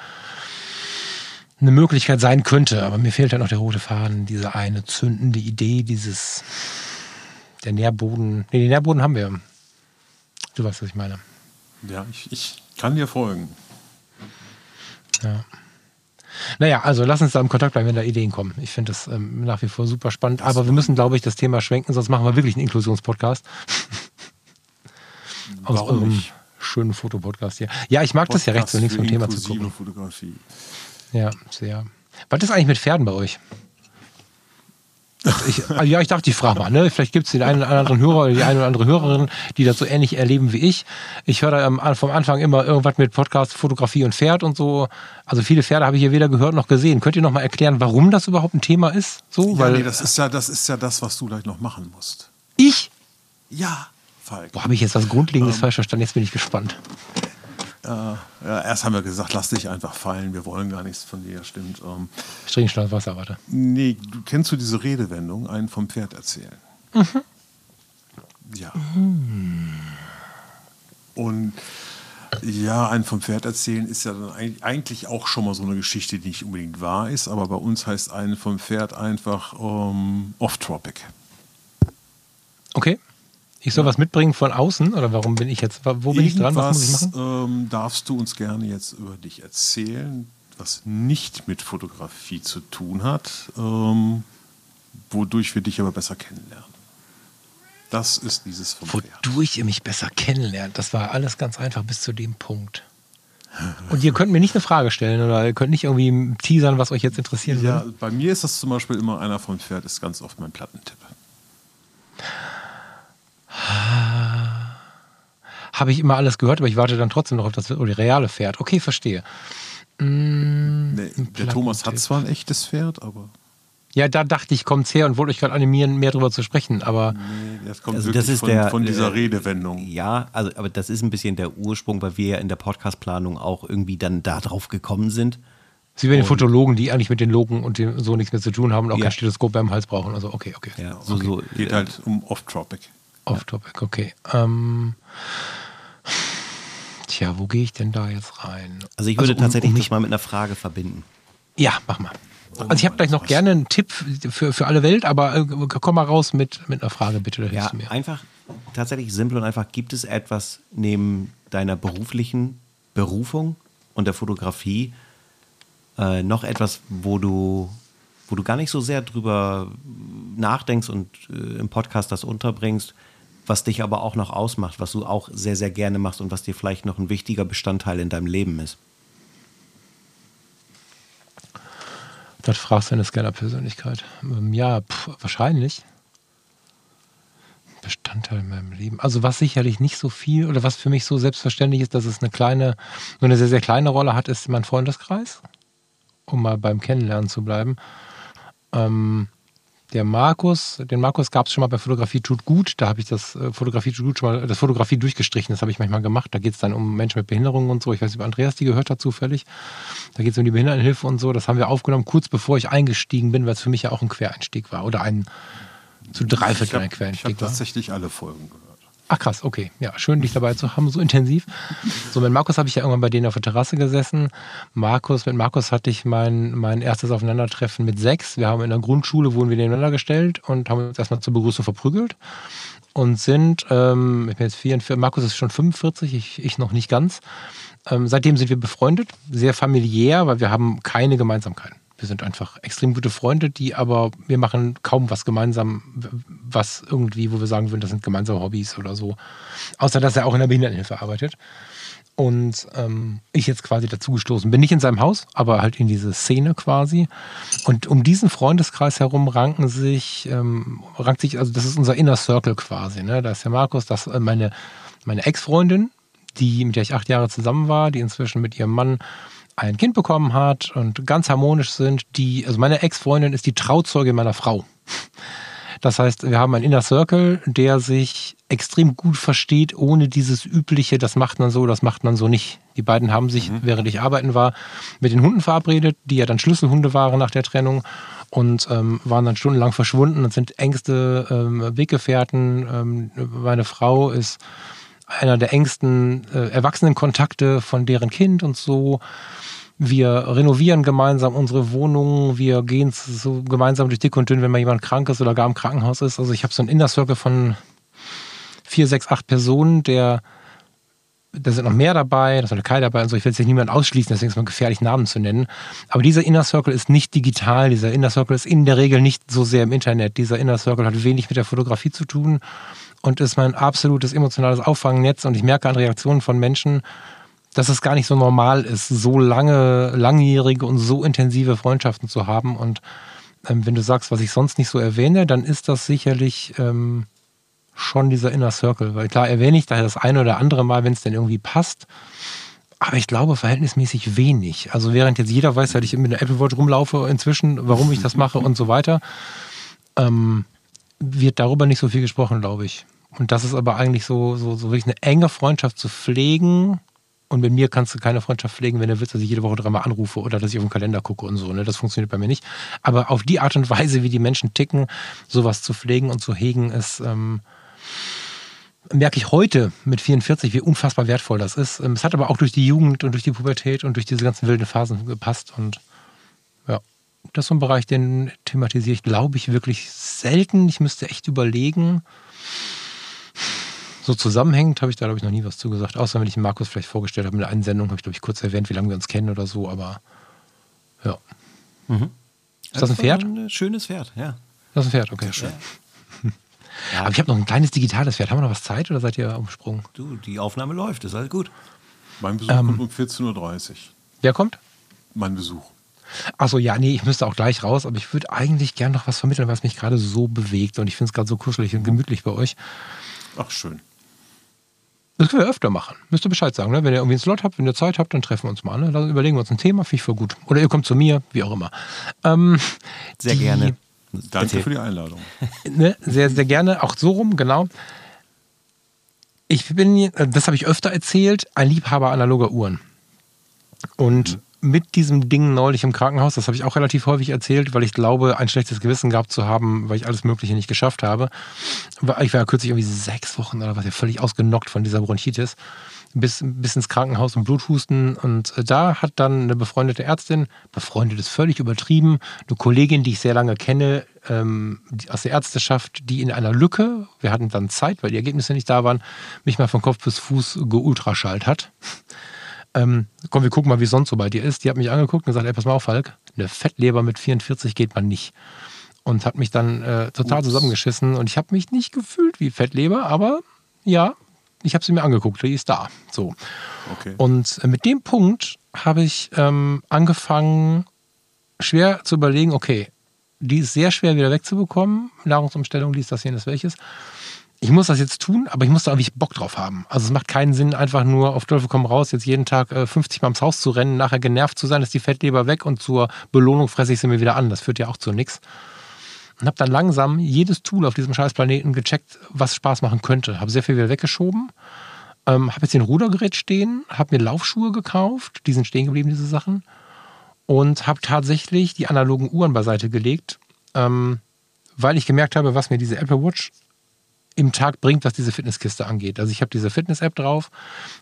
eine Möglichkeit sein könnte. Aber mir fehlt halt noch der rote Faden, diese eine zündende Idee, dieses, der Nährboden. Nee, den Nährboden haben wir. Du weißt, was ich meine. Ja, ich, ich kann dir folgen. Ja. Naja, also lass uns da im Kontakt bleiben, wenn da Ideen kommen. Ich finde das ähm, nach wie vor super spannend. Aber wir müssen, glaube ich, das Thema schwenken, sonst machen wir wirklich einen Inklusionspodcast. Aus eurem nicht? schönen Fotopodcast hier. Ja, ich mag Podcast das ja rechts und links vom Thema zu gucken. Fotografie. Ja, sehr. Was ist eigentlich mit Pferden bei euch? Ich, also ja, ich dachte, ich frage mal. Ne? Vielleicht gibt es den einen oder anderen Hörer oder die eine oder andere Hörerin, die das so ähnlich erleben wie ich. Ich höre da vom Anfang immer irgendwas mit Podcast, Fotografie und Pferd und so. Also viele Pferde habe ich hier weder gehört noch gesehen. Könnt ihr noch mal erklären, warum das überhaupt ein Thema ist? So, ja, weil, nee, das ist ja, das ist ja das, was du gleich noch machen musst. Ich? Ja, Falk. Wo habe ich jetzt was Grundlegendes ähm, falsch verstanden? Jetzt bin ich gespannt. Äh, ja, erst haben wir gesagt, lass dich einfach fallen, wir wollen gar nichts von dir, stimmt. Ähm, ich trinke schnell Wasser, warte. Nee, du kennst du diese Redewendung, einen vom Pferd erzählen? Mhm. Ja. Mhm. Und ja, einen vom Pferd erzählen ist ja dann eigentlich auch schon mal so eine Geschichte, die nicht unbedingt wahr ist, aber bei uns heißt einen vom Pferd einfach ähm, off-tropic. Okay. Ich soll ja. was mitbringen von außen oder warum bin ich jetzt, wo bin Irgendwas, ich dran? Was muss ich machen? Ähm, darfst du uns gerne jetzt über dich erzählen, was nicht mit Fotografie zu tun hat, ähm, wodurch wir dich aber besser kennenlernen. Das ist dieses vom Wodurch ihr mich besser kennenlernt. Das war alles ganz einfach bis zu dem Punkt. Und ihr könnt mir nicht eine Frage stellen oder ihr könnt nicht irgendwie teasern, was euch jetzt interessieren Ja, bei mir ist das zum Beispiel immer einer vom Pferd, ist ganz oft mein Plattentipp. Habe ich immer alles gehört, aber ich warte dann trotzdem noch auf das reale Pferd. Okay, verstehe. Mm, nee, der Thomas hat zwar ein echtes Pferd, aber. Ja, da dachte ich, kommt's her und wollte euch gerade animieren, mehr darüber zu sprechen, aber. Nee, das kommt also das ist von, der, von dieser Redewendung. Ja, also, aber das ist ein bisschen der Ursprung, weil wir ja in der Podcastplanung auch irgendwie dann da drauf gekommen sind. Sie werden Fotologen, die eigentlich mit den Logen und dem so nichts mehr zu tun haben und auch ja. kein Stethoskop beim Hals brauchen. Also, okay, okay. Ja, so, okay. so geht halt um Off-Tropic. Off-Topic, okay. Ähm, tja, wo gehe ich denn da jetzt rein? Also ich würde also, um, tatsächlich um dich mal mit einer Frage verbinden. Ja, mach mal. Also ich habe gleich noch gerne einen Tipp für, für alle Welt, aber äh, komm mal raus mit, mit einer Frage, bitte. Ja, einfach, tatsächlich simpel und einfach, gibt es etwas neben deiner beruflichen Berufung und der Fotografie äh, noch etwas, wo du wo du gar nicht so sehr drüber nachdenkst und äh, im Podcast das unterbringst, was dich aber auch noch ausmacht, was du auch sehr, sehr gerne machst und was dir vielleicht noch ein wichtiger Bestandteil in deinem Leben ist? Das fragst du eine Scanner-Persönlichkeit. Ähm, ja, pff, wahrscheinlich. Bestandteil in meinem Leben. Also was sicherlich nicht so viel oder was für mich so selbstverständlich ist, dass es eine kleine, nur eine sehr, sehr kleine Rolle hat, ist mein Freundeskreis, um mal beim Kennenlernen zu bleiben. Ähm, der Markus, den Markus gab es schon mal bei Fotografie tut gut. Da habe ich das äh, Fotografie tut gut schon mal, das Fotografie durchgestrichen. Das habe ich manchmal gemacht. Da geht es dann um Menschen mit Behinderungen und so. Ich weiß nicht, ob Andreas die gehört hat zufällig. Da geht es um die Behindertenhilfe und so. Das haben wir aufgenommen, kurz bevor ich eingestiegen bin, weil es für mich ja auch ein Quereinstieg war oder ein zu dreiviertel ein Quereinstieg ich war. Ich habe tatsächlich alle Folgen gehört. Ach krass, okay. Ja, schön, dich dabei zu haben, so intensiv. So, mit Markus habe ich ja irgendwann bei denen auf der Terrasse gesessen. Markus, mit Markus hatte ich mein, mein erstes Aufeinandertreffen mit sechs. Wir haben in der Grundschule, wurden wir nebeneinander gestellt und haben uns erstmal zur Begrüßung verprügelt und sind, ähm, ich bin jetzt 44, Markus ist schon 45, ich, ich noch nicht ganz. Ähm, seitdem sind wir befreundet, sehr familiär, weil wir haben keine Gemeinsamkeiten. Wir sind einfach extrem gute Freunde, die aber, wir machen kaum was gemeinsam, was irgendwie, wo wir sagen würden, das sind gemeinsame Hobbys oder so. Außer, dass er auch in der Behindertenhilfe arbeitet. Und ähm, ich jetzt quasi dazugestoßen bin. Nicht in seinem Haus, aber halt in diese Szene quasi. Und um diesen Freundeskreis herum ranken sich, ähm, rankt sich, also das ist unser Inner Circle quasi. Ne? Da ist der Markus, das äh, meine, meine Ex-Freundin, die, mit der ich acht Jahre zusammen war, die inzwischen mit ihrem Mann ein Kind bekommen hat und ganz harmonisch sind, die, also meine Ex-Freundin ist die Trauzeuge meiner Frau. Das heißt, wir haben einen Inner Circle, der sich extrem gut versteht, ohne dieses übliche, das macht man so, das macht man so nicht. Die beiden haben sich, mhm. während ich arbeiten war, mit den Hunden verabredet, die ja dann Schlüsselhunde waren nach der Trennung und ähm, waren dann stundenlang verschwunden und sind engste ähm, Weggefährten. Ähm, meine Frau ist einer der engsten äh, Erwachsenenkontakte von deren Kind und so. Wir renovieren gemeinsam unsere Wohnungen, wir gehen so gemeinsam durch dick und dünn, wenn mal jemand krank ist oder gar im Krankenhaus ist. Also ich habe so einen Inner Circle von vier, sechs, acht Personen, der da sind noch mehr dabei, da ist noch Kai dabei und so. Ich will jetzt niemand ausschließen, deswegen ist es mal gefährlich, Namen zu nennen. Aber dieser Inner Circle ist nicht digital. Dieser Inner Circle ist in der Regel nicht so sehr im Internet. Dieser Inner Circle hat wenig mit der Fotografie zu tun und ist mein absolutes emotionales Auffangnetz. Und ich merke an Reaktionen von Menschen, dass es gar nicht so normal ist, so lange, langjährige und so intensive Freundschaften zu haben. Und ähm, wenn du sagst, was ich sonst nicht so erwähne, dann ist das sicherlich ähm, schon dieser Inner Circle. Weil klar erwähne ich da das eine oder andere Mal, wenn es denn irgendwie passt. Aber ich glaube verhältnismäßig wenig. Also während jetzt jeder weiß, dass ich mit der Apple Watch rumlaufe inzwischen, warum ich das mache und so weiter, ähm, wird darüber nicht so viel gesprochen, glaube ich. Und das ist aber eigentlich so, so, so wirklich eine enge Freundschaft zu pflegen. Und mit mir kannst du keine Freundschaft pflegen, wenn du willst, dass ich jede Woche dreimal anrufe oder dass ich auf den Kalender gucke und so. Ne? Das funktioniert bei mir nicht. Aber auf die Art und Weise, wie die Menschen ticken, sowas zu pflegen und zu hegen, ist, ähm, merke ich heute mit 44, wie unfassbar wertvoll das ist. Ähm, es hat aber auch durch die Jugend und durch die Pubertät und durch diese ganzen wilden Phasen gepasst. Und das ist so ein Bereich, den thematisiere ich, glaube ich, wirklich selten. Ich müsste echt überlegen so zusammenhängend habe ich da, glaube ich, noch nie was zugesagt. Außer wenn ich Markus vielleicht vorgestellt habe in einer Sendung, habe ich, glaube ich, kurz erwähnt, wie lange wir uns kennen oder so, aber ja. Mhm. Ist das, das ein Pferd? Ein schönes Pferd, ja. Das ist ein Pferd, okay. schön. Ja. Aber ich habe noch ein kleines digitales Pferd. Haben wir noch was Zeit oder seid ihr umsprungen? Du, die Aufnahme läuft, ist alles gut. Mein Besuch ähm, kommt um 14.30 Uhr. Wer kommt? Mein Besuch. Achso, ja, nee, ich müsste auch gleich raus, aber ich würde eigentlich gern noch was vermitteln, was mich gerade so bewegt. Und ich finde es gerade so kuschelig und gemütlich bei euch. Ach, schön. Das können wir öfter machen. Müsst ihr Bescheid sagen. Ne? Wenn ihr irgendwie einen Slot habt, wenn ihr Zeit habt, dann treffen wir uns mal. Ne? Dann überlegen wir uns ein Thema, finde ich voll gut. Oder ihr kommt zu mir, wie auch immer. Ähm, sehr die, gerne. Danke für die Einladung. Ne? Sehr, sehr gerne. Auch so rum, genau. Ich bin, das habe ich öfter erzählt, ein Liebhaber analoger Uhren. Und mhm mit diesem Ding neulich im Krankenhaus, das habe ich auch relativ häufig erzählt, weil ich glaube, ein schlechtes Gewissen gehabt zu haben, weil ich alles Mögliche nicht geschafft habe. Ich war ja kürzlich irgendwie sechs Wochen oder was, ja völlig ausgenockt von dieser Bronchitis, bis, bis ins Krankenhaus und Bluthusten. Und da hat dann eine befreundete Ärztin, befreundet ist völlig übertrieben, eine Kollegin, die ich sehr lange kenne, ähm, aus der Ärzteschaft, die in einer Lücke, wir hatten dann Zeit, weil die Ergebnisse nicht da waren, mich mal von Kopf bis Fuß geultraschallt hat ähm, komm, wir gucken mal, wie es sonst so bei dir ist. Die hat mich angeguckt und gesagt, ey, pass mal auf, Falk, eine Fettleber mit 44 geht man nicht. Und hat mich dann äh, total Ups. zusammengeschissen und ich habe mich nicht gefühlt wie Fettleber, aber ja, ich habe sie mir angeguckt, die ist da. So. Okay. Und äh, mit dem Punkt habe ich ähm, angefangen, schwer zu überlegen, okay, die ist sehr schwer wieder wegzubekommen, Nahrungsumstellung, dies, das, jenes, welches. Ich muss das jetzt tun, aber ich muss da irgendwie Bock drauf haben. Also es macht keinen Sinn, einfach nur auf Teufel komm raus, jetzt jeden Tag äh, 50 Mal ums Haus zu rennen, nachher genervt zu sein, ist die Fettleber weg und zur Belohnung fresse ich sie mir wieder an. Das führt ja auch zu nichts. Und habe dann langsam jedes Tool auf diesem scheiß Planeten gecheckt, was Spaß machen könnte. Habe sehr viel wieder weggeschoben. Ähm, habe jetzt den Rudergerät stehen, habe mir Laufschuhe gekauft, die sind stehen geblieben, diese Sachen. Und habe tatsächlich die analogen Uhren beiseite gelegt, ähm, weil ich gemerkt habe, was mir diese Apple Watch im Tag bringt, was diese Fitnesskiste angeht. Also ich habe diese Fitness-App drauf,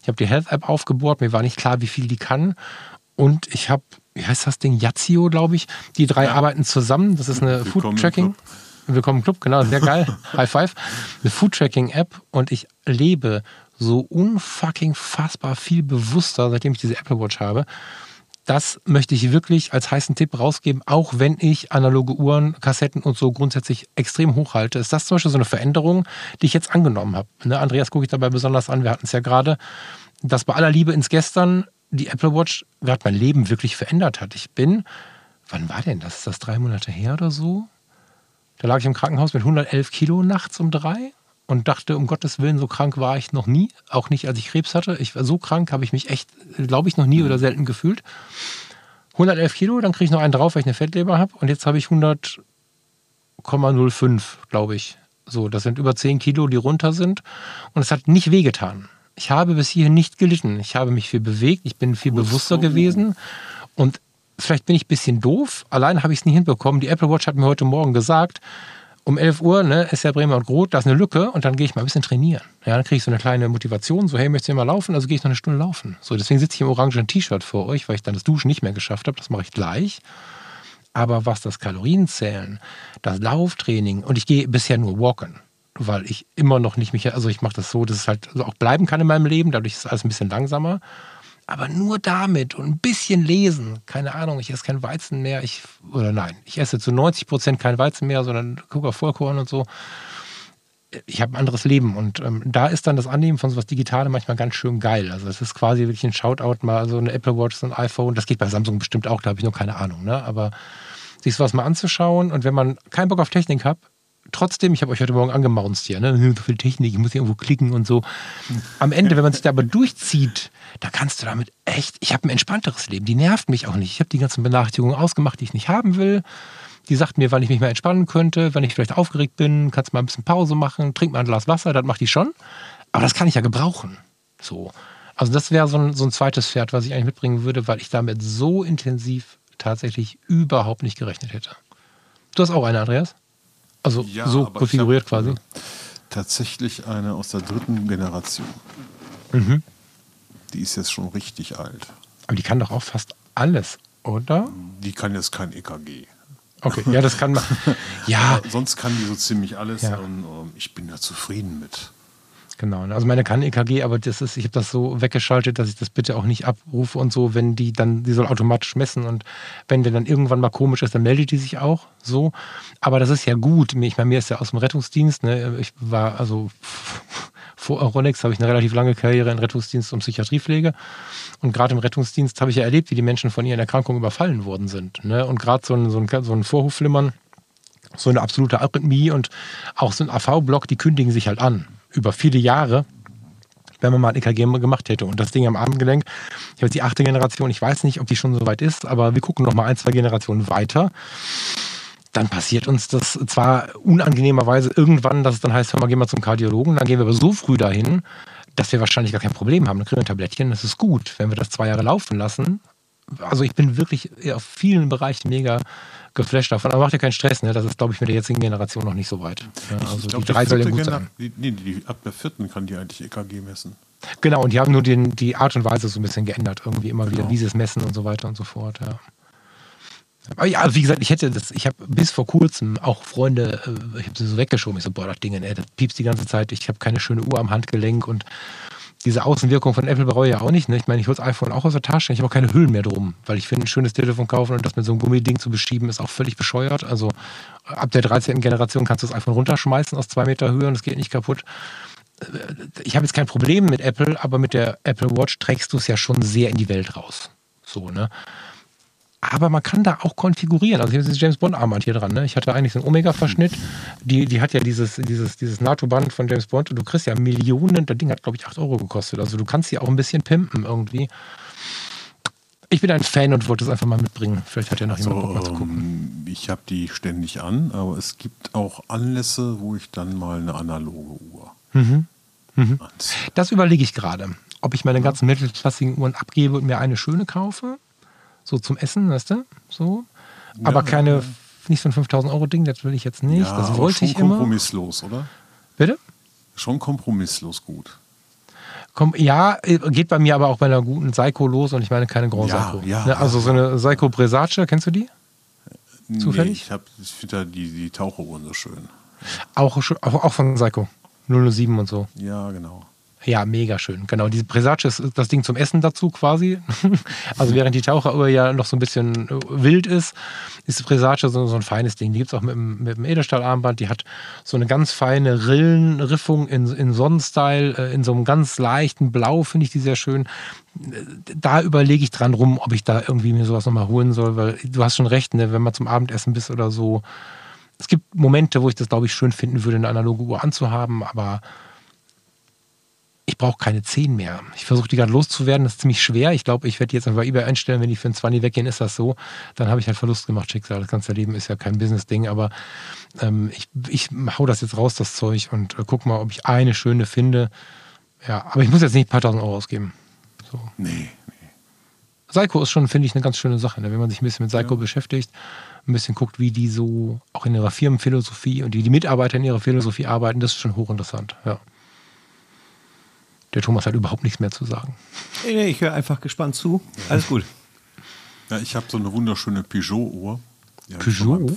ich habe die Health-App aufgebohrt, mir war nicht klar, wie viel die kann. Und ich habe, wie heißt das Ding, Yazio, glaube ich. Die drei ja. arbeiten zusammen. Das ist eine Food-Tracking. Willkommen im Club, genau, sehr geil. High Five. Eine Food-Tracking-App und ich lebe so unfucking fassbar viel bewusster, seitdem ich diese Apple Watch habe das möchte ich wirklich als heißen Tipp rausgeben, auch wenn ich analoge Uhren, Kassetten und so grundsätzlich extrem hochhalte. Ist das zum Beispiel so eine Veränderung, die ich jetzt angenommen habe? Ne, Andreas gucke ich dabei besonders an, wir hatten es ja gerade, dass bei aller Liebe ins Gestern die Apple Watch gerade mein Leben wirklich verändert hat. Ich bin, wann war denn das? Ist das drei Monate her oder so? Da lag ich im Krankenhaus mit 111 Kilo nachts um drei und dachte, um Gottes Willen, so krank war ich noch nie. Auch nicht, als ich Krebs hatte. Ich war so krank, habe ich mich echt, glaube ich, noch nie oder selten gefühlt. 111 Kilo, dann kriege ich noch einen drauf, weil ich eine Fettleber habe. Und jetzt habe ich 100,05, glaube ich. So, das sind über 10 Kilo, die runter sind. Und es hat nicht wehgetan. Ich habe bis hierhin nicht gelitten. Ich habe mich viel bewegt, ich bin viel bewusster gewesen. Und vielleicht bin ich ein bisschen doof. Allein habe ich es nicht hinbekommen. Die Apple Watch hat mir heute Morgen gesagt, um 11 Uhr ne, ist ja Bremer und Groth, da ist eine Lücke und dann gehe ich mal ein bisschen trainieren. Ja, dann kriege ich so eine kleine Motivation, so hey, möchtest du mal laufen? Also gehe ich noch eine Stunde laufen. So, deswegen sitze ich im orangen T-Shirt vor euch, weil ich dann das Duschen nicht mehr geschafft habe. Das mache ich gleich. Aber was das Kalorienzählen, das Lauftraining und ich gehe bisher nur walken, weil ich immer noch nicht mich, also ich mache das so, dass es halt auch bleiben kann in meinem Leben. Dadurch ist es alles ein bisschen langsamer. Aber nur damit und ein bisschen lesen, keine Ahnung, ich esse kein Weizen mehr, ich, oder nein, ich esse zu 90 Prozent kein Weizen mehr, sondern gucke auf Vollkorn und so. Ich habe ein anderes Leben und ähm, da ist dann das Annehmen von sowas Digitale manchmal ganz schön geil. Also es ist quasi wirklich ein Shoutout mal, so eine Apple Watch, so ein iPhone, das geht bei Samsung bestimmt auch, da habe ich noch keine Ahnung, ne? aber sich sowas mal anzuschauen und wenn man keinen Bock auf Technik hat, trotzdem, ich habe euch heute Morgen angemaunzt hier, ne? so viel Technik, ich muss hier irgendwo klicken und so. Am Ende, wenn man sich da aber durchzieht, da kannst du damit echt, ich habe ein entspannteres Leben, die nervt mich auch nicht. Ich habe die ganzen Benachrichtigungen ausgemacht, die ich nicht haben will. Die sagt mir, wann ich mich mal entspannen könnte, wenn ich vielleicht aufgeregt bin, kannst mal ein bisschen Pause machen, trink mal ein Glas Wasser, das macht die schon. Aber das kann ich ja gebrauchen. So. Also das wäre so ein, so ein zweites Pferd, was ich eigentlich mitbringen würde, weil ich damit so intensiv tatsächlich überhaupt nicht gerechnet hätte. Du hast auch eine, Andreas? Also ja, so konfiguriert quasi? Tatsächlich eine aus der dritten Generation. Mhm. Die ist jetzt schon richtig alt. Aber die kann doch auch fast alles, oder? Die kann jetzt kein EKG. Okay, ja, das kann man. ja. Aber sonst kann die so ziemlich alles ja. und um, ich bin da zufrieden mit. Genau, also meine kann EKG, aber das ist, ich habe das so weggeschaltet, dass ich das bitte auch nicht abrufe und so, wenn die dann, die soll automatisch messen und wenn der dann irgendwann mal komisch ist, dann meldet die sich auch so. Aber das ist ja gut. Ich meine, mir ist ja aus dem Rettungsdienst, ne, ich war also vor Euronext habe ich eine relativ lange Karriere in Rettungsdienst und Psychiatriepflege. Und gerade im Rettungsdienst habe ich ja erlebt, wie die Menschen von ihren Erkrankungen überfallen worden sind. Ne? Und gerade so ein, so, ein, so ein Vorhofflimmern, so eine absolute Arrhythmie und auch so ein AV-Block, die kündigen sich halt an über viele Jahre, wenn man mal ein EKG gemacht hätte. Und das Ding am Armgelenk, ich habe jetzt die achte Generation, ich weiß nicht, ob die schon so weit ist, aber wir gucken noch mal ein, zwei Generationen weiter. Dann passiert uns das zwar unangenehmerweise irgendwann, dass es dann heißt, hör mal, gehen wir zum Kardiologen, dann gehen wir aber so früh dahin, dass wir wahrscheinlich gar kein Problem haben. Dann kriegen wir ein Tablettchen, das ist gut. Wenn wir das zwei Jahre laufen lassen, also ich bin wirklich auf vielen Bereichen mega geflasht davon. Aber macht ja keinen Stress, ne? Das ist, glaube ich, mit der jetzigen Generation noch nicht so weit. Ja, also glaub, die drei soll ja gut sein. Die, nee, die, ab der vierten kann die eigentlich EKG messen. Genau, und die haben nur den, die Art und Weise so ein bisschen geändert, irgendwie immer wieder, genau. wie sie es messen und so weiter und so fort, ja. Aber ja, wie gesagt, ich hätte das, ich habe bis vor kurzem auch Freunde, äh, ich habe sie so weggeschoben. Ich so, boah, das Ding, ey, das piepst die ganze Zeit, ich habe keine schöne Uhr am Handgelenk und diese Außenwirkung von Apple bereue ich ja auch nicht. Ne? Ich meine, ich hole das iPhone auch aus der Tasche. Ich habe auch keine Hüllen mehr drum, weil ich finde, ein schönes Telefon kaufen und das mit so einem Gummiding zu beschieben, ist auch völlig bescheuert. Also ab der 13. Generation kannst du das iPhone runterschmeißen aus zwei Meter Höhe und es geht nicht kaputt. Ich habe jetzt kein Problem mit Apple, aber mit der Apple Watch trägst du es ja schon sehr in die Welt raus. So, ne? Aber man kann da auch konfigurieren. Also hier ist dieses James Bond Armband hier dran. Ne? Ich hatte eigentlich so einen Omega-Verschnitt. Die, die hat ja dieses, dieses, dieses NATO-Band von James Bond und du kriegst ja Millionen. Das Ding hat, glaube ich, 8 Euro gekostet. Also du kannst sie auch ein bisschen pimpen irgendwie. Ich bin ein Fan und wollte es einfach mal mitbringen. Vielleicht hat ja noch Also, jemand Bock mal zu gucken. ähm, ich habe die ständig an, aber es gibt auch Anlässe, wo ich dann mal eine analoge Uhr Mhm. anziehe. Das überlege ich gerade. Ob ich meine ganzen mittelklassigen Uhren abgebe und mir eine schöne kaufe. So zum Essen, weißt du? So. Aber Ja, keine, ja. nicht so ein 5000 Euro Ding, das will ich jetzt nicht. Ja, das wollte schon ich immer. kompromisslos, oder? Bitte? Schon kompromisslos gut. Komm, ja, äh, geht bei mir aber auch bei einer guten Seiko los und ich meine keine Grand Ja, Seiko. ja, Ne, also so eine Seiko Bresace, kennst du die? Zufällig? Nee, ich, hab- ich finde da die, die Taucheruhren so schön. Auch auch von Seiko. 007 und so. Ja, genau. Ja, mega schön. Genau, diese Bresace ist das Ding zum Essen dazu quasi. also während die Taucheruhr ja noch so ein bisschen äh, wild ist, ist die Bresace so, so ein feines Ding. Die gibt es auch mit, dem- mit dem Edelstahlarmband. Die hat so eine ganz feine Rillenriffung in, in Sonnenstyle, äh, in so einem ganz leichten Blau, finde ich die sehr schön. Da überlege ich dran rum, ob ich da irgendwie mir sowas nochmal holen soll, weil du hast schon recht, ne, wenn man zum Abendessen bist oder so. Es gibt Momente, wo ich das, glaube ich, schön finden würde, eine analoge Uhr anzuhaben, aber ich brauche keine 10 mehr. Ich versuche die gerade loszuwerden, das ist ziemlich schwer. Ich glaube, ich werde jetzt einfach eBay einstellen, wenn die für ein 20 weggehen, ist das so. Dann habe ich halt Verlust gemacht, Schicksal. Das ganze Leben ist ja kein Business-Ding, aber ähm, ich, ich hau das jetzt raus, das Zeug, und äh, guck mal, ob ich eine schöne finde. Ja, aber ich muss jetzt nicht ein paar tausend Euro ausgeben. So. Nee, nee. Seiko ist schon, finde ich, eine ganz schöne Sache. Ne? Wenn man sich ein bisschen mit Seiko beschäftigt, ein bisschen guckt, wie die so auch in ihrer Firmenphilosophie und wie die Mitarbeiter in ihrer Philosophie arbeiten, das ist schon hochinteressant. Ja. Der Thomas hat überhaupt nichts mehr zu sagen. Nee, nee, ich höre einfach gespannt zu. Alles gut. Ja, ich habe so eine wunderschöne Peugeot-Uhr. Ich Peugeot?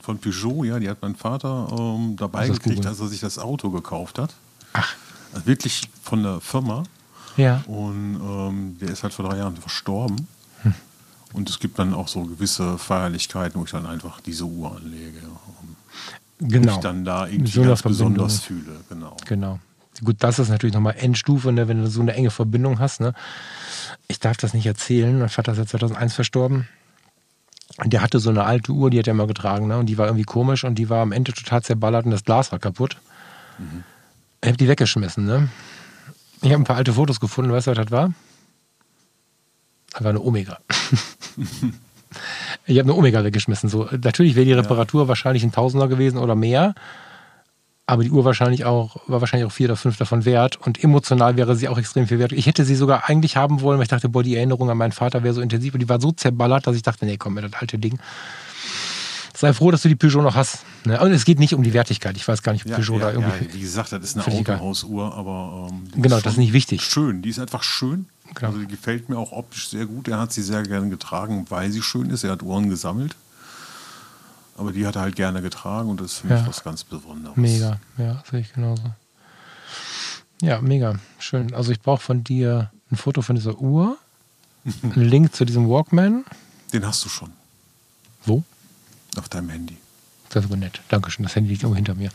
Von, Peugeot, ja, die hat mein Vater ähm, dabei gekriegt, als er sich das Auto gekauft hat. Ach. Also wirklich von der Firma. Ja. Und ähm, der ist halt vor drei Jahren verstorben. Hm. Und es gibt dann auch so gewisse Feierlichkeiten, wo ich dann einfach diese Uhr anlege. Und Genau. mich dann da irgendwie So ganz besonders fühle. Genau. Genau. Gut, das ist natürlich nochmal Endstufe, ne, wenn du so eine enge Verbindung hast. Ne? Ich darf das nicht erzählen. Mein Vater ist ja 2001 verstorben. Und der hatte so eine alte Uhr, die hat er immer getragen. Ne? Und die war irgendwie komisch und die war am Ende total zerballert und das Glas war kaputt. Ich habe die weggeschmissen. Ne? Ich habe ein paar alte Fotos gefunden. Weißt du, was das war? Das war eine Omega. ich habe eine Omega weggeschmissen. So, natürlich wäre die Reparatur wahrscheinlich ein Tausender gewesen oder mehr. Aber die Uhr wahrscheinlich auch, war wahrscheinlich auch vier oder fünf davon wert. Und emotional wäre sie auch extrem viel wert. Ich hätte sie sogar eigentlich haben wollen, weil ich dachte, boah, die Erinnerung an meinen Vater wäre so intensiv. Und die war so zerballert, dass ich dachte, nee, komm, mir das alte Ding. Sei froh, dass du die Peugeot noch hast. Ne? Und es geht nicht um die Wertigkeit. Ich weiß gar nicht, ob Ja, Peugeot ja, da irgendwie. ja, wie gesagt, das ist eine. Autohausuhr, aber ähm, Genau, ist das ist nicht wichtig. Schön, die ist einfach schön. Genau. Also die gefällt mir auch optisch sehr gut. Er hat sie sehr gerne getragen, weil sie schön ist. Er hat Uhren gesammelt. Aber die hat er halt gerne getragen und das ist für mich Ja. was ganz Besonderes. Mega, ja, sehe ich genauso. Ja, mega, schön. Also ich brauche von dir ein Foto von dieser Uhr, einen Link zu diesem Walkman. Den hast du schon Wo? auf deinem Handy. Das ist aber nett. Dankeschön. Das Handy liegt irgendwo hinter mir.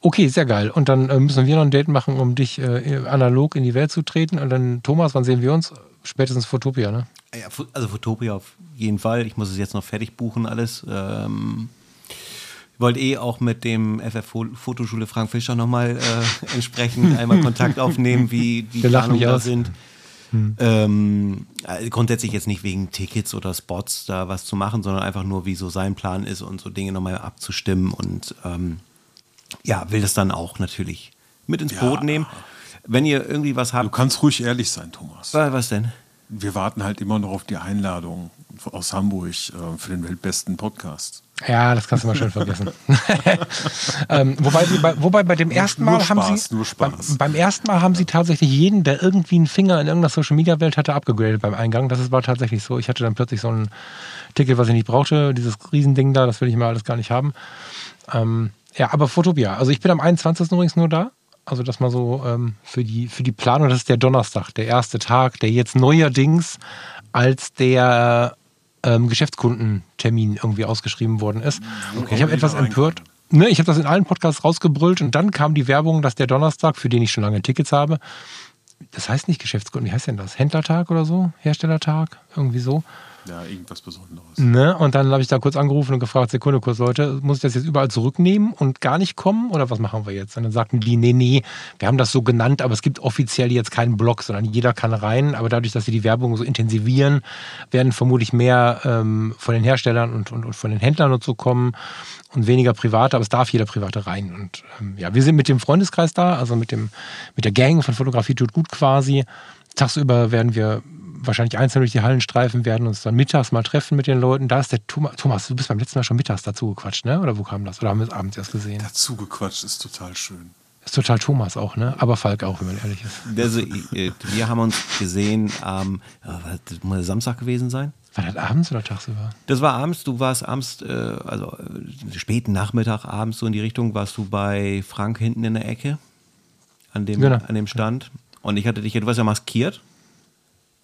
Okay, sehr geil. Und dann äh, müssen wir noch ein Date machen, um dich äh, analog in die Welt zu treten. Und dann, Thomas, wann sehen wir uns? Spätestens Fotopia, ne? Ja, Fo- also Fotopia auf jeden Fall. Ich muss es jetzt noch fertig buchen, alles. Ähm, ich wollte eh auch mit dem FF Fo- Fotoschule Frank Fischer nochmal äh, entsprechend einmal Kontakt aufnehmen, wie die lacht Planungen da aus. sind. Ähm, äh, grundsätzlich jetzt nicht wegen Tickets oder Spots da was zu machen, sondern einfach nur, wie so sein Plan ist und so Dinge nochmal abzustimmen und ähm, ja, will das dann auch natürlich mit ins Ja. Boot nehmen. Wenn ihr irgendwie was Du habt, kannst ruhig ehrlich sein, Thomas. was denn? Wir warten halt immer noch auf die Einladung aus Hamburg äh, für den weltbesten Podcast. Ja, das kannst du mal schön vergessen. ähm, wobei, sie bei, wobei bei dem ersten Nur Mal haben Spaß, sie nur Spaß. Beim, beim ersten Mal haben sie tatsächlich jeden, der irgendwie einen Finger in irgendeiner Social Media Welt hatte, abgegradet beim Eingang. Das war tatsächlich so. Ich hatte dann plötzlich so ein Ticket, was ich nicht brauchte, dieses Riesending da, das will ich mal alles gar nicht haben. Ähm, ja, aber Fotopia. Also ich bin am 21. übrigens nur da. Also das mal so ähm, für, die, für die Planung, das ist der Donnerstag, der erste Tag, der jetzt neuerdings als der ähm, Geschäftskundentermin irgendwie ausgeschrieben worden ist. ich habe etwas empört. Ne, ich habe das in allen Podcasts rausgebrüllt und dann kam die Werbung, dass der Donnerstag, für den ich schon lange Tickets habe, das heißt nicht Geschäftskunden, wie heißt denn das? Händlertag oder so? Herstellertag? Irgendwie so. Ja, irgendwas Besonderes. Ne? Und dann habe ich da kurz angerufen und gefragt, Sekunde kurz, Leute, muss ich das jetzt überall zurücknehmen und gar nicht kommen oder was machen wir jetzt? Und dann sagten die, nee, nee, wir haben das so genannt, aber es gibt offiziell jetzt keinen Blog, sondern jeder kann rein. Aber dadurch, dass sie die Werbung so intensivieren, werden vermutlich mehr ähm, von den Herstellern und, und, und, von den Händlern und so kommen und weniger private, aber es darf jeder private rein. Und ähm, ja, wir sind mit dem Freundeskreis da, also mit, dem, mit der Gang von Fotografie tut gut quasi. Tagsüber werden wir wahrscheinlich einzeln durch die Hallen streifen, werden uns dann mittags mal treffen mit den Leuten. Da ist der Thomas, Thomas du bist beim letzten Mal schon mittags dazu gequatscht, ne? Oder wo kam das? Oder haben wir es abends erst gesehen? Dazu gequatscht ist total schön. Ist total Thomas auch, ne? Aber Falk auch, wenn man ehrlich ist. Also, äh, wir haben uns gesehen am, ähm, das muss Samstag gewesen sein. War das abends oder tagsüber? Das war abends. Du warst abends, äh, also äh, späten Nachmittag, abends so in die Richtung, warst du bei Frank hinten in der Ecke an dem, genau. an dem Stand. Und ich hatte dich, du warst ja maskiert.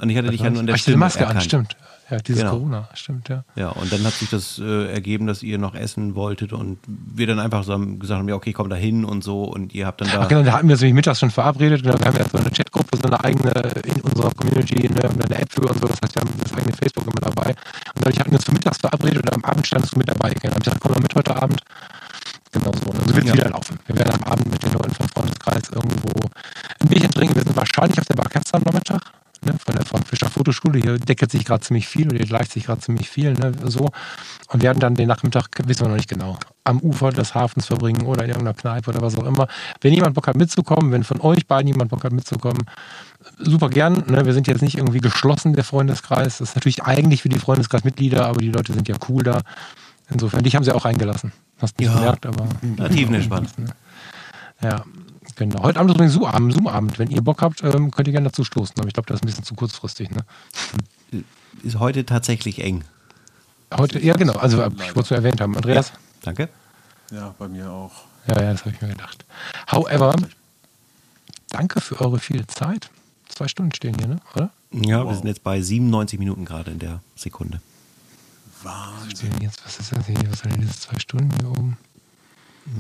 Und ich hatte dich ja nur in der Ach, Stimme Maske erkannt. an, stimmt. Ja, dieses genau. Corona, stimmt, ja. Ja, und dann hat sich das äh, ergeben, dass ihr noch essen wolltet und wir dann einfach so haben gesagt haben, ja, okay, komm da hin und so und ihr habt dann da... Ach, genau, da hatten wir uns nämlich mittags schon verabredet. Genau, wir haben ja so eine Chatgruppe, so eine eigene in unserer Community, eine, eine App für und so, das heißt, wir haben das eigene Facebook immer dabei. Und dadurch hatten wir uns für mittags verabredet und am Abend standest du mit dabei. Genau, ich gesagt, komm mal mit heute Abend. Genau so. Und so wird es ja. wieder laufen. Wir werden am Abend mit den Leuten vom Freundeskreis irgendwo ein Bierchen trinken. Wir sind wahrscheinlich auf der Barkatze am Nachmittag ne, von der Frank Fischer Fotoschule. Hier deckelt sich gerade ziemlich viel oder hier gleicht sich gerade ziemlich viel. Ne, so. Und werden dann den Nachmittag, wissen wir noch nicht genau, am Ufer des Hafens verbringen oder in irgendeiner Kneipe oder was auch immer. Wenn jemand Bock hat mitzukommen, wenn von euch beiden jemand Bock hat mitzukommen, super gern. Ne? Wir sind jetzt nicht irgendwie geschlossen, der Freundeskreis. Das ist natürlich eigentlich für die Freundeskreismitglieder, aber die Leute sind ja cool da. Insofern, dich haben sie auch eingelassen. Hast nicht ja. gemerkt, aber. Nativ entspannt. Ne? Ja, Genau. Heute Abend ist übrigens Zoom-Abend. Zoom Wenn ihr Bock habt, ähm, könnt ihr gerne dazu stoßen. Aber ich glaube, das ist ein bisschen zu kurzfristig. Ne? Ist heute tatsächlich eng. Heute, ja, genau. Also, ich wollte es erwähnt haben. Andreas? Ja, danke. Ja, bei mir auch. Ja, ja, das habe ich mir gedacht. However, danke für eure viele Zeit. Zwei Stunden stehen hier, ne? oder? Ja, wow. wir sind jetzt bei 97 Minuten gerade in der Sekunde. Wahnsinn. Jetzt, was ist das hier? Was sind denn diese zwei Stunden hier oben?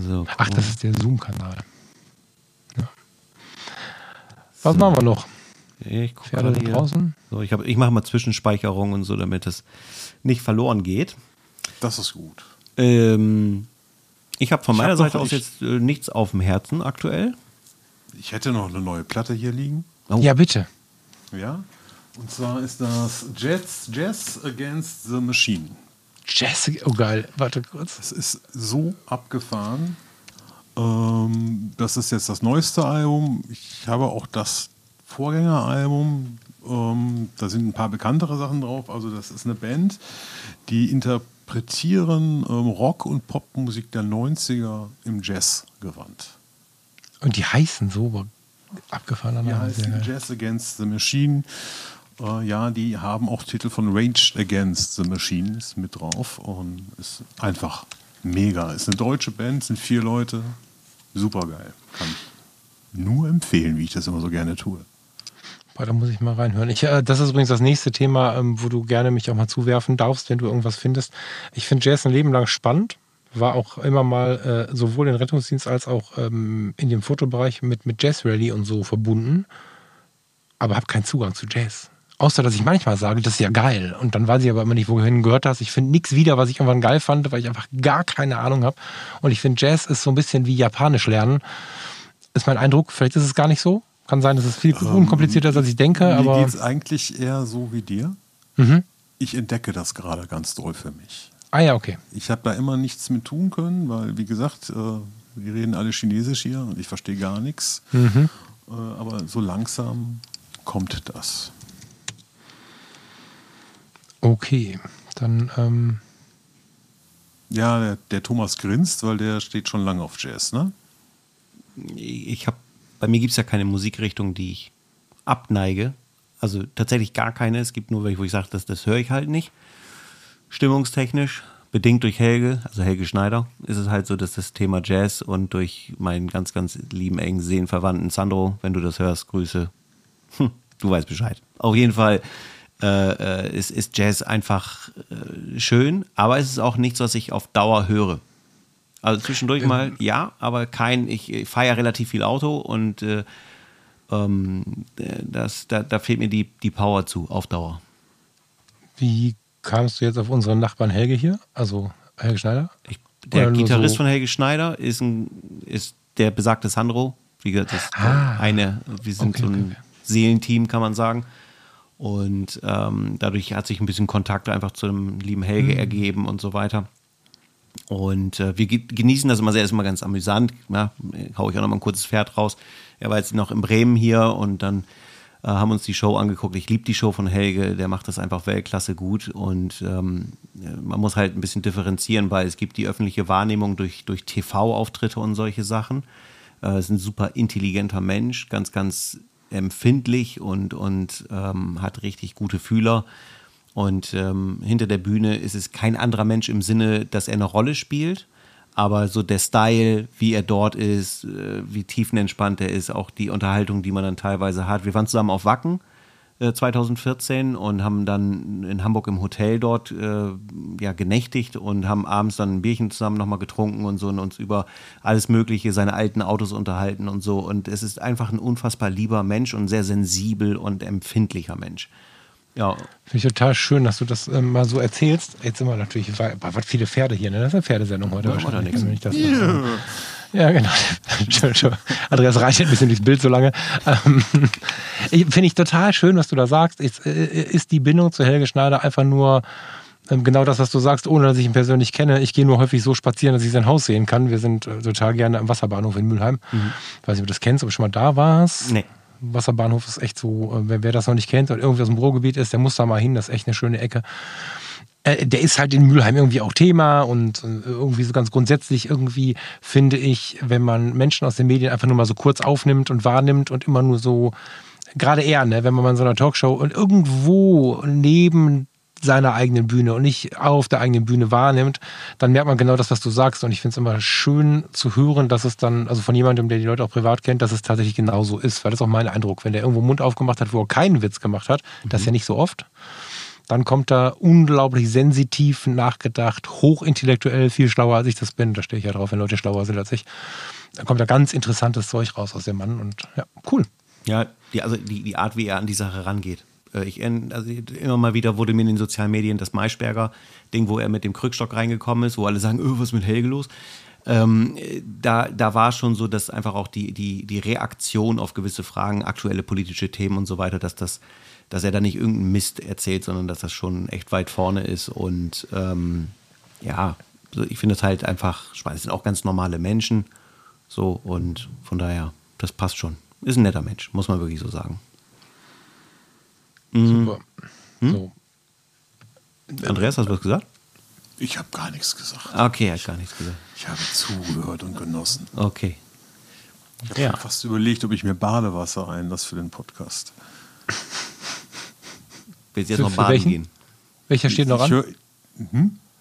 So, Ach, das ist der Zoom-Kanal. Was machen wir noch? Ich gucke Pferde hier. draußen. So, ich, ich mache mal Zwischenspeicherung und so, damit es nicht verloren geht. Das ist gut. Ähm, ich habe von ich meiner hab Seite aus jetzt äh, nichts auf dem Herzen aktuell. Ich hätte noch eine neue Platte hier liegen. Oh. Ja, bitte. Ja. Und zwar ist das Jazz, Jazz Against the Machine. Jazz, oh geil. Warte kurz. Es ist so abgefahren. Ähm, das ist jetzt das neueste Album. Ich habe auch das Vorgängeralbum. Ähm, da sind ein paar bekanntere Sachen drauf. Also das ist eine Band, die interpretieren ähm, Rock- und Popmusik der 90er im Jazz-Gewand. Und die heißen so abgefahren. Die heißen Jazz Against the Machine. Äh, ja, die haben auch Titel von Rage Against the Machines mit drauf und ist einfach mega. Ist eine deutsche Band, sind vier Leute. Super geil. Kann ich nur empfehlen, wie ich das immer so gerne tue. Boah, da muss ich mal reinhören. Ich, äh, das ist übrigens das nächste Thema, ähm, wo du gerne mich auch mal zuwerfen darfst, wenn du irgendwas findest. Ich finde Jazz ein Leben lang spannend. War auch immer mal äh, sowohl in Rettungsdienst als auch ähm, in dem Fotobereich mit, mit Jazz Rally und so verbunden. Aber habe keinen Zugang zu Jazz. Außer, dass ich manchmal sage, das ist ja geil. Und dann weiß ich aber immer nicht, wohin gehört das. Ich finde nichts wieder, was ich irgendwann geil fand, weil ich einfach gar keine Ahnung habe. Und ich finde, Jazz ist so ein bisschen wie Japanisch lernen. Ist mein Eindruck. Vielleicht ist es gar nicht so. Kann sein, dass es viel ähm, unkomplizierter ist, als ich denke. Mir aber geht es eigentlich eher so wie dir. Mhm. Ich entdecke das gerade ganz doll für mich. Ah ja, okay. Ich habe da immer nichts mit tun können, weil, wie gesagt, äh, wir reden alle Chinesisch hier und ich verstehe gar nichts. Mhm. Äh, aber so langsam kommt das. Okay, dann. Ähm ja, der, der, Thomas grinst, weil der steht schon lange auf Jazz, ne? Ich habe, bei mir gibt es ja keine Musikrichtung, die ich abneige. Also tatsächlich gar keine. Es gibt nur welche, wo ich sage, das, das höre ich halt nicht. Stimmungstechnisch, bedingt durch Helge, also Helge Schneider, ist es halt so, dass das Thema Jazz und durch meinen ganz, ganz lieben, engen Seelenverwandten Sandro, wenn du das hörst, Grüße. Hm, du weißt Bescheid. Auf jeden Fall äh, äh, ist, ist Jazz einfach äh, schön, aber es ist auch nichts, was ich auf Dauer höre. Also zwischendurch mal ja, aber kein, ich, ich fahre ja relativ viel Auto und äh, ähm, das, da, da fehlt mir die, die Power zu, auf Dauer. Wie kamst du jetzt auf unseren Nachbarn Helge hier? Also Helge Schneider? Ich, der Gitarrist so- von Helge Schneider ist, ein, ist der besagte Sandro. Wie gesagt, das ist Ah. eine, wir sind Okay, so ein okay. Seelenteam, kann man sagen. Und ähm, dadurch hat sich ein bisschen Kontakt einfach zu dem lieben Helge Mhm. ergeben und so weiter. Und äh, wir ge genießen das immer sehr, ist immer ganz amüsant. Ja, hau ich auch noch mal ein kurzes Pferd raus. Er war jetzt noch in Bremen hier und dann äh, haben uns die Show angeguckt. Ich liebe die Show von Helge, der macht das einfach Weltklasse gut. Und ähm, man muss halt ein bisschen differenzieren, weil es gibt die öffentliche Wahrnehmung durch, durch TV-Auftritte und solche Sachen. Äh, ist ein super intelligenter Mensch, ganz, ganz empfindlich und, und ähm, hat richtig gute Fühler. Und ähm, hinter der Bühne ist es kein anderer Mensch im Sinne, dass er eine Rolle spielt. Aber so der Style, wie er dort ist, äh, wie tiefenentspannt er ist, auch die Unterhaltung, die man dann teilweise hat. Wir waren zusammen auf Wacken äh, 2014 und haben dann in Hamburg im Hotel dort äh, ja, genächtigt und haben abends dann ein Bierchen zusammen nochmal getrunken und so und uns über alles Mögliche, seine alten Autos unterhalten und so. Und es ist einfach ein unfassbar lieber Mensch und sehr sensibel und empfindlicher Mensch. Ja, Finde ich total schön, dass du das ähm, mal so erzählst. Jetzt sind wir natürlich, was viele Pferde hier, ne? Das ist eine Pferdesendung heute Ja, wahrscheinlich. wenn ich das mache. Ja, genau. Andreas reicht ein bisschen durchs Bild so lange. Ähm, ich- Finde ich total schön, was du da sagst. Ist, äh, ist die Bindung zu Helge Schneider einfach nur ähm, genau das, was du sagst, ohne dass ich ihn persönlich kenne. Ich gehe nur häufig so spazieren, dass ich sein Haus sehen kann. Wir sind äh, total gerne am Wasserbahnhof in Mülheim. Weiß nicht, ob du das kennst, ob du schon mal da warst. nee. Wasserbahnhof ist echt so, äh, wer, wer das noch nicht kennt und irgendwie aus dem Ruhrgebiet ist, der muss da mal hin, das ist echt eine schöne Ecke. Äh, Der ist halt in Mülheim irgendwie auch Thema und äh, irgendwie so ganz grundsätzlich irgendwie finde ich, wenn man Menschen aus den Medien einfach nur mal so kurz aufnimmt und wahrnimmt und immer nur so, gerade er, ne, wenn man mal in so einer Talkshow und irgendwo neben seiner eigenen Bühne und nicht auf der eigenen Bühne wahrnimmt, dann merkt man genau das, was du sagst. Und ich finde es immer schön zu hören, dass es dann, also von jemandem, der die Leute auch privat kennt, dass es tatsächlich genauso ist. Weil das ist auch mein Eindruck. Wenn der irgendwo Mund aufgemacht hat, wo er keinen Witz gemacht hat, das ist ja nicht so oft, dann kommt da unglaublich sensitiv nachgedacht, hochintellektuell, viel schlauer als ich das bin. Da stehe ich ja drauf, wenn Leute schlauer sind als ich. Dann kommt da ganz interessantes Zeug raus aus dem Mann und ja, cool. Ja, die, also die, die Art, wie er an die Sache rangeht. Äh, Ich, also immer mal wieder wurde mir in den sozialen Medien das Maischberger-Ding, wo er mit dem Krückstock reingekommen ist, wo alle sagen, öh, was ist mit Helge los? Ähm, äh, da, da war schon so, dass einfach auch die, die, die Reaktion auf gewisse Fragen, aktuelle politische Themen und so weiter, dass das, dass er da nicht irgendeinen Mist erzählt, sondern dass das schon echt weit vorne ist. Und ähm, ja, ich finde es halt einfach, ich meine, es sind auch ganz normale Menschen. So, und von daher, das passt schon. Ist ein netter Mensch, muss man wirklich so sagen. Super. So. Andreas, hast du was gesagt? Ich habe gar nichts gesagt. Okay, er hat gar nichts gesagt. Ich habe zugehört und genossen. Okay. Ich habe Ja. fast überlegt, ob ich mir Badewasser einlasse für den Podcast. Willst du jetzt Für- noch baden welchen? gehen? Welcher steht noch an? hör,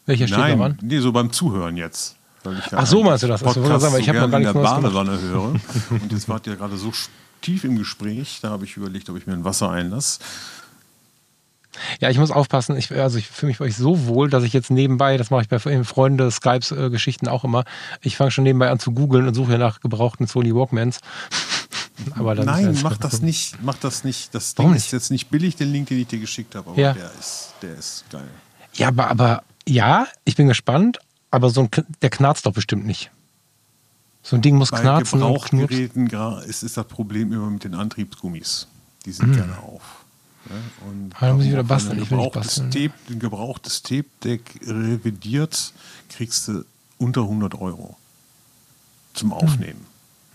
Welcher steht nein, noch an? nee, so beim Zuhören jetzt. Weil ich ja Ach so, meinst du das? Podcast wollte ich sagen, ich so hab noch gerne gar in nichts der Neues gemacht. Badewanne höre. Und jetzt wart ihr gerade so tief im Gespräch, da habe ich überlegt, ob ich mir ein Wasser einlasse. Ja, ich muss aufpassen. Ich, also ich fühle mich bei euch so wohl, dass ich jetzt nebenbei, das mache ich bei Freunde, Skypes, äh, Geschichten auch immer, ich fange schon nebenbei an zu googeln und suche nach gebrauchten Sony Walkmans. Aber Nein, mach das nicht. Mach das nicht. Das Ding ist jetzt nicht billig, den Link, den ich dir geschickt habe, aber Ja. der, ist, der ist geil. Ja, aber, aber ja, ich bin gespannt, aber so ein, der knarzt doch bestimmt nicht. So ein Ding muss Bei knarzen und knurzen. Gebrauchgeräten ist, ist das Problem immer mit den Antriebsgummis. Die sind gerne auf. Ja, und Ah, da muss ich wieder basteln. nicht gebrauchtes. Tape, ein gebrauchtes Tape-Deck revidiert, kriegst du unter 100 Euro zum Aufnehmen.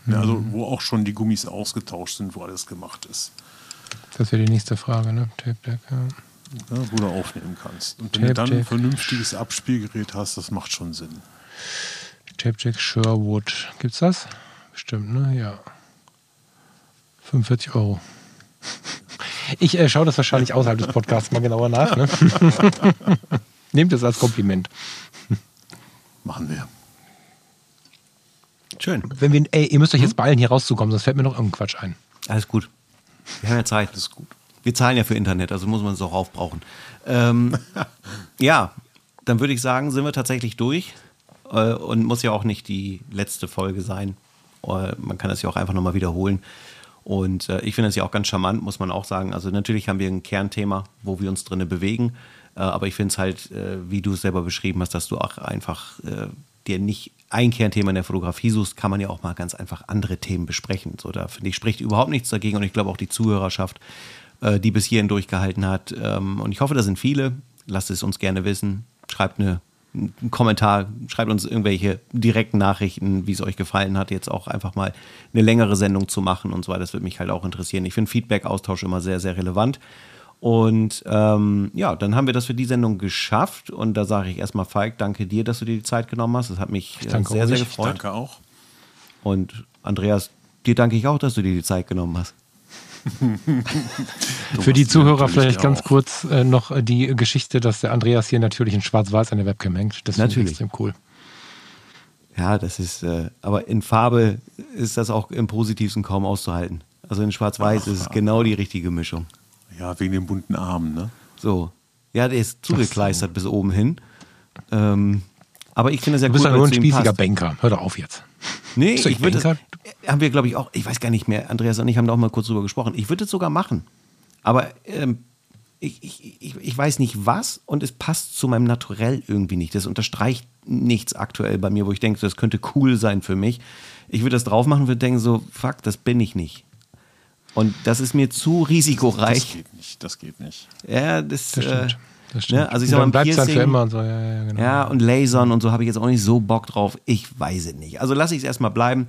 Ja, also Hm. wo auch schon die Gummis ausgetauscht sind, wo alles gemacht ist. Das wäre die nächste Frage, ne? Tape Deck, ja. Ja, wo du aufnehmen kannst. Und wenn Tape du dann ein vernünftiges Abspielgerät hast, das macht schon Sinn. Tape Deck Sherwood. Gibt's das? Bestimmt, ne? Ja. 45 Euro. Ich äh, schaue das wahrscheinlich außerhalb des Podcasts mal genauer nach. Ne? Nehmt es als Kompliment. Machen wir. Schön. Wenn wir, ey, ihr müsst euch jetzt beeilen, hier rauszukommen, sonst fällt mir noch irgendein Quatsch ein. Alles gut. Wir haben ja Zeit. Alles gut. Wir zahlen ja für Internet, also muss man es auch aufbrauchen. Ähm, ja, dann würde ich sagen, sind wir tatsächlich durch. Äh, und muss ja auch nicht die letzte Folge sein. Äh, man kann das ja auch einfach nochmal wiederholen. Und äh, ich finde das ja auch ganz charmant, muss man auch sagen. Also natürlich haben wir ein Kernthema, wo wir uns drinnen bewegen. Äh, aber ich finde es halt, äh, wie du es selber beschrieben hast, dass du auch einfach äh, dir nicht ein Kernthema in der Fotografie suchst, kann man ja auch mal ganz einfach andere Themen besprechen. So, da finde ich, spricht überhaupt nichts dagegen und ich glaube auch die Zuhörerschaft, äh, die bis hierhin durchgehalten hat. Ähm, und ich hoffe, da sind viele. Lasst es uns gerne wissen. Schreibt eine einen Kommentar, schreibt uns irgendwelche direkten Nachrichten, wie es euch gefallen hat, jetzt auch einfach mal eine längere Sendung zu machen und so weiter. Das würde mich halt auch interessieren. Ich finde Feedback-Austausch immer sehr, sehr relevant. Und ähm, ja, dann haben wir das für die Sendung geschafft. Und da sage ich erstmal, Falk, danke dir, dass du dir die Zeit genommen hast. Das hat mich äh, sehr, sehr gefreut. Danke auch. Und Andreas, dir danke ich auch, dass du dir die Zeit genommen hast. Für die Zuhörer vielleicht ganz auch. kurz äh, noch die Geschichte, dass der Andreas hier natürlich in Schwarz-Weiß an der Webcam hängt. Das ist extrem cool. Ja, das ist, äh, aber in Farbe ist das auch im Positivsten kaum auszuhalten. Also in Schwarz-Weiß ist es genau die richtige Mischung. Ja, wegen den bunten Armen, ne? So. Ja, der ist zugekleistert so. bis oben hin. Ähm, aber ich finde es ja gut, Du bist ja nur ein spießiger Banker. Hör doch auf jetzt. Nee, ich würde das, haben wir, glaube ich, auch, ich weiß gar nicht mehr, Andreas und ich haben da auch mal kurz drüber gesprochen. Ich würde es sogar machen. Aber ähm, ich, ich, ich, weiß nicht was und es passt zu meinem Naturell irgendwie nicht. Das unterstreicht nichts aktuell bei mir, wo ich denke, das könnte cool sein für mich. Ich würde das drauf machen und würde denken so, fuck, das bin ich nicht. Und das ist mir zu risikoreich. Das geht nicht, das geht nicht. Ja, das, das stimmt. Äh, das stimmt. Ne? Also ich sag mal, bleibt dann für immer und so. Ja, ja, genau. ja, und Lasern und so habe ich jetzt auch nicht so Bock drauf. Ich weiß es nicht. Also lasse ich es erstmal bleiben.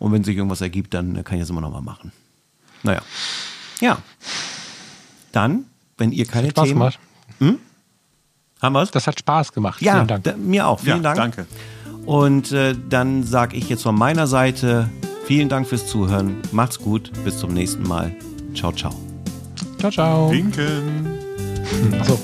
Und wenn sich irgendwas ergibt, dann kann ich es immer noch mal machen. Naja. Ja. Dann, wenn ihr keine Spaß Themen... Gemacht. Hm? Haben wir's? Das hat Spaß gemacht. Ja, Vielen Dank. Da, mir auch. Vielen ja, Dank. Danke. Und äh, dann sage ich jetzt von meiner Seite vielen Dank fürs Zuhören. Macht's gut. Bis zum nächsten Mal. Ciao, ciao. Ciao, ciao. Winken. Achso.